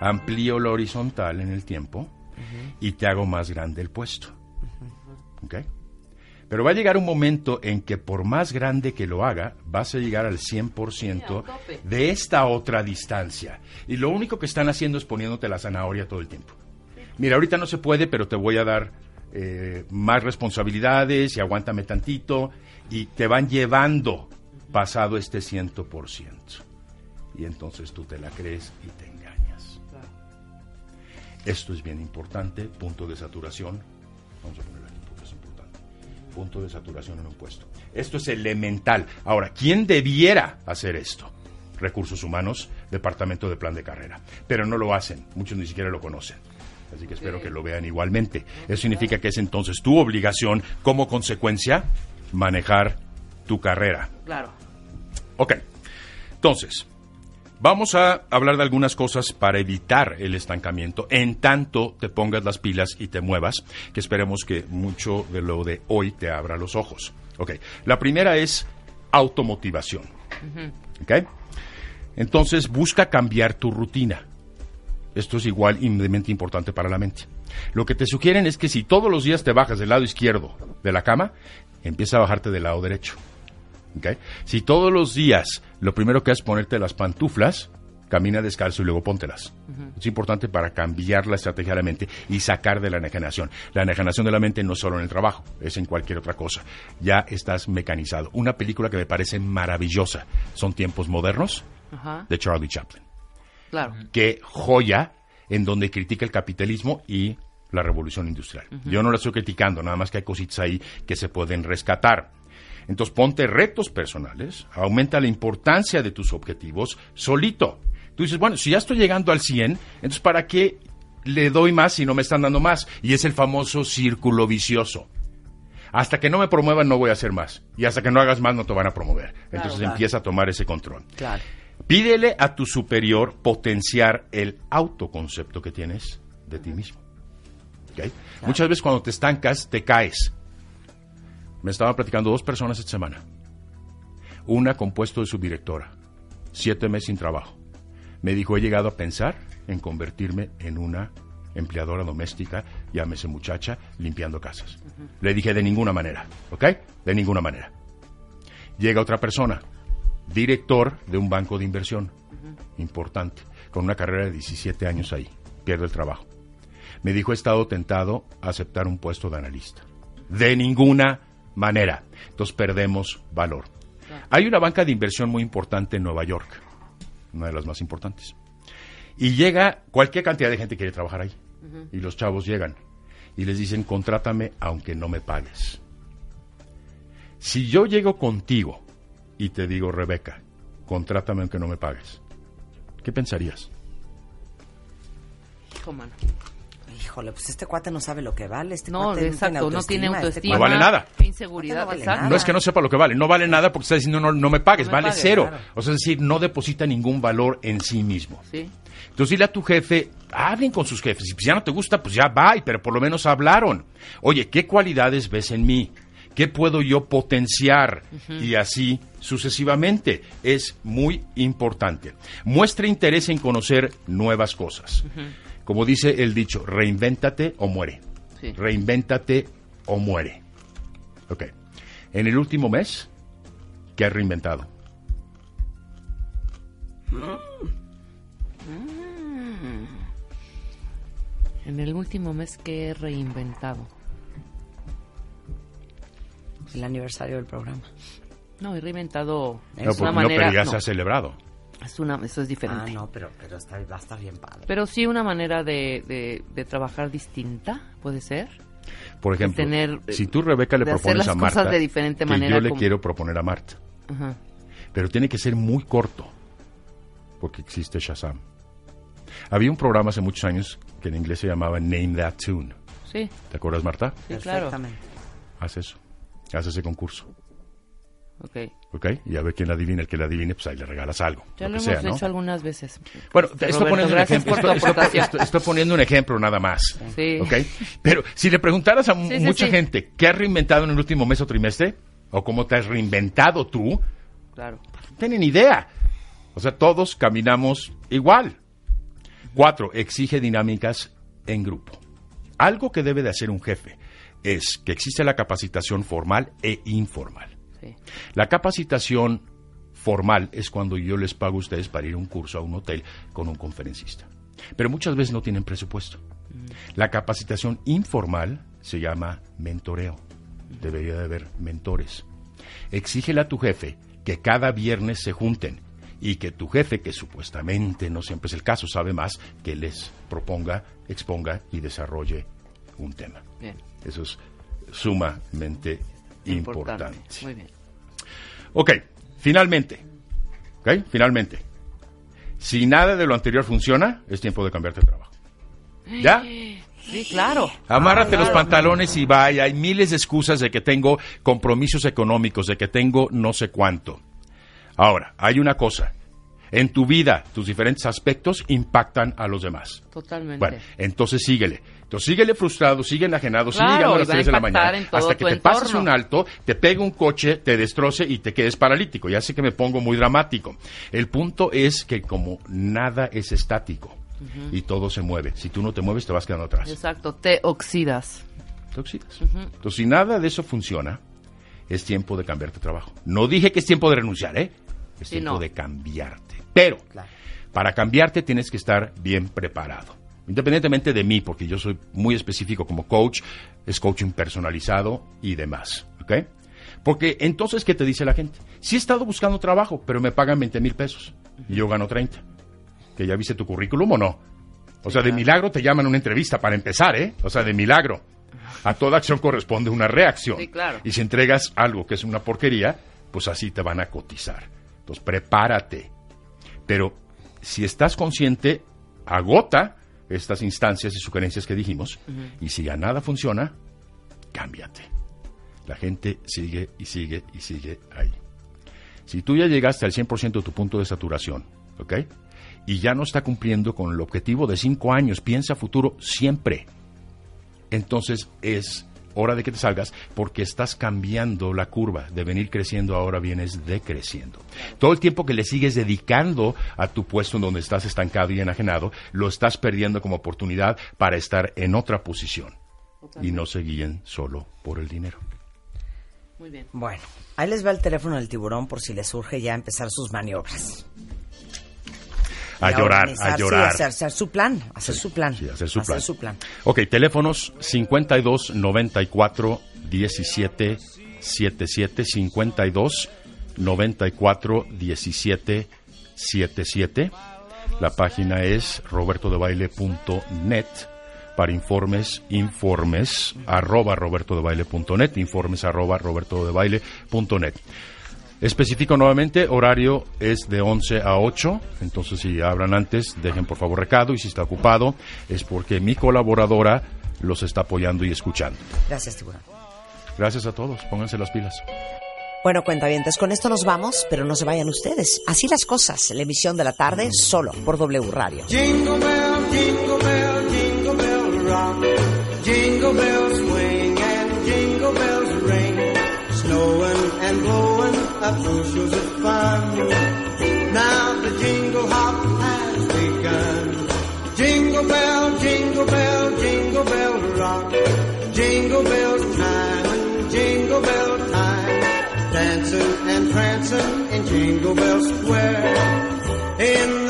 amplío la horizontal en el tiempo y te hago más grande el puesto. ¿Ok? Pero va a llegar un momento en que por más grande que lo haga, vas a llegar al 100% de esta otra distancia. Y lo único que están haciendo es poniéndote la zanahoria todo el tiempo. Mira, ahorita no se puede, pero te voy a dar eh, más responsabilidades y aguántame tantito. Y te van llevando pasado este 100%. Y entonces tú te la crees y te engañas. Esto es bien importante, punto de saturación. Vamos a ponerlo aquí porque es importante. Punto de saturación en un puesto. Esto es elemental. Ahora, ¿quién debiera hacer esto? Recursos Humanos, Departamento de Plan de Carrera. Pero no lo hacen, muchos ni siquiera lo conocen. Así que espero que lo vean igualmente. Eso significa que es entonces tu obligación, como consecuencia, manejar tu carrera. Claro. Ok. Entonces, vamos a hablar de algunas cosas para evitar el estancamiento en tanto te pongas las pilas y te muevas, que esperemos que mucho de lo de hoy te abra los ojos. Ok. La primera es automotivación. Ok. Entonces, busca cambiar tu rutina. Esto es igual inmediatamente importante para la mente. Lo que te sugieren es que si todos los días te bajas del lado izquierdo de la cama, empieza a bajarte del lado derecho. ¿Ok? Si todos los días lo primero que haces es ponerte las pantuflas, camina descalzo y luego póntelas. Es importante para cambiar la estrategia de la mente y sacar de la enajenación. La enajenación de la mente no es solo en el trabajo, es en cualquier otra cosa. Ya estás mecanizado. Una película que me parece maravillosa, Son tiempos modernos, de Charlie Chaplin Claro. qué joya en donde critica el capitalismo y la revolución industrial. Yo no la estoy criticando, nada más que hay cositas ahí que se pueden rescatar. Entonces ponte retos personales, aumenta la importancia de tus objetivos solito. Tú dices, bueno, si ya estoy llegando al 100, entonces ¿para qué le doy más si no me están dando más? Y es el famoso círculo vicioso. Hasta que no me promuevan no voy a hacer más. Y hasta que no hagas más no te van a promover. Entonces empieza a tomar ese control. Claro. Pídele a tu superior potenciar el autoconcepto que tienes de ti mismo. ¿Ok? Muchas veces cuando te estancas, te caes. Me estaban platicando dos personas esta semana. Una con puesto de subdirectora, siete meses sin trabajo. Me dijo, he llegado a pensar en convertirme en una empleadora doméstica, llámese muchacha, limpiando casas. Le dije, de ninguna manera, ¿ok? De ninguna manera. Llega otra persona, director de un banco de inversión importante, con una carrera de 17 años ahí, pierde el trabajo. Me dijo, he estado tentado a aceptar un puesto de analista. De ninguna manera. Entonces perdemos valor. Hay una banca de inversión muy importante en Nueva York, una de las más importantes. Y llega, cualquier cantidad de gente quiere trabajar ahí. Y los chavos llegan y les dicen, contrátame aunque no me pagues. Si yo llego contigo y te digo, Rebeca, contrátame aunque no me pagues, ¿qué pensarías? Hijo, mano. Híjole, pues este cuate no sabe lo que vale. Este No, cuate exacto, no tiene este autoestima. No vale nada. Inseguridad, No vale exacto. nada. No es que no sepa lo que vale, no vale nada porque está diciendo no, no me pagues, No me vale pagues, cero. claro. O sea, es decir, no deposita ningún valor en sí mismo. Sí. Entonces dile a tu jefe, hablen con sus jefes. Si pues, ya no te gusta, pues ya va, pero por lo menos hablaron. Oye, ¿qué cualidades ves en mí? ¿Qué puedo yo potenciar? Y así sucesivamente. Es muy importante. Muestra interés en conocer nuevas cosas. Como dice el dicho, reinvéntate o muere. Sí. Reinvéntate o muere. Ok. En el último mes, ¿qué has reinventado? En el último mes que he reinventado. El aniversario del programa. No, he reinventado No, es una no, manera. pero ya no, se ha celebrado. es una, eso es diferente. Ah, no, pero, pero está, va a estar bien padre. Pero sí una manera de, de, de trabajar distinta, puede ser. Por ejemplo, tener, si tú, Rebeca, le de hacer propones las a Marta cosas de diferente que manera yo le como- quiero proponer a Marta, Ajá. pero tiene que ser muy corto, porque existe Shazam. Había un programa hace muchos años que en inglés se llamaba Name That Tune. Sí, ¿Te acuerdas, Marta? sí, claro. Haz eso. Haz ese concurso. Ok. ¿Ok? Y a ver quién la adivina. El que la adivine, pues ahí le regalas algo. Ya lo hemos sea, ¿no? hecho algunas veces. Bueno, estoy Roberto, poniendo, un ejemplo, por tu estoy, estoy- aportación. estoy- estoy poniendo un ejemplo nada más. Sí. ¿Ok? Pero si le preguntaras a sí, mucha sí. gente qué has reinventado en el último mes o trimestre, o cómo te has reinventado tú, Claro. no tienen idea. O sea, todos caminamos igual. Cuatro, exige dinámicas en grupo. Algo que debe de hacer un jefe es que existe la capacitación formal e informal. Sí. La capacitación formal es cuando yo les pago a ustedes para ir a un curso a un hotel con un conferencista. Pero muchas veces no tienen presupuesto. La capacitación informal se llama mentoreo. Debería de haber mentores. Exígele a tu jefe que cada viernes se junten y que tu jefe, que supuestamente no siempre es el caso, sabe más, que les proponga, exponga y desarrolle un tema. Bien. Eso es sumamente importante. Muy bien. Ok, finalmente. Ok, finalmente. Si nada de lo anterior funciona, es tiempo de cambiarte de trabajo. ¿Ya? Sí, claro. Amárrate los pantalones y vaya. Hay miles de excusas de que tengo compromisos económicos, de que tengo no sé cuánto. Ahora, hay una cosa. En tu vida, tus diferentes aspectos impactan a los demás. Totalmente. Bueno, entonces síguele. Entonces síguele frustrado, sigue enajenado, sigue Claro, llegando a las va a 3 de la mañana hasta que tu te pases un alto, te pegue un coche, te destroce y te quedes paralítico. Ya sé que me pongo muy dramático. El punto es que como nada es estático y todo se mueve, si tú no te mueves te vas quedando atrás. Exacto, te oxidas. Te oxidas. Entonces si nada de eso funciona, es tiempo de cambiarte de trabajo. No dije que es tiempo de renunciar, ¿eh? Es Sí, tiempo no. de cambiarte. Pero para cambiarte tienes que estar bien preparado. Independientemente de mí, porque yo soy muy específico como coach, es coaching personalizado y demás. ¿Ok? Porque entonces, ¿qué te dice la gente? Sí he estado buscando trabajo, pero me pagan 20 mil pesos y yo gano 30. ¿Que ya viste tu currículum o no? O sea, de milagro te llaman a una entrevista para empezar, ¿eh? O sea, de milagro. A toda acción corresponde una reacción. Sí, claro. Y si entregas algo que es una porquería, pues así te van a cotizar. Entonces, prepárate. Pero si estás consciente, agota estas instancias y sugerencias que dijimos. Y si ya nada funciona, cámbiate. La gente sigue y sigue y sigue ahí. Si tú ya llegaste al 100% de tu punto de saturación, ¿ok? Y ya no está cumpliendo con el objetivo de cinco años, piensa futuro siempre. Entonces es hora de que te salgas porque estás cambiando la curva. De venir creciendo ahora vienes decreciendo. Todo el tiempo que le sigues dedicando a tu puesto en donde estás estancado y enajenado, lo estás perdiendo como oportunidad para estar en otra posición. Y no se guíen solo por el dinero. Muy bien. Bueno, ahí les va el teléfono del tiburón por si les surge ya empezar sus maniobras. A llorar, a llorar. hacer, hacer su plan, hacer su plan. Sí, hacer su plan. su plan. Ok, teléfonos 52 94 17 77 52 94 17 77. La página es robertodebaile.net para informes, informes arroba robertodebaile.net, informes arroba robertodebaile.net. Especifico nuevamente, horario es de 11 a 8, entonces si hablan antes, dejen por favor recado y si está ocupado es porque mi colaboradora los está apoyando y escuchando. Gracias, tiburón. Gracias a todos, pónganse las pilas. Bueno, cuentavientes, con esto nos vamos, pero no se vayan ustedes. Así las cosas, la emisión de la tarde solo por W Radio. Jingle bell, jingle bell, jingle bell bushels of fun. Now the jingle hop has begun. Jingle bell, jingle bell, jingle bell rock. Jingle bell time jingle bell time. Dancing and prancing in Jingle Bell Square. In.